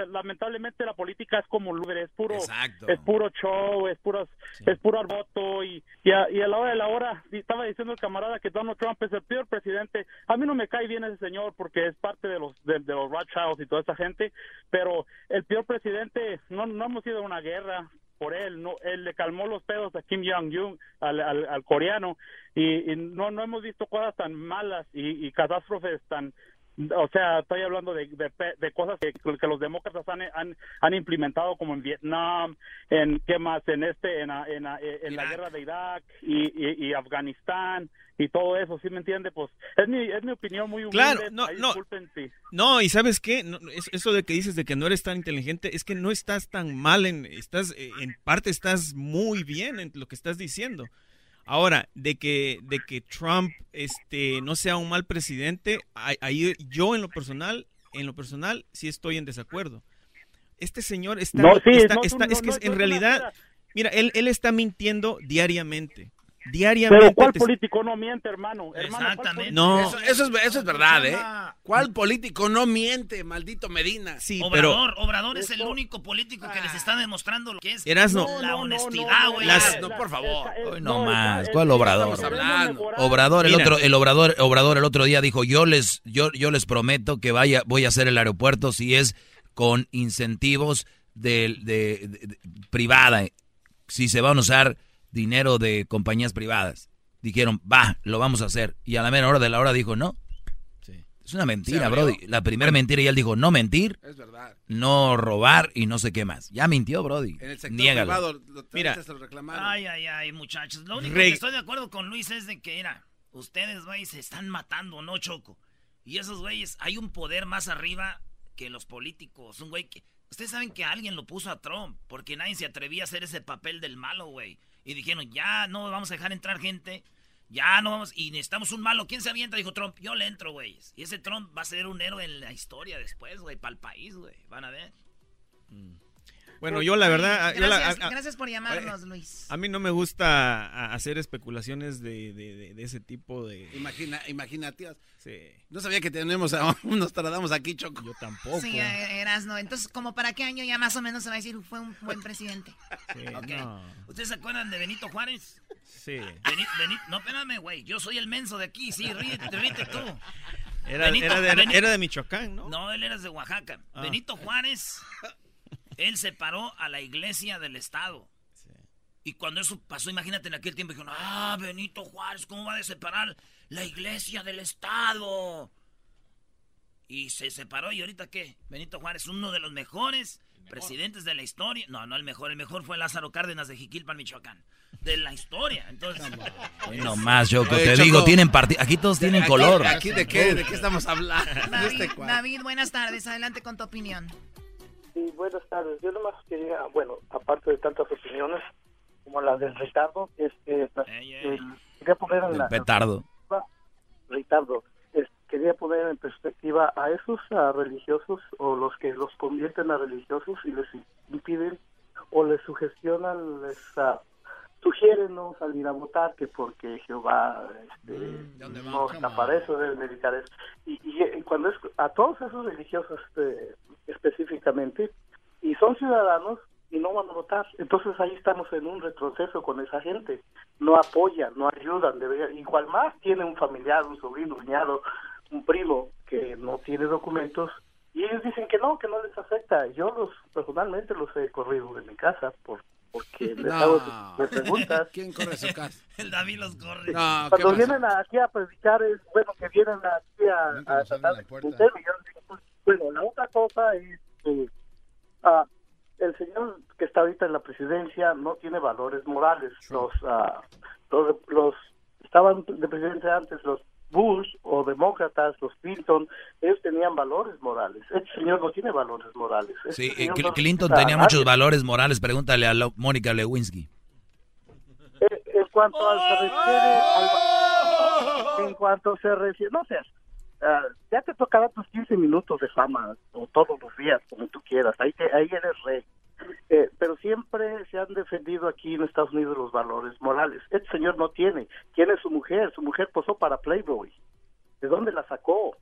lamentablemente la política es como es puro es puro show, es puro es puro voto y, y a, y a la hora de la hora estaba diciendo el camarada que Donald Trump es el peor presidente, a mí no me cae bien ese señor porque es parte de los de, de los Rothschilds y toda esa gente, pero el señor presidente, no, no hemos ido a una guerra por él, no, él le calmó los pedos a Kim Jong-un, al, al, coreano, y, no, no hemos visto cosas tan malas y, y catástrofes tan, o sea, estoy hablando de, de, cosas que, que, los demócratas han, han, han, implementado como en Vietnam, en qué más, en este, en, en, en la guerra de Irak y, y, Afganistán y todo eso, ¿sí me entiende? Pues es mi, es mi opinión muy humilde. Claro, no, no, no, y ¿sabes qué? eso de que dices de que no eres tan inteligente, es que no estás tan mal, en, estás, en parte estás muy bien en lo que estás diciendo. Ahora, de que, de que Trump este, no sea un mal presidente, ahí yo en lo personal, en lo personal, sí estoy en desacuerdo. Este señor está, está, es que en realidad, mira, él, él está mintiendo diariamente diariamente. Pero ¿cuál político no miente, hermano? Exactamente. No. Eso, es, eso es verdad, ¿eh? ¿Cuál político no miente, maldito Medina? Sí, Obrador, Obrador es el único político que les está demostrando lo que es la honestidad, güey. No, por favor. no más. ¿Cuál Obrador? Obrador, el otro, el Obrador, Obrador el otro día dijo, yo les, yo, yo les prometo que vaya, voy a hacer el aeropuerto si es con incentivos de, de privada. Si se van a usar dinero de compañías privadas. Dijeron, va, lo vamos a hacer. Y a la mera hora de la hora dijo, no. Es una mentira, Brody. La primera mentira y él dijo, no mentir, es verdad. no robar y no sé qué más. Ya mintió, Brody. En el sector privado, Mira, ay, ay, ay, muchachos. Lo único que estoy de acuerdo con Luis es de que, era, ustedes, güey, se están matando, ¿no, Choco? Y esos güeyes, hay un poder más arriba que los políticos. Un güey que... Ustedes saben que alguien lo puso a Trump porque nadie se atrevía a hacer ese papel del malo, güey. Y dijeron, ya no vamos a dejar entrar gente. Ya no vamos. Y necesitamos un malo. ¿Quién se avienta? Dijo Trump. Yo le entro, güey. Y ese Trump va a ser un héroe en la historia después, güey. Para el país, güey. Van a ver. Mm. Bueno, yo la verdad... yo la- Gracias, a- a- gracias por llamarnos, Luis. A mí no me gusta hacer especulaciones de, de- de- de ese tipo de... Imagina, imaginativas. Sí. No sabía que tenemos a unos tardamos aquí, Choco. Yo tampoco. Sí, eh, Erasno. Entonces, ¿como para qué año ya más o menos se va a decir fue un buen presidente? Sí, Ok. no. ¿Ustedes se acuerdan de Benito Juárez? Sí. Beni- Beni- no, espérame, güey. Yo soy el menso de aquí. Sí, ríete, ríete tú. Era, era de, Beni- era de Michoacán, ¿no? No, él era de Oaxaca. Ah. Benito Juárez, él separó a la iglesia del Estado. Y cuando eso pasó, imagínate en aquel tiempo, dijeron, ah, Benito Juárez, ¿cómo va a separar la iglesia del Estado? Y se separó, ¿y ahorita qué? Benito Juárez, uno de los mejores presidentes de la historia. No, no el mejor, el mejor fue Lázaro Cárdenas de Jiquilpan, Michoacán. De la historia, entonces... No más. Oye, te Choco. digo, tienen parti- Aquí todos tienen Aquí- color. Aquí de qué, de qué estamos hablando. David, este. David, buenas tardes. Adelante con tu opinión. Sí, buenas tardes. Yo nomás quería, bueno, aparte de tantas opiniones como la del Ricardo, este, eh, quería poner en la... Petardo. Ricardo, es- quería poner en perspectiva a esos ah, religiosos o los que los convierten a religiosos y les impiden o les sugestionan, les ah, sugieren no salir a votar que porque Jehová este, no está para eso, deben dedicar eso. Y, y, cuando es a todos esos religiosos este, específicamente, y son ciudadanos y no van a votar, entonces ahí estamos en un retroceso con esa gente. No apoyan, no ayudan, debería, igual más tiene un familiar, un sobrino, un cuñado, un primo que no tiene documentos y ellos dicen que no, que no les afecta. Yo los personalmente los he corrido de mi casa por porque les No. hago preguntas. ¿Quién corre su casa? El David los corre. No, ¿qué Cuando vienen aquí a predicar es bueno que vienen aquí a, a tratar de. Yo les digo, pues, bueno, la otra cosa es que ah, el señor que está ahorita en la presidencia no tiene valores morales. Los, ah, los, los estaban de presidente antes los Bush o demócratas, los Clinton, ellos tenían valores morales. Este señor no tiene valores morales. Este Sí, señor Cl- no Clinton tenía nadie. muchos valores morales. Pregúntale a Mónica Lewinsky. Eh, en cuanto se refiere al- en cuanto se refiere no sé ah, ya te tocará tus 15 minutos de fama o todos los días como tú quieras ahí te- ahí eres rey Eh, pero siempre se han defendido aquí en Estados Unidos los valores morales este señor no tiene tiene su mujer su mujer posó para Playboy ¿de dónde la sacó?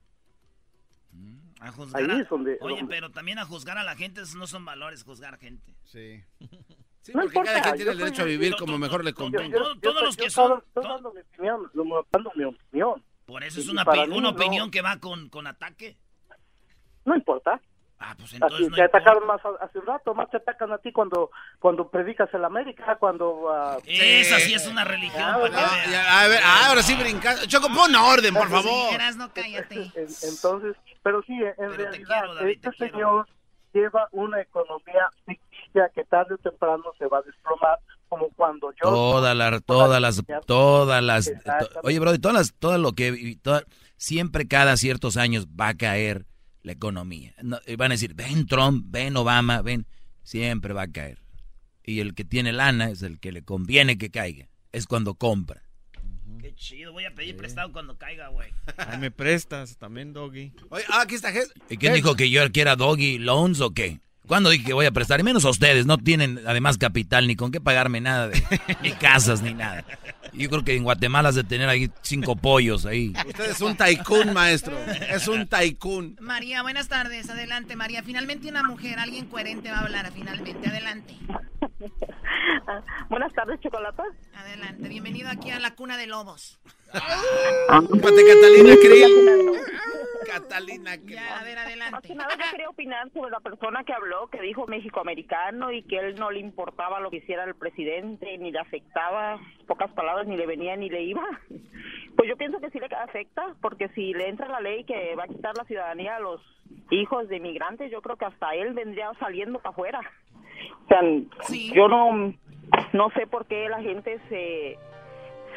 A juzgar Ahí a- es donde- Oye, donde- pero también a juzgar a la gente, esos no son valores, juzgar gente. Sí. Sí, No porque importa, cada quien tiene el soy- derecho a vivir yo- como mejor le convenga. todos los que son- estoy dando mi opinión dando mi opinión Por eso es Y una, una no. opinión que va con, con ataque. no importa Ah, pues Así entonces no te atacaron más hace un rato, más te atacan a ti cuando cuando predicas en América, cuando... ah, Esa sí es una religión, Ah, para que veas. Ya, a ver, ah, ahora sí brincas. Choco, pon orden, por favor. Erasno, cállate. en- entonces, pero sí, en Pero realidad, quiero, David, este señor lleva una economía ficticia que tarde o temprano se va a desplomar, como cuando yo... Todas las, todas las, todas las. oye, bro, todas las, todo lo que, y toda- siempre cada ciertos años va a caer la economía. No, y van a decir, ven Trump, ven Obama, ven, siempre va a caer. Y el que tiene lana es el que le conviene que caiga. Es cuando compra. Qué chido, voy a pedir prestado cuando caiga, güey. Ay, me prestas también, Doggy. Oye, ah, aquí está Jes- ¿Y quién dijo que yo quiera doggy loans o qué? ¿Cuándo dije que voy a prestar? Y menos a ustedes, no tienen además capital ni con qué pagarme nada, de, ni casas ni nada. Yo creo que en Guatemala has de tener ahí cinco pollos ahí. Usted es un tycoon, maestro. Es un tycoon. María, buenas tardes. Adelante, María. Finalmente una mujer, alguien coherente va a hablar. Finalmente, adelante. Buenas tardes, Chocolata. Adelante. Bienvenido aquí a la cuna de lobos. Pate Catalina Krill. Catalina Krill. Ya, a ver, adelante. Más que nada yo quería opinar sobre la persona que habló, que dijo México-americano y que él no le importaba lo que hiciera el presidente, ni le afectaba, pocas palabras, ni le venía ni le iba. Pues yo pienso que sí le afecta, porque si le entra la ley que va a quitar la ciudadanía a los hijos de inmigrantes, yo creo que hasta él vendría saliendo para afuera. O sea, yo no, no sé por qué la gente se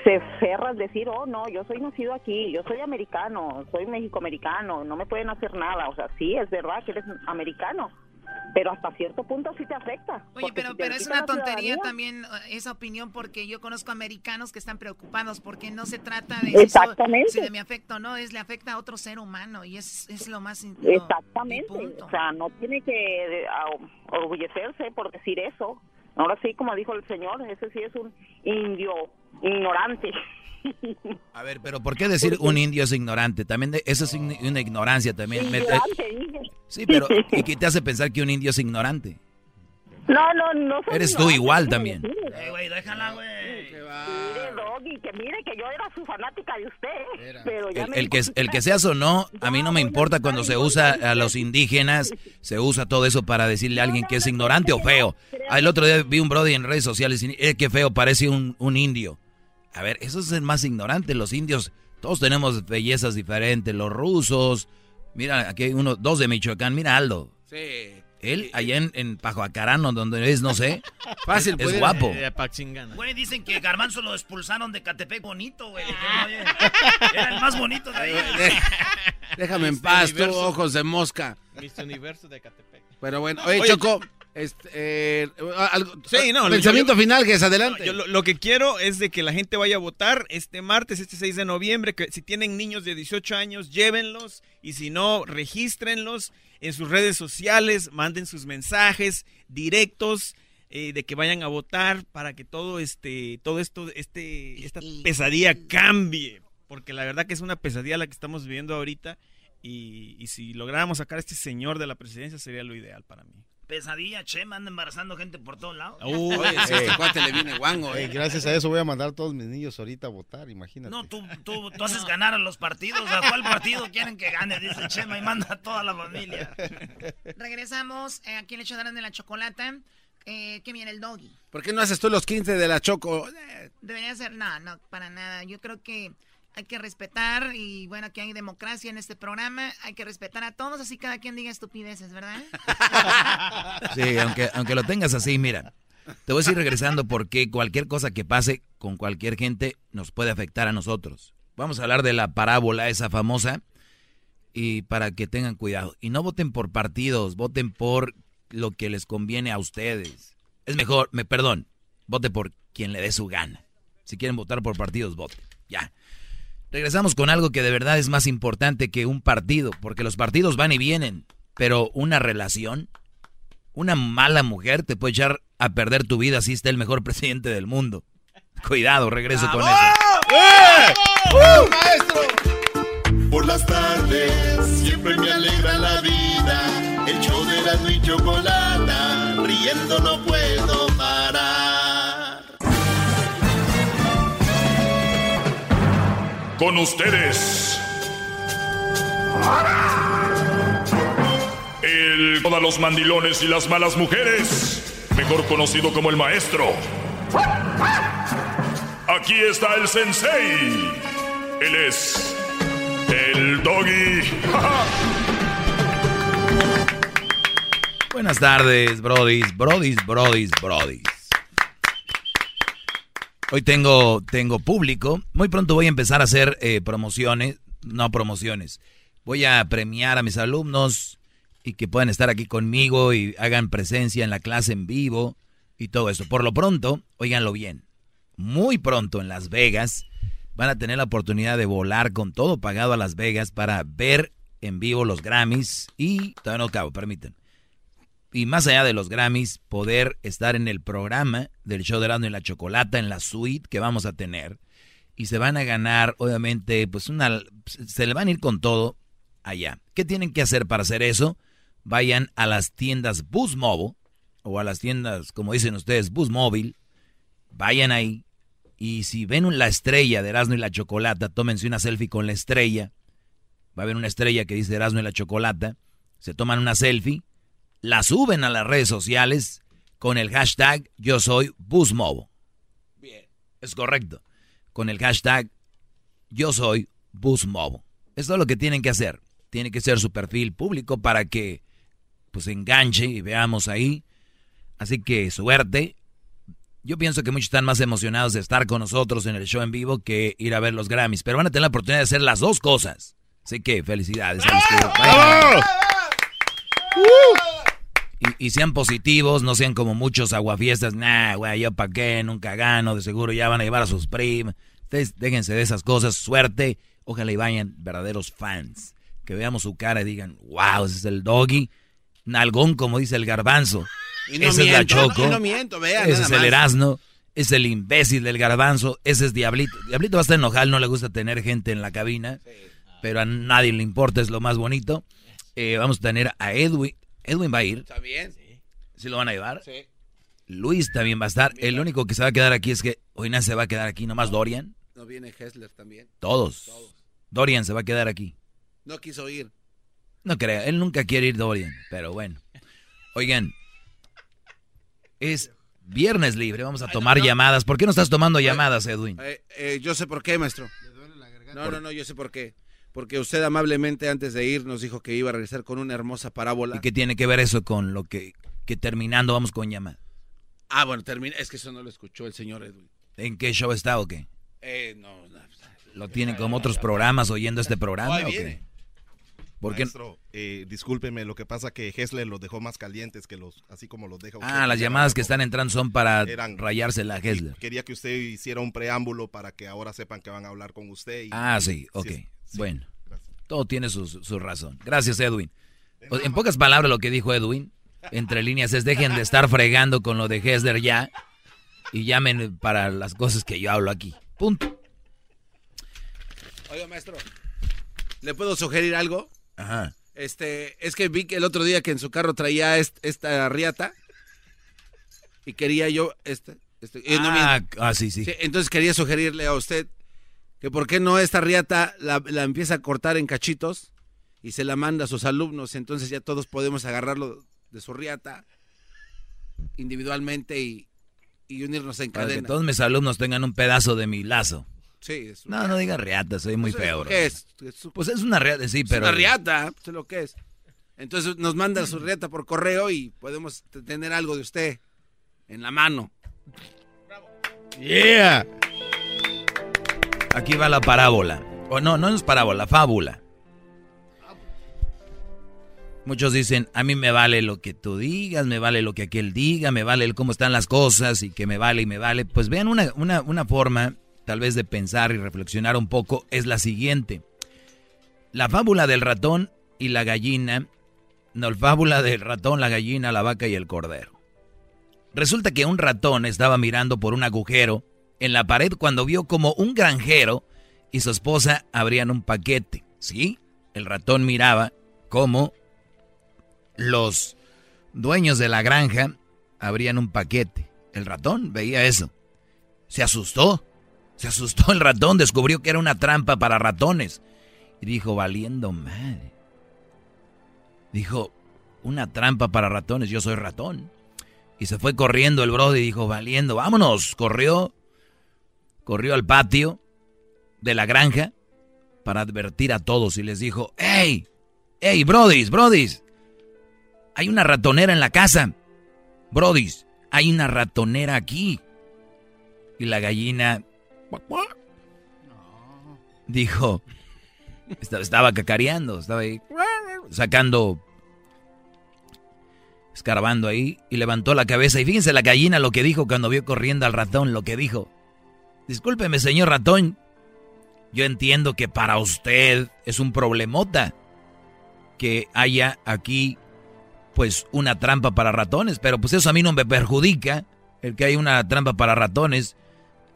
se cerra al decir, oh, no, yo soy nacido aquí, yo soy americano, soy mexicoamericano, no me pueden hacer nada. O sea, sí, es verdad que eres americano, pero hasta cierto punto sí te afecta. Oye, pero, pero es una tontería también eh, esa opinión porque yo conozco americanos que están preocupados porque no se trata de Exactamente. si de mi afecto no, es le afecta a otro ser humano y es, es lo más Exactamente. o sea, no tiene que orgullecerse por decir eso. Ahora sí, como dijo el señor, ese sí es un indio ignorante. A ver, pero ¿por qué decir un indio es ignorante? También eso es una ignorancia también. Sí, pero ¿y qué te hace pensar que un indio es ignorante? No, no, no. Eres tú igual también. Eh, güey, déjala, güey. Mire, Doggy, que mire que yo era su fanática de usted. Pero ya el, que, el que seas o no, a mí no me importa cuando se usa a los indígenas, se usa todo eso para decirle a alguien que es ignorante o feo. Ah, el otro día vi un brody en redes sociales y eh, qué feo, parece un, un indio. A ver, eso es el más ignorante. Los indios, todos tenemos bellezas diferentes. Los rusos, mira, aquí hay uno, dos de Michoacán. Mira, Aldo. Sí. Él, allá en, en Pajoacarano, donde es, no sé. Fácil, es, guapo. Güey, dicen que Garbanzo lo expulsaron de Catepec bonito, güey. Era el más bonito de ahí. Déjame en paz, tú, ojos de mosca. Mister Universo de Catepec. Pero bueno, oye, Choco. Este, eh, sí, no, pensamiento final, que es adelante. lo, que quiero es de que la gente vaya a votar este martes, este 6 de noviembre, que si tienen niños de 18 años, llévenlos y si no, regístrenlos en sus redes sociales, manden sus mensajes directos eh, de que vayan a votar para que todo este, todo esto, este, esta pesadilla cambie, porque la verdad que es una pesadilla la que estamos viviendo ahorita y, y si lográramos sacar a este señor de la presidencia sería lo ideal para mí pesadilla, che, anda embarazando gente por todos lados. Uy, este cuate le viene guango, eh. Gracias a eso voy a mandar a todos mis niños ahorita a votar, imagínate. No, tú, tú, tú haces ganar a los partidos. ¿A cuál partido quieren que gane? Dice Chema y manda a toda la familia. Regresamos eh, aquí le darán de la chocolata. Eh, ¿Qué viene el doggy? ¿Por qué no haces tú los 15 de la choco? Debería ser, no, no, para nada. Yo creo que hay que respetar y bueno, aquí hay democracia en este programa, hay que respetar a todos, así cada quien diga estupideces, ¿verdad? Sí, aunque, aunque lo tengas así, mira, te voy a ir regresando porque cualquier cosa que pase con cualquier gente nos puede afectar a nosotros. Vamos a hablar de la parábola esa famosa y para que tengan cuidado. Y no voten por partidos, voten por lo que les conviene a ustedes. Es mejor, me perdón, vote por quien le dé su gana. Si quieren votar por partidos, voten. Ya. Regresamos con algo que de verdad es más importante que un partido, porque los partidos van y vienen, pero una relación, una mala mujer te puede echar a perder tu vida si está el mejor presidente del mundo. Cuidado, regreso con eso. ¡Eh! ¡Uh, maestro! Por las tardes siempre me alegra la vida. El show de la y chocolata, riendo no puedo con ustedes. El todos los mandilones y las malas mujeres, mejor conocido como el maestro. Aquí está el sensei. Él es el doggy. Buenas tardes, brodis, brodis, brodis, brodis. Hoy tengo, tengo público. Muy pronto voy a empezar a hacer eh, promociones, no promociones. Voy a premiar a mis alumnos y que puedan estar aquí conmigo y hagan presencia en la clase en vivo y todo eso. Por lo pronto, oiganlo bien. Muy pronto en Las Vegas van a tener la oportunidad de volar con todo pagado a Las Vegas para ver en vivo los Grammys y todavía no acabo, permítanme y más allá de los Grammys, poder estar en el programa del show de Erasmo y la Chocolata, en la suite que vamos a tener. Y se van a ganar, obviamente, pues una... Se le van a ir con todo allá. ¿Qué tienen que hacer para hacer eso? Vayan a las tiendas Bus Mobile, o a las tiendas, como dicen ustedes, Bus Móvil. Vayan ahí. Y si ven la estrella de Erasmo y la Chocolata, tómense una selfie con la estrella. Va a haber una estrella que dice Erasmo y la Chocolata. Se toman una selfie la suben a las redes sociales con el hashtag yo soy Busmobo. Bien. Es correcto. Con el hashtag yo soy Busmobo. Esto es lo que tienen que hacer. Tiene que ser su perfil público para que pues enganche y veamos ahí. Así que suerte. Yo pienso que muchos están más emocionados de estar con nosotros en el show en vivo que ir a ver los Grammys. Pero van a tener la oportunidad de hacer las dos cosas. Así que felicidades. A los que Y, sean positivos, no sean como muchos aguafiestas. Nah, güey, yo pa' qué, nunca gano, de seguro ya van a llevar a sus primas. Ustedes déjense de esas cosas, suerte. Ojalá y vayan verdaderos fans. Que veamos su cara y digan, wow, ese es el doggy. Nalgón, como dice el garbanzo. ese es la Choco. No, miento, vean, ese es el Erasno. Es el imbécil del garbanzo. Ese es Diablito. Diablito va a estar enojado, no le gusta tener gente en la cabina. Pero a nadie le importa, es lo más bonito. Eh, vamos a tener a Edwin. Edwin va a ir. Está bien. ¿Sí lo van a llevar? Sí. Luis también va a estar. El único que se va a quedar aquí es que hoy nadie se va a quedar aquí, nomás Dorian. ¿No viene Hessler también? Todos. Dorian se va a quedar aquí. No quiso ir. No creo, él nunca quiere ir Dorian, pero bueno. Oigan, es viernes libre, vamos a tomar llamadas. ¿Por qué no estás tomando llamadas, Edwin? Eh, eh, yo sé por qué, maestro. No, no, no, yo sé por qué. Porque usted amablemente antes de ir nos dijo que iba a regresar con una hermosa parábola. ¿Y qué tiene que ver eso con lo que, que terminando vamos con llamada? Ah, bueno, termina. Es que eso no lo escuchó el señor Edwin. ¿En qué show está o qué? Eh, no, ¿Lo tienen como otros programas oyendo este programa o qué? Maestro, eh, discúlpeme, lo que pasa que Hessler los dejó más calientes que los, así como los deja usted. Ah, las llamadas que están entrando son para rayarse la Hessler. Quería que usted hiciera un preámbulo para que ahora sepan que van a hablar con usted. ah, sí, ok. Bueno, todo tiene su, su, razón. Gracias, Edwin. En pocas palabras, lo que dijo Edwin, entre líneas, es dejen de estar fregando con lo de Hessler ya y llamen para las cosas que yo hablo aquí. Punto. Oiga, maestro, ¿le puedo sugerir algo? Ajá. Este, es que vi que el otro día que en su carro traía esta riata y quería yo este, este ah, ah sí, sí, Entonces quería sugerirle a usted que por qué no esta riata la, empieza a cortar en cachitos y se la manda a sus alumnos, entonces ya todos podemos agarrarlo de su riata individualmente y, unirnos en cadena. que todos mis alumnos tengan un pedazo de mi lazo. Sí, es No, no diga riata, soy muy feo. ¿Qué es? Pues es una riata, sí, pero... Es una riata, sé lo que es. Entonces nos manda su riata por correo y podemos tener algo de usted en la mano. Yeah. Aquí va la parábola. O no, no es parábola, fábula. Muchos dicen, a mí me vale lo que tú digas, me vale lo que aquel diga, me vale cómo están las cosas y que me vale y me vale. Pues vean una, una, una forma tal vez de pensar y reflexionar un poco, es la siguiente. La fábula del ratón y la gallina, no, la fábula del ratón, la gallina, la vaca y el cordero. Resulta que un ratón estaba mirando por un agujero en la pared cuando vio como un granjero y su esposa abrían un paquete. ¿Sí? El ratón miraba cómo los dueños de la granja abrían un paquete. El ratón veía eso. Se asustó se asustó el ratón, descubrió que era una trampa para ratones. Y dijo, valiendo madre. Dijo, una trampa para ratones, yo soy ratón. Y se fue corriendo el brody y dijo, valiendo, vámonos. Corrió, corrió al patio de la granja para advertir a todos y les dijo, ¡Ey! ¡Ey, brodis, brodis! Hay una ratonera en la casa. Brodis, hay una ratonera aquí. Y la gallina Dijo, estaba cacareando, estaba ahí sacando, escarbando ahí y levantó la cabeza. Y fíjense la gallina lo que dijo cuando vio corriendo al ratón, lo que dijo. Discúlpeme, señor ratón, yo entiendo que para usted es un problemota que haya aquí pues una trampa para ratones, pero pues eso a mí no me perjudica el que haya una trampa para ratones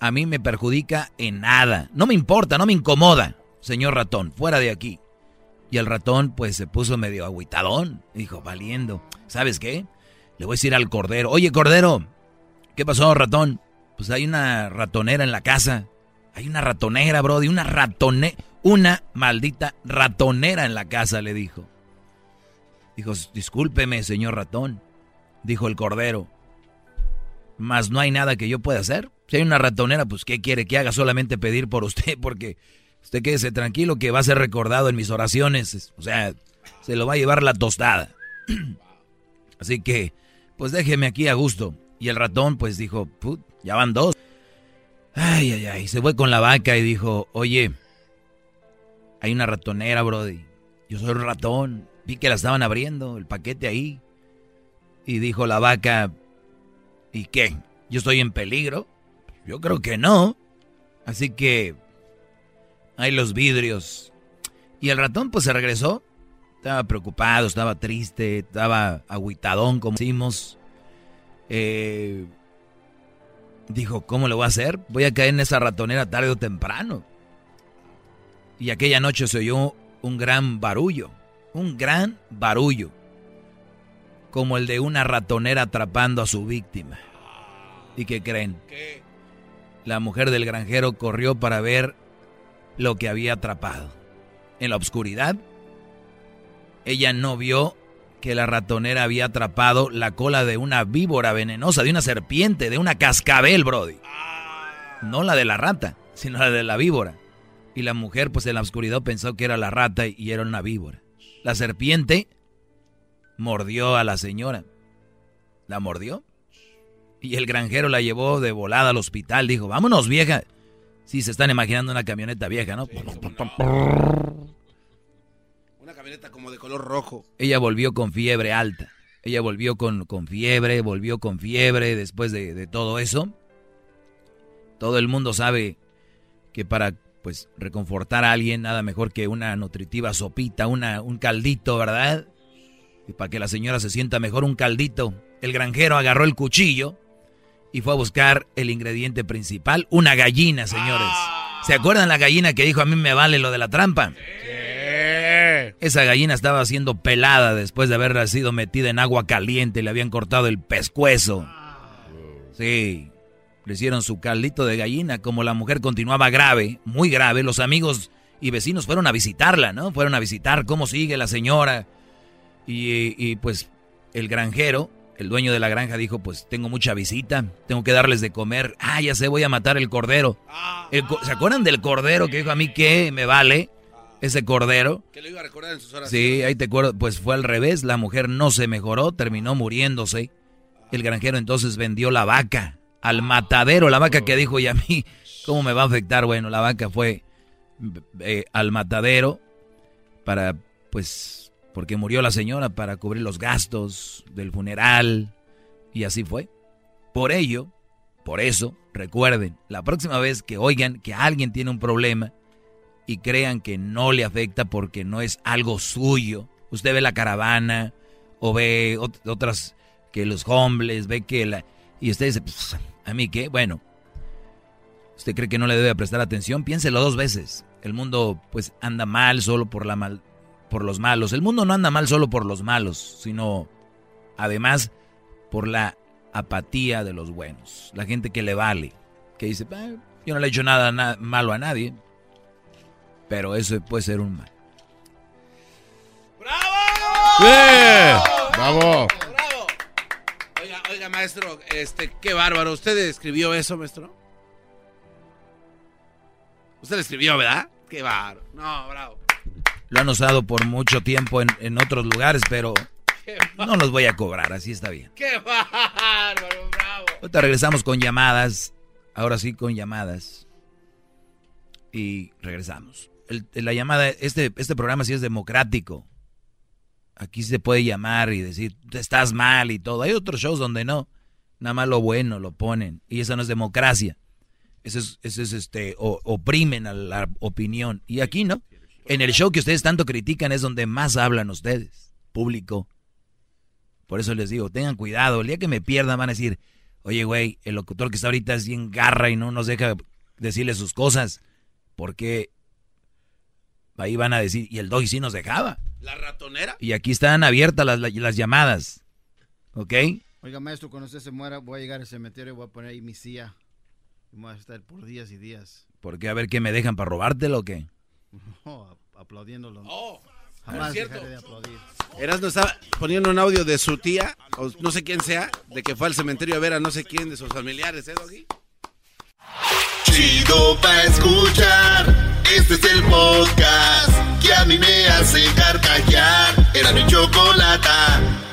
a mí me perjudica en nada. No me importa, no me incomoda, señor ratón, fuera de aquí. Y el ratón pues se puso medio agüitadón, dijo, valiendo. ¿Sabes qué? Le voy a decir al cordero, oye cordero, ¿qué pasó ratón? Pues hay una ratonera en la casa. Hay una ratonera, brody, una ratonera, una maldita ratonera en la casa, le dijo. Dijo, discúlpeme, señor ratón, dijo el cordero. Mas no hay nada que yo pueda hacer. Si hay una ratonera, pues ¿qué quiere que haga? Solamente pedir por usted, porque usted quédese tranquilo que va a ser recordado en mis oraciones. O sea, se lo va a llevar la tostada. Así que, pues déjeme aquí a gusto. Y el ratón, pues dijo, Put, ya van dos. Ay, ay, ay. Se fue con la vaca y dijo, oye, hay una ratonera, Brody. Yo soy un ratón. Vi que la estaban abriendo, el paquete ahí. Y dijo la vaca, ¿y qué? ¿Yo estoy en peligro? Yo creo que no. Así que hay los vidrios. Y el ratón pues se regresó. Estaba preocupado, estaba triste, estaba aguitadón, como decimos. Eh, dijo, ¿cómo lo voy a hacer? Voy a caer en esa ratonera tarde o temprano. Y aquella noche se oyó un gran barullo, un gran barullo, como el de una ratonera atrapando a su víctima. ¿Y qué creen? La mujer del granjero corrió para ver lo que había atrapado. En la oscuridad, ella no vio que la ratonera había atrapado la cola de una víbora venenosa, de una serpiente, de una cascabel, Brody. No la de la rata, sino la de la víbora. Y la mujer, pues en la oscuridad pensó que era la rata y era una víbora. La serpiente mordió a la señora. ¿La mordió? Y el granjero la llevó de volada al hospital. Dijo, vámonos, vieja. Sí, se están imaginando una camioneta vieja, ¿no? Camioneta como de color rojo. Ella volvió con fiebre alta. Ella volvió con, con fiebre, volvió con fiebre después de, de, todo eso. Todo el mundo sabe que para pues reconfortar a alguien nada mejor que una nutritiva sopita, una, un caldito, ¿verdad? Y para que la señora se sienta mejor un caldito. El granjero agarró el cuchillo y fue a buscar el ingrediente principal, una gallina, señores. ¿Se acuerdan la gallina que dijo a mí me vale lo de la trampa? Esa gallina estaba siendo pelada después de haber sido metida en agua caliente le habían cortado el pescuezo. Sí, le hicieron su caldito de gallina. Como la mujer continuaba grave, muy grave, los amigos y vecinos fueron a visitarla, ¿no? Fueron a visitar cómo sigue la señora. Y, y pues el granjero el dueño de la granja dijo, pues tengo mucha visita, tengo que darles de comer. Ah, ya sé, voy a matar el cordero. ¿Se acuerdan del cordero que dijo a mí que me vale? Ese cordero. Que lo iba a recordar en sus horas. Sí, ahí te acuerdo. Pues fue al revés. La mujer no se mejoró, terminó muriéndose. El granjero entonces vendió la vaca al matadero. La vaca que dijo, y a mí, ¿cómo me va a afectar? Bueno, la vaca fue eh, al matadero para, pues, porque murió la señora para cubrir los gastos del funeral y así fue. Por ello, por eso, recuerden, la próxima vez que oigan que alguien tiene un problema y crean que no le afecta porque no es algo suyo, usted ve la caravana o ve otras que los hombres, ve que la... Y usted dice, pues, ¿a mí qué? Bueno, usted cree que no le debe prestar atención, piénselo dos veces. El mundo pues anda mal solo por la mal, por los malos. El mundo no anda mal solo por los malos, sino además por la apatía de los buenos. La gente que le vale, que dice, ah, yo no le he hecho nada malo a nadie, pero eso puede ser un mal. ¡Bravo! ¡Bravo! ¡Bravo! Oiga, oiga, maestro, este, qué bárbaro. ¿Usted escribió eso, maestro? Usted lo escribió, ¿verdad? Qué bárbaro. No, bravo. Lo han usado por mucho tiempo en, otros lugares, pero no los voy a cobrar, así está bien. ¡Qué bárbaro, bravo! Ahorita regresamos con llamadas, ahora sí con llamadas. Y regresamos. La llamada, este, este programa sí es democrático. Aquí se puede llamar y decir, estás mal y todo. Hay otros shows donde no. Nada más lo bueno lo ponen. Y eso no es democracia. Eso es, eso es este, oprimen a la opinión. Y aquí no. En el show que ustedes tanto critican es donde más hablan ustedes, público. Por eso les digo, tengan cuidado. El día que me pierdan van a decir, oye, güey, el locutor que está ahorita es bien garra y no nos deja decirle sus cosas. Porque ahí van a decir, y el doggy sí nos dejaba. ¿La ratonera? Y aquí están abiertas las, las llamadas. ¿Ok? Oiga, maestro, cuando usted se muera, voy a llegar al cementerio y voy a poner ahí mi silla. Y voy a estar por días y días. ¿Por qué? A ver qué me dejan para robártelo o qué. No, aplaudiéndolo. Oh, Jamás cierto. de aplaudir. Erasmo estaba poniendo un audio de su tía, o no sé quién sea, de que fue al cementerio a ver a no sé quién de sus familiares, ¿eh, Doggy? Chido pa' escuchar. Este es el podcast que a mí me hace carcajear. Era mi chocolate.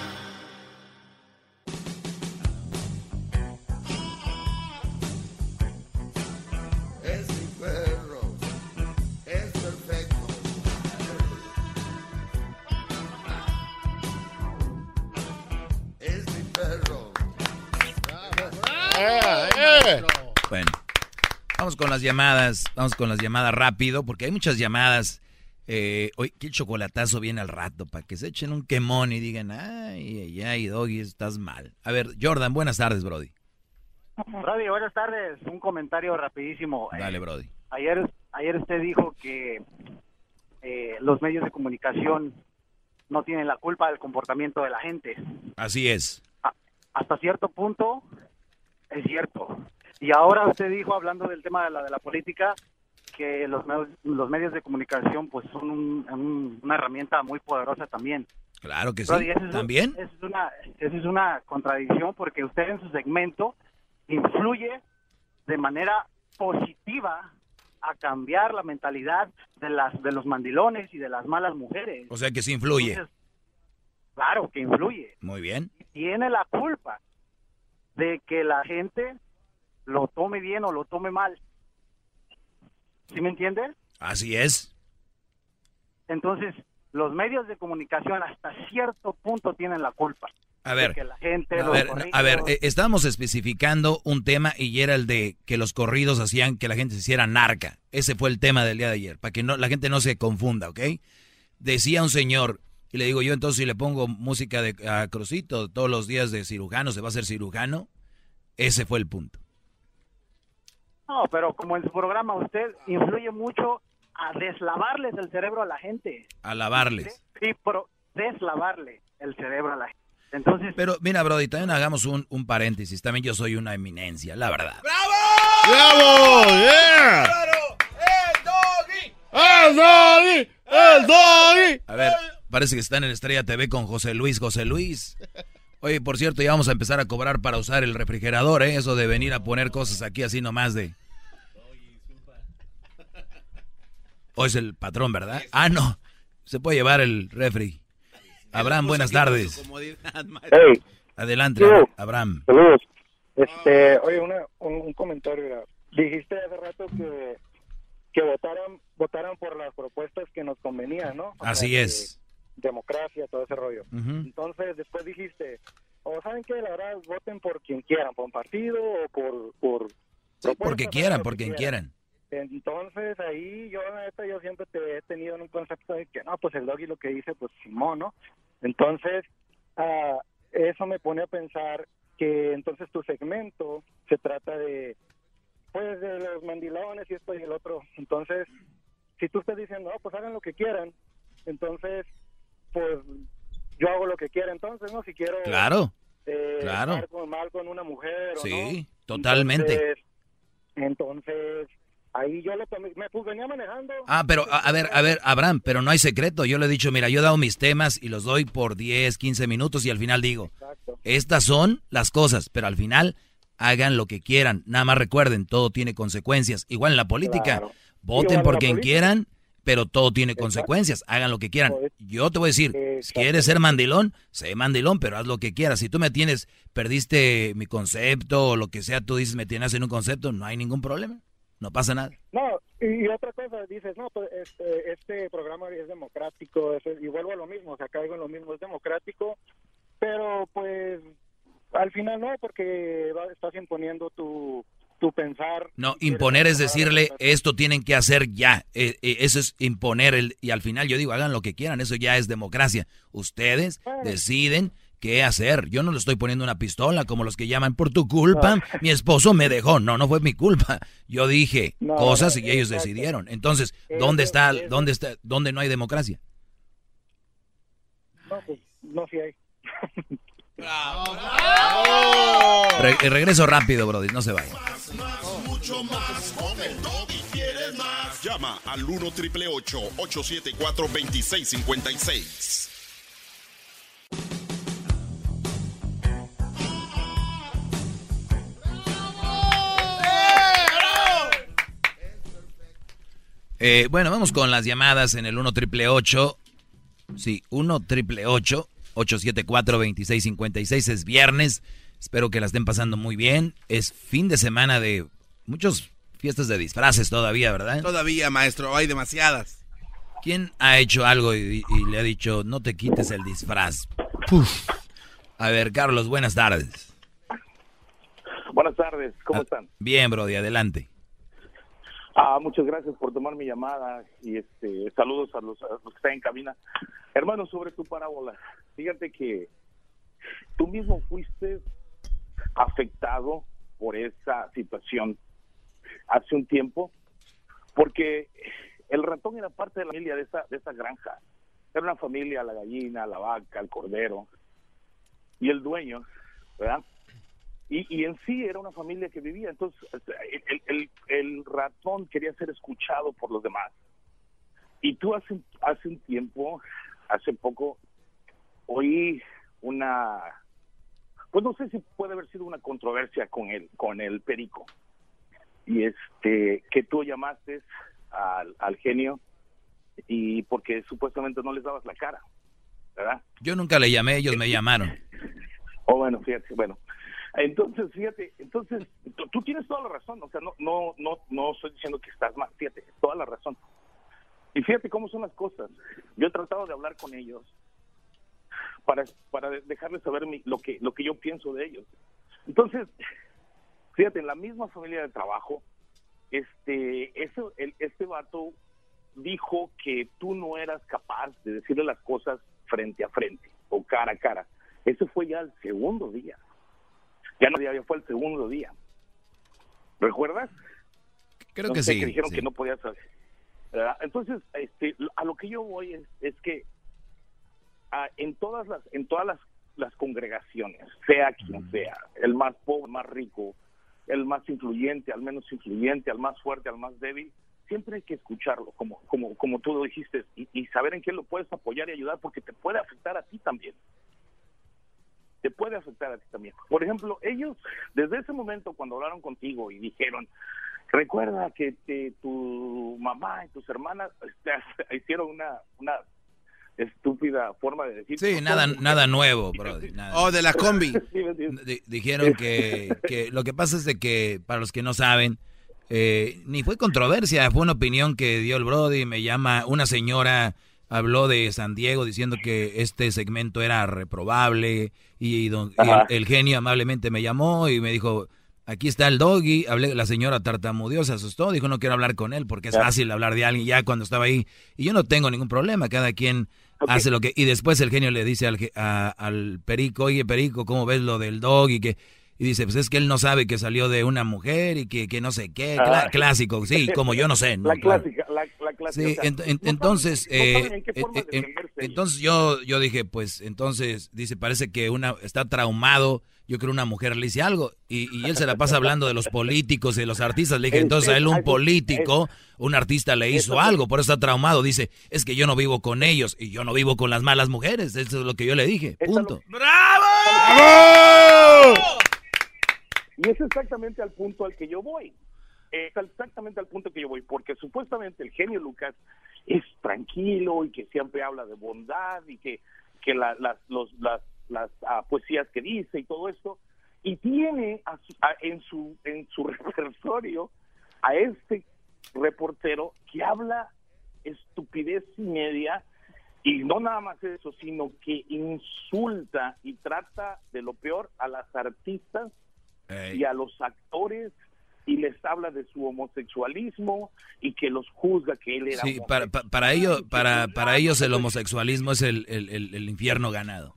Vamos con las llamadas, vamos con las llamadas rápido, porque hay muchas llamadas. Eh, hoy, qué chocolatazo viene al rato, para que se echen un quemón y digan, ay, ay, ay, Doggy, estás mal. A ver, Jordan, buenas tardes, Brody. Brody, buenas tardes. Un comentario rapidísimo. Dale, Eh, Brody. ayer, ayer usted dijo que eh, los medios de comunicación no tienen la culpa del comportamiento de la gente. Así es. Hasta cierto punto es cierto. Y ahora usted dijo, hablando del tema de la, de la política, que los, medios- los medios de comunicación pues son un- un- una herramienta muy poderosa también. Claro que sí. Es- ¿También? esa es una, esa es una contradicción porque usted en su segmento influye de manera positiva a cambiar la mentalidad de las de los mandilones y de las malas mujeres. O sea que sí influye. Entonces, claro que influye. Muy bien. Tiene la culpa de que la gente lo tome bien o lo tome mal. ¿Sí me entiende? Así es. Entonces, los medios de comunicación hasta cierto punto tienen la culpa. A ver, la gente a ver, corridos- a ver, eh, estábamos especificando un tema y era el de que los corridos hacían que la gente se hiciera narca. Ese fue el tema del día de ayer, para que no, la gente no se confunda, ¿ok? Decía un señor, y le digo yo, entonces si le pongo música de a Crucito todos los días de cirujano, ¿se va a hacer cirujano? Ese fue el punto. No, pero como en su programa usted influye mucho a deslavarles el cerebro a la gente. A lavarles. Sí, pero deslavarle el cerebro a la gente. Entonces, Pero mira, Brody, también hagamos un, un paréntesis. También yo soy una eminencia, la verdad. ¡Bravo! ¡Yeah! ¡El doggy! ¡El doggy! A ver, parece que está en el Estrella TV con José Luis. José Luis. Oye, por cierto, ya vamos a empezar a cobrar para usar el refrigerador, ¿eh? Eso de venir a poner cosas aquí así nomás de... O es el patrón, ¿verdad? Ah, no. Se puede llevar el refri. Abraham, buenas tardes. Hey. Adelante, Yo. Abraham. Saludos. Este, oye, una, un, un comentario. Dijiste hace rato que, que votaran, votaran por las propuestas que nos convenían, ¿no? O sea, Así que es. Democracia, todo ese rollo. Entonces, después dijiste, o saben que la verdad, voten por quien quieran, por un partido o por... por Porque quieran, por quien quieran. Entonces ahí yo neta yo siempre te he tenido en un concepto de que no, pues el doggy lo que dice pues Simón, ¿no? Entonces ah, eso me pone a pensar que entonces tu segmento se trata de pues de los mandilones y esto y el otro. Entonces, si tú estás diciendo, no, pues hagan lo que quieran, entonces pues yo hago lo que quiera entonces, ¿no? Si quiero Claro, eh, claro. estar con- mal con una mujer no. Sí, totalmente. Entonces, entonces, ahí yo lo tomé, me pues venía manejando. Ah, pero a, a ver, a ver, Abraham, pero no hay secreto. Yo le he dicho, mira, yo he dado mis temas y los doy por 10, 15 minutos y al final digo, estas son las cosas, pero al final hagan lo que quieran. Nada más recuerden, todo tiene consecuencias. Igual en la política, Claro. voten por quien política. quieran, pero todo tiene consecuencias. Hagan lo que quieran. Yo te voy a decir, si quieres ser mandilón, sé mandilón, pero haz lo que quieras. Si tú me tienes, perdiste mi concepto o lo que sea, tú dices, me tienes en un concepto, no hay ningún problema. No pasa nada. No, y, y otra cosa, dices, no, pues este, este programa es democrático, es- y vuelvo a lo mismo, o sea, caigo en lo mismo, es democrático, pero pues al final no, porque va- estás imponiendo tu, tu pensar. No, imponer es decirle, esto tienen que hacer ya. Eh, eh, eso es imponer. El, y al final yo digo, hagan lo que quieran, eso ya es democracia. Ustedes deciden qué hacer. Yo no le estoy poniendo una pistola como los que llaman por tu culpa. Mi esposo me dejó. No, no fue mi culpa. Yo dije No, cosas no, y ellos exacto. decidieron. Entonces, ¿dónde Eso- está, eso- dónde está, dónde no hay democracia? No, pues no, sí hay. Re- eh, regreso rápido, Brody, no se vaya. Mucho más. Con el doggy quieres más. Llama al 1 triple 874 2656. Eh, bueno, vamos con las llamadas en el 1 triple 8. Sí, 1 triple 874 2656 Es viernes. Espero que la estén pasando muy bien. Es fin de semana de muchas fiestas de disfraces todavía, ¿verdad? Todavía, maestro, hay demasiadas. ¿Quién ha hecho algo y, y le ha dicho no te quites el disfraz? Puf. A ver, Carlos, buenas tardes. Buenas tardes, ¿cómo Ah, están? Bien, Brody, adelante. Ah, muchas gracias por tomar mi llamada y este saludos a los, a los que están en cabina. Hermano, sobre tu parábola, fíjate que tú mismo fuiste afectado por esa situación hace un tiempo, porque el ratón era parte de la familia de esa, de esa granja. Era una familia, la gallina, la vaca, el cordero y el dueño, ¿verdad? Y, y en sí era una familia que vivía. Entonces, el, el- el ratón quería ser escuchado por los demás. Y tú hace, hace un tiempo, hace poco, oí una, pues no sé si puede haber sido una controversia con el, con el perico. Y este, que tú llamaste al, al genio y porque supuestamente no les dabas la cara, ¿verdad? Yo nunca le llamé, ellos me llamaron. Oh, bueno, fíjate, bueno. Entonces, fíjate, entonces, tú, tú tienes toda la razón, o sea, no, no, no, no estoy diciendo que estás mal, fíjate, toda la razón. Y fíjate cómo son las cosas. Yo he tratado de hablar con ellos para, para dejarles saber mi- lo que, lo que yo pienso de ellos. Entonces, fíjate, en la misma familia de trabajo, este, ese, el, este vato dijo que tú no eras capaz de decirle las cosas frente a frente o cara a cara. Eso fue ya el segundo día. Ya no, ya fue el segundo día. ¿Recuerdas? Creo No que sí, Que dijeron sí. que no podías hacer. ¿verdad? Entonces, este, a lo que yo voy es, es que ah, en todas las en todas las, las congregaciones, sea quien sea, el más pobre, el más rico, el más influyente, al menos influyente, al más fuerte, al más débil, siempre hay que escucharlo, como como como tú lo dijiste, y, y saber en qué lo puedes apoyar y ayudar, porque te puede afectar a ti también. Te puede afectar a ti también. Por ejemplo, ellos, desde ese momento, cuando hablaron contigo y dijeron, recuerda que te- tu mamá y tus hermanas este, hicieron una, una estúpida forma de decir. Sí, nada, nada nuevo, Brody. nada. Oh, de la combi. Di- dijeron que, que lo que pasa es de que, para los que no saben, eh, ni fue controversia, fue una opinión que dio el Brody, me llama una señora, habló de San Diego diciendo que este segmento era reprobable y, don- y el, el genio amablemente me llamó y me dijo, aquí está el doggy, hablé, la señora tartamudeó, se asustó, dijo no quiero hablar con él porque es Ya. fácil hablar de alguien ya cuando estaba ahí y yo no tengo ningún problema, cada quien hace lo que y después el genio le dice al, a- al perico, oye perico, ¿cómo ves lo del dog? Y que y dice, pues es que él no sabe que salió de una mujer y que, que no sé qué, Ah. clásico, sí, como yo no sé. ¿no? La clásica, la, la clásica. Sí, ent- ent- no entonces, saben- no eh, en eh, eh, entonces yo, yo dije, pues entonces, dice, parece que una está traumado, yo creo una mujer le dice algo, y, y él se la pasa hablando de los políticos y de los artistas, le dije, Es- entonces a él un político, un artista le hizo algo, por eso está traumado, dice, es que yo no vivo con ellos, y yo no vivo con las malas mujeres, eso es lo que yo le dije, punto. Y es exactamente al punto al que yo voy. Es exactamente al punto que yo voy, porque supuestamente el genio Lucas es tranquilo y que siempre habla de bondad y que, que la- las, los, las, las ah, poesías que dice y todo esto, y tiene a su- a- en, su, en su repertorio a este reportero que habla estupidez y media y no nada más eso, sino que insulta y trata de lo peor a las artistas y a los actores y les habla de su homosexualismo y que los juzga que él era Sí, para, pa- para, ellos, para, para ellos el homosexualismo es el, el- el- el infierno ganado.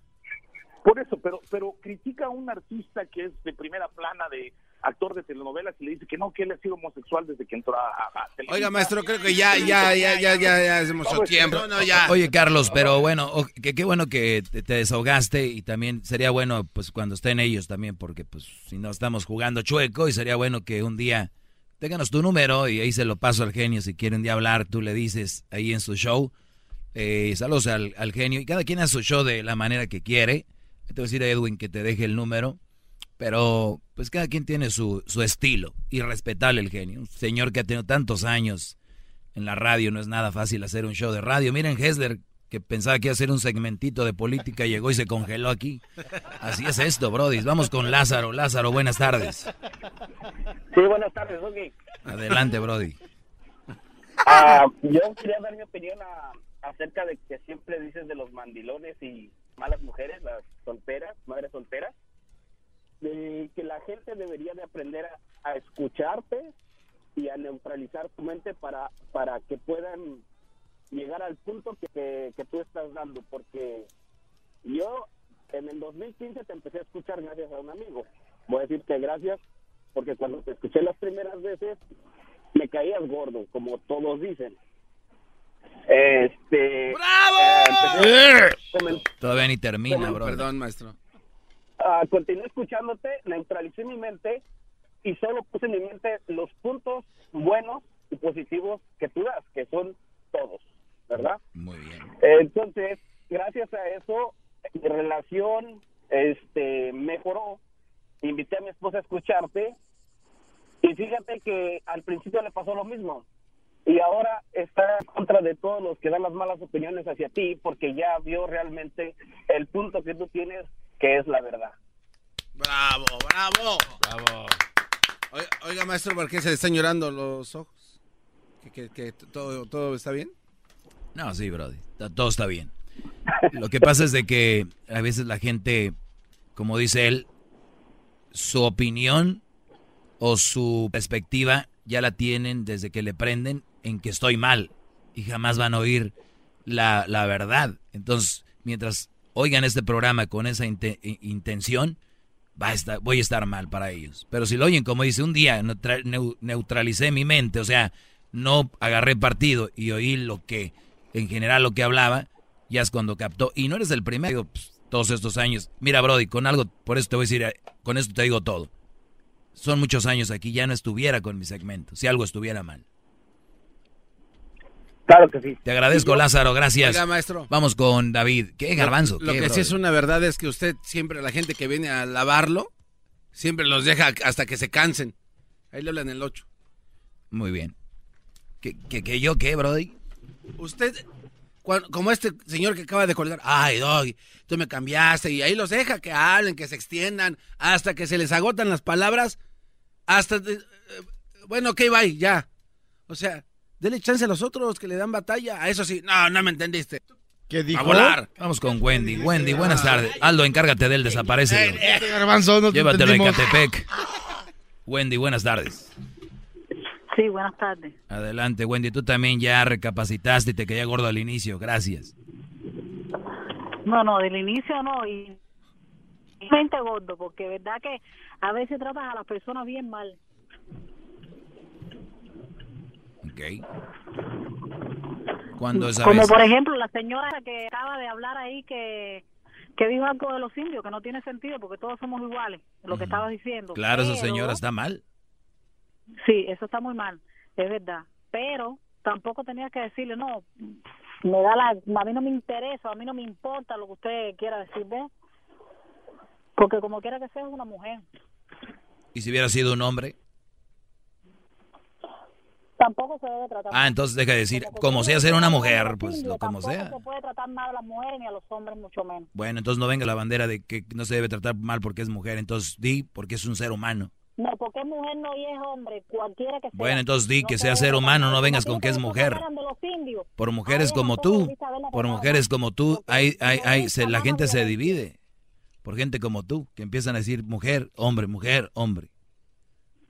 Por eso, pero pero critica a un artista que es de primera plana de actor de telenovelas y le dice que no, que él ha sido homosexual desde que entró a, a-. Oiga, maestro, creo que ya, ya, ya, ya, ya, ya es mucho tiempo. No, ya. Oye, Carlos, pero bueno, o- que qué bueno que te, te desahogaste y también sería bueno, pues, cuando estén ellos también, porque, pues, si no estamos jugando chueco y sería bueno que un día ténganos tu número y ahí se lo paso al genio. Si quiere un día hablar, tú le dices ahí en su show. Eh, saludos al, al genio y cada quien hace su show de la manera que quiere. Te voy a decir a Edwin que te deje el número, pero pues cada quien tiene su, su estilo y respetable el genio. Un señor que ha tenido tantos años en la radio, no es nada fácil hacer un show de radio. Miren Hessler, que pensaba que iba a hacer un segmentito de política, llegó y se congeló aquí. Así es esto, Brody. Vamos con Lázaro. Lázaro, buenas tardes. Sí, buenas tardes, Doggy. Adelante, Brody. Ah, yo quería dar mi opinión a- acerca de que siempre dices de los mandilones y malas mujeres, las solteras, madres solteras. de que la gente debería de aprender a, escucharte y a neutralizar tu mente para, para que puedan llegar al punto que, que, que tú estás dando, porque yo en el 2015 te empecé a escuchar gracias a un amigo. Voy a decirte gracias porque cuando te escuché las primeras veces me caías gordo, como todos dicen. Este. ¡Bravo! Todavía ni termina, bro. Perdón, maestro. Ah, continué escuchándote, neutralicé mi mente y solo puse en mi mente los puntos buenos y positivos que tú das, que son todos, ¿verdad? Muy bien. Entonces, gracias a eso, mi relación este, mejoró. Invité a mi esposa a escucharte y fíjate que al principio le pasó lo mismo. Y ahora está en contra de todos los que dan las malas opiniones hacia ti porque ya vio realmente el punto que tú tienes que es la verdad. Bravo, bravo. Bravo. Oiga, oiga, maestro, ¿por qué se le están llorando los ojos? ¿Que, que, que todo, todo está bien? No, sí, Brody. Todo está bien. Lo que pasa es de que a veces la gente, como dice él, su opinión o su perspectiva ya la tienen desde que le prenden en que estoy mal y jamás van a oír la, la verdad. Entonces, mientras oigan este programa con esa intención, va a estar, voy a estar mal para ellos. Pero si lo oyen, como dice, un día neutra- neu- neutralicé mi mente, o sea, no agarré partido y oí lo que, en general, lo que hablaba, ya es cuando captó. Y no eres el primero, pues, todos estos años. Mira, Brody, con algo, por eso te voy a decir, con esto te digo todo. Son muchos años aquí, ya no estuviera con mi segmento, si algo estuviera mal. Claro que sí. Te agradezco, Lázaro, gracias. Oiga, maestro. Vamos con David. ¿Qué garbanzo? Lo, lo ¿Qué, que sí es una verdad es que usted siempre, la gente que viene a lavarlo, siempre los deja hasta que se cansen. Ahí le hablan el 8. Muy bien. ¿Qué, qué, qué yo qué, Brody? Usted, como este señor que acaba de colgar, ay, Doggy, tú me cambiaste, y ahí los deja que hablen, que se extiendan, hasta que se les agotan las palabras, hasta, de- eh, bueno, ok, bye, ya. O sea, dele chance a los otros que le dan batalla, a eso sí, no, no me entendiste. ¿Qué A volar. Vamos con Wendy. Wendy, buenas tardes. Aldo, encárgate de él, desaparece. Este garbanzo, no te Llévatelo a entendimos. Ecatepec. Wendy, buenas tardes. Sí, buenas tardes. Adelante, Wendy. Tú también ya recapacitaste y te quedé gordo al inicio. Gracias. No, no, del inicio no. Y y mente gordo, porque verdad que a veces tratas a las personas bien mal. Ok. ¿Cuándo esa Como por ejemplo la señora que acaba de hablar ahí que que dijo algo de los indios que no tiene sentido porque todos somos iguales, lo que estabas diciendo. Claro, esa señora está mal. Sí, eso está muy mal, es verdad. Pero tampoco tenía que decirle, no, me da la, a mí no me interesa, a mí no me importa lo que usted quiera decir, ¿ves? Porque como quiera que sea, es una mujer. ¿Y si hubiera sido un hombre? Tampoco se debe tratar Ah, entonces deja de decir, como sea no ser una mujer, pues lo como sea. se puede tratar mal a las mujeres ni a los hombres, mucho menos. Bueno, entonces no venga la bandera de que no se debe tratar mal porque es mujer. Entonces di porque es un ser humano. No, porque es mujer no y es hombre, cualquiera que sea. Bueno, entonces di No que se sea ser humano, no vengas con que es mujer. Por mujeres como tú, por mujeres como tú, hay, hay, hay, se- la gente se divide. Por gente como tú, que empiezan a decir mujer, hombre, mujer, hombre.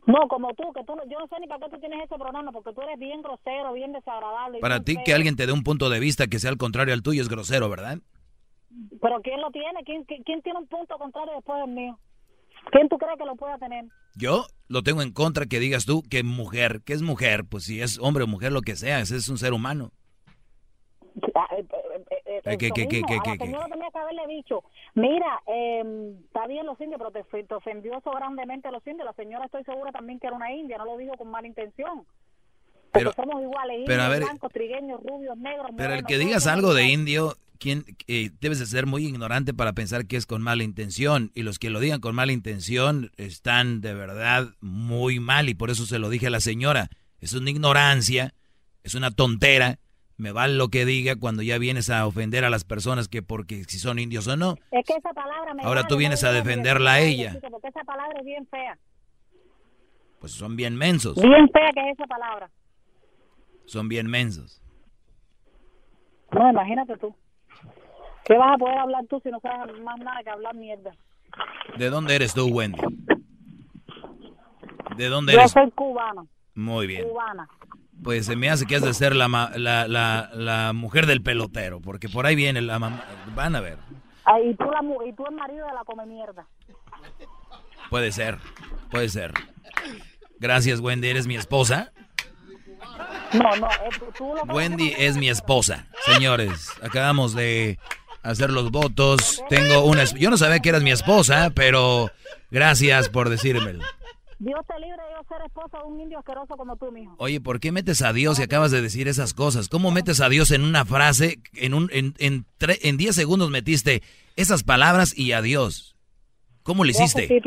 No, como tú, que tú no, yo no sé ni para qué tú tienes ese programa, porque tú eres bien grosero, bien desagradable. Para ti feo. que alguien te dé un punto de vista que sea al contrario al tuyo es grosero, ¿verdad? Pero ¿quién lo tiene? ¿Quién, quién, tiene un punto contrario después del mío? ¿Quién tú crees que lo pueda tener? Yo lo tengo en contra que digas tú que mujer, que es mujer, pues si es hombre o mujer, lo que sea, ese es un ser humano. Eh, que- que- que- que- a la que- señora tenía que haberle dicho, mira, eh, está bien los indios, pero te, ofe- te ofendió eso grandemente a los indios. La señora estoy segura también que era una india, no lo dijo con mala intención. Porque Pero, somos iguales, pero, a indios, ver, blancos, trigueños, rubios, negros, pero el que digas algo de indio, ¿quién, eh, debes de ser muy ignorante para pensar que es con mala intención. Y los que lo digan con mala intención están de verdad muy mal. Y por eso se lo dije a la señora. Es una ignorancia, es una tontera. Me vale lo que diga cuando ya vienes a ofender a las personas que porque si son indios o no. Es que esa palabra me Ahora vale, tú vienes a defenderla a ella. Porque esa palabra es bien fea. Pues son bien mensos. Bien fea que es esa palabra. Son bien mensos. No, imagínate tú. ¿Qué vas a poder hablar tú si no sabes más nada que hablar mierda? ¿De dónde eres tú, Wendy? ¿De dónde Yo eres? soy cubana. Muy bien. Cubana. Pues se me hace que has de ser la, la, la, la mujer del pelotero, porque por ahí viene la mamá. Van a ver. Ah, y, tú la, y tú el marido de la come mierda. Puede ser, puede ser. Gracias, Wendy. ¿Eres mi esposa? No, no, tú, lo Wendy es mi esposa. Señores, acabamos de hacer los votos. Tengo una... Yo no sabía que eras mi esposa, pero gracias por decírmelo. Dios te libre de yo ser esposa de un indio asqueroso como tú, mijo. Oye, ¿por qué metes a Dios y acabas de decir esas cosas? ¿Cómo metes a Dios en una frase? En un en, en, tre- en 10 segundos metiste esas palabras y a Dios. ¿Cómo le hiciste?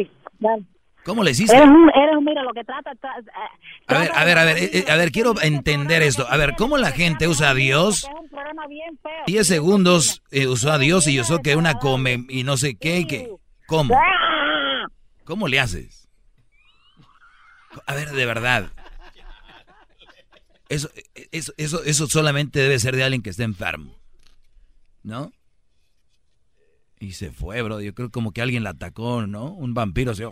¿Cómo le hiciste? Eres un, eres un, mira, lo que trata, tra- eh, A ver, a ver, a ver, eh, eh, a ver, quiero entender esto. A ver, ¿cómo la gente usa a Dios? es un problema bien feo. 10 segundos eh, usó a Dios y usó que una come y no sé qué, y que... ¿Cómo? ¿Cómo le haces? A ver, de verdad. Eso, eso, eso, eso solamente debe ser de alguien que esté enfermo. ¿No? Y se fue, bro. Yo creo como que alguien la atacó, ¿no? Un vampiro se...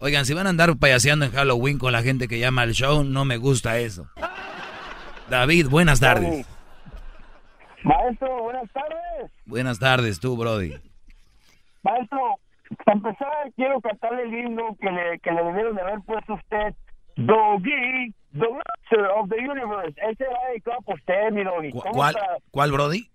Oigan, si van a andar payaseando en Halloween con la gente que llama al show, no me gusta eso. David, buenas tardes. Maestro, buenas tardes. Buenas tardes, tú, Brody. Maestro, para empezar, quiero cantarle el himno que le, que le debieron de haber puesto a usted. Doggy, the master of the universe. Ese va dedicado por usted, mi Doggy. ¿Cu- ¿Cómo ¿Cuál, está? ¿Cuál, Brody?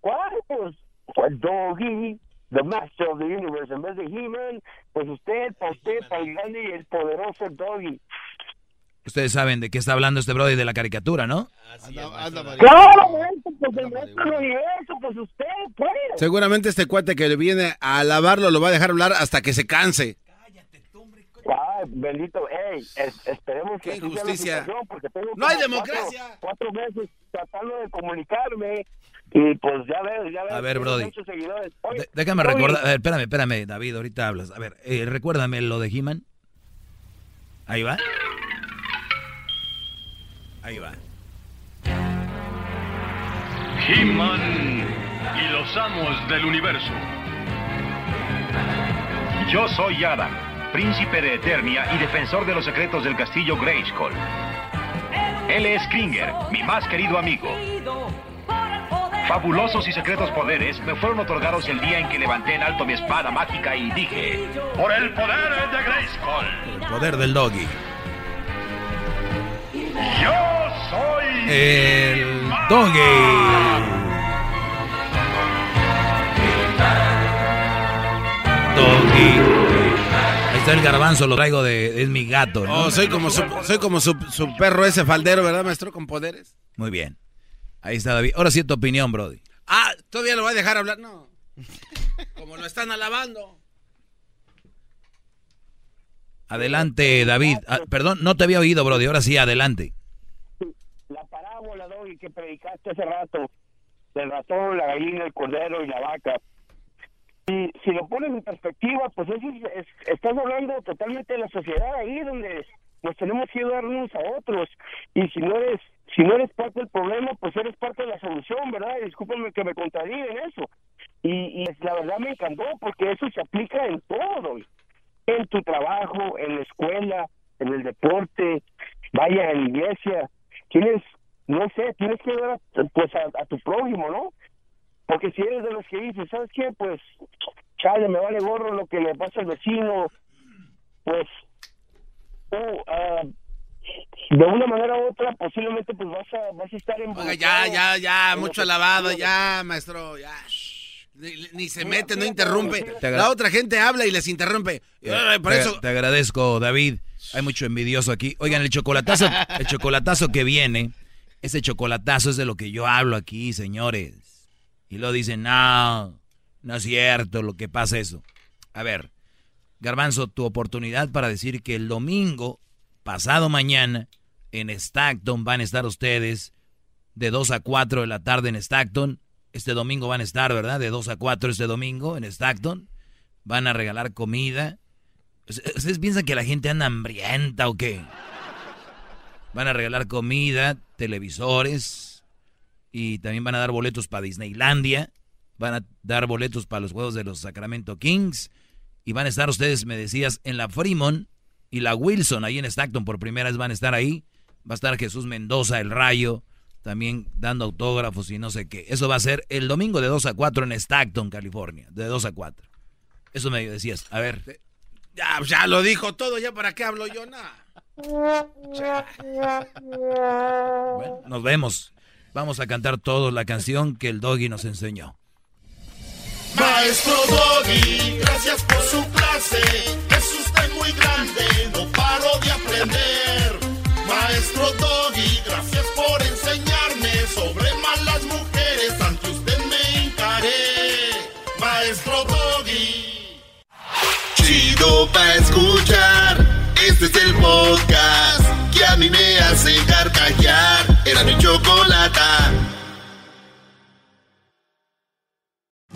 ¿Cuál? Pues, pues Doggy, the master of the universe. En vez de He-Man, pues usted, para usted, para el grande y el poderoso Doggy. Ustedes saben de qué está hablando este Brody de la caricatura, ¿no? Claro, pues pues usted, pues. Seguramente este cuate que le viene a alabarlo lo va a dejar hablar hasta que se canse. Ay, bendito, ey, es- esperemos que injusticia. porque tengo No hay democracia. Cuatro, cuatro meses tratando de comunicarme y pues ya ves, ya ves. A ver, Brody. Oye, déjame Brody, recordar. A ver, espérame, espérame, David, ahorita hablas. A ver, eh, recuérdame lo de He-Man. Ahí va. Ahí va. He-Man y los amos del universo. Yo soy Adam, príncipe de Eternia y defensor de los secretos del castillo Grayskull. Él es Kringer, mi más querido amigo. Fabulosos y secretos poderes me fueron otorgados el día en que levanté en alto mi espada mágica y dije... Por el poder de Grayskull. El poder del doggy. Yo El doggy. Doggy. Ahí está el garbanzo, lo traigo de. Es mi gato, ¿no? Oh, soy como su, soy como su, su perro ese faldero, ¿verdad, maestro? Con poderes. Muy bien. Ahí está David. Ahora sí tu opinión, Brody. Ah, todavía lo va a dejar hablar. No. Como lo están alabando. Adelante, David. Ah, perdón, no te había oído, Brody. Ahora sí, adelante. La parábola, Doggy, que predicaste hace rato, del ratón, la gallina, el cordero y la vaca. Y si lo pones en perspectiva, pues eso es- es- estás hablando totalmente de la sociedad ahí donde nos tenemos que ayudar unos a otros. Y si no eres si no eres parte del problema, pues eres parte de la solución, ¿verdad? Discúlpame que me contradiga en eso. Y, y la verdad me encantó porque eso se aplica en todo, en tu trabajo, en la escuela, en el deporte, vaya en la iglesia. Tienes, no sé, tienes que ver a, pues a, a tu prójimo, ¿no? Porque si eres de los que dices, ¿sabes qué? Pues, chale, me vale gorro lo que le pasa al vecino, pues, tú, ah, de una manera u otra, posiblemente pues vas a, vas a estar en... Oiga, ya, ya, ya, mucho alabado, ya, maestro, ya. Ni, ni se mete, no interrumpe. Te La otra gente habla y les interrumpe. Ay, Por te, eso, te agradezco, David. Hay mucho envidioso aquí. Oigan, el chocolatazo, el chocolatazo que viene, ese chocolatazo es de lo que yo hablo aquí, señores. Y lo dicen, no, no es cierto lo que pasa eso. A ver, Garbanzo, tu oportunidad para decir que el domingo, pasado mañana, en Stockton van a estar ustedes de 2 a 4 de la tarde en Stockton. Este domingo van a estar, ¿verdad? De 2 a 4 este domingo en Stockton. Van a regalar comida. ¿Ustedes piensan que la gente anda hambrienta o qué? Van a regalar comida, televisores y también van a dar boletos para Disneylandia. van a dar boletos para los juegos de los Sacramento Kings. Y van a estar ustedes, me decías, en la Fremont y la Wilson, ahí en Stockton, por primera vez van a estar ahí. Va a estar Jesús Mendoza, el Rayo, también dando autógrafos y no sé qué. Eso va a ser el domingo de 2 a 4 en Stockton, California, de 2 a 4. Eso me decías. A ver. Ya, ya lo dijo todo, ya para qué hablo yo nada. Bueno, nos vemos. Vamos a cantar todos la canción que el doggy nos enseñó. Maestro Doggy, gracias por su clase. Es usted muy grande, no paro de aprender. Maestro Doggy, gracias por enseñarme sobre malas mujeres. Ante usted me encaré. Maestro Doggy. Chido pa' escuchar. Este es el.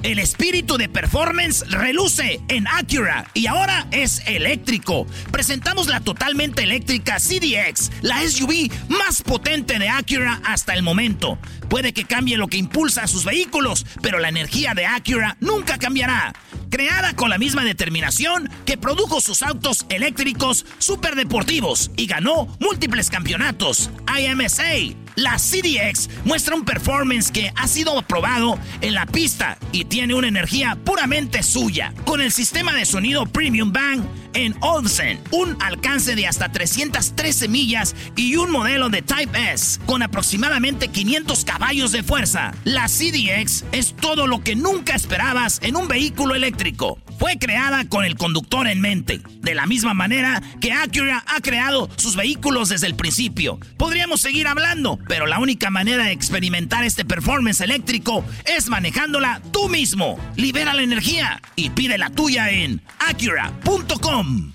El espíritu de performance reluce en Acura y ahora es eléctrico. Presentamos la totalmente eléctrica CDX, la SUV más potente de Acura hasta el momento. Puede que cambie lo que impulsa a sus vehículos, pero la energía de Acura nunca cambiará. Creada con la misma determinación que produjo sus autos eléctricos superdeportivos y ganó múltiples campeonatos. IMSA, la CDX muestra un performance que ha sido aprobado en la pista y tiene una energía puramente suya. Con el sistema de sonido Premium Bang en Olsen, un alcance de hasta 313 millas y un modelo de Type S con aproximadamente 500 caballos de fuerza. La CDX es todo lo que nunca esperabas en un vehículo eléctrico. Fue creada con el conductor en mente, de la misma manera que Acura ha creado sus vehículos desde el principio. Podríamos seguir hablando, pero la única manera de experimentar este performance eléctrico es manejándola tú mismo. Libera la energía y pide la tuya en acura.com.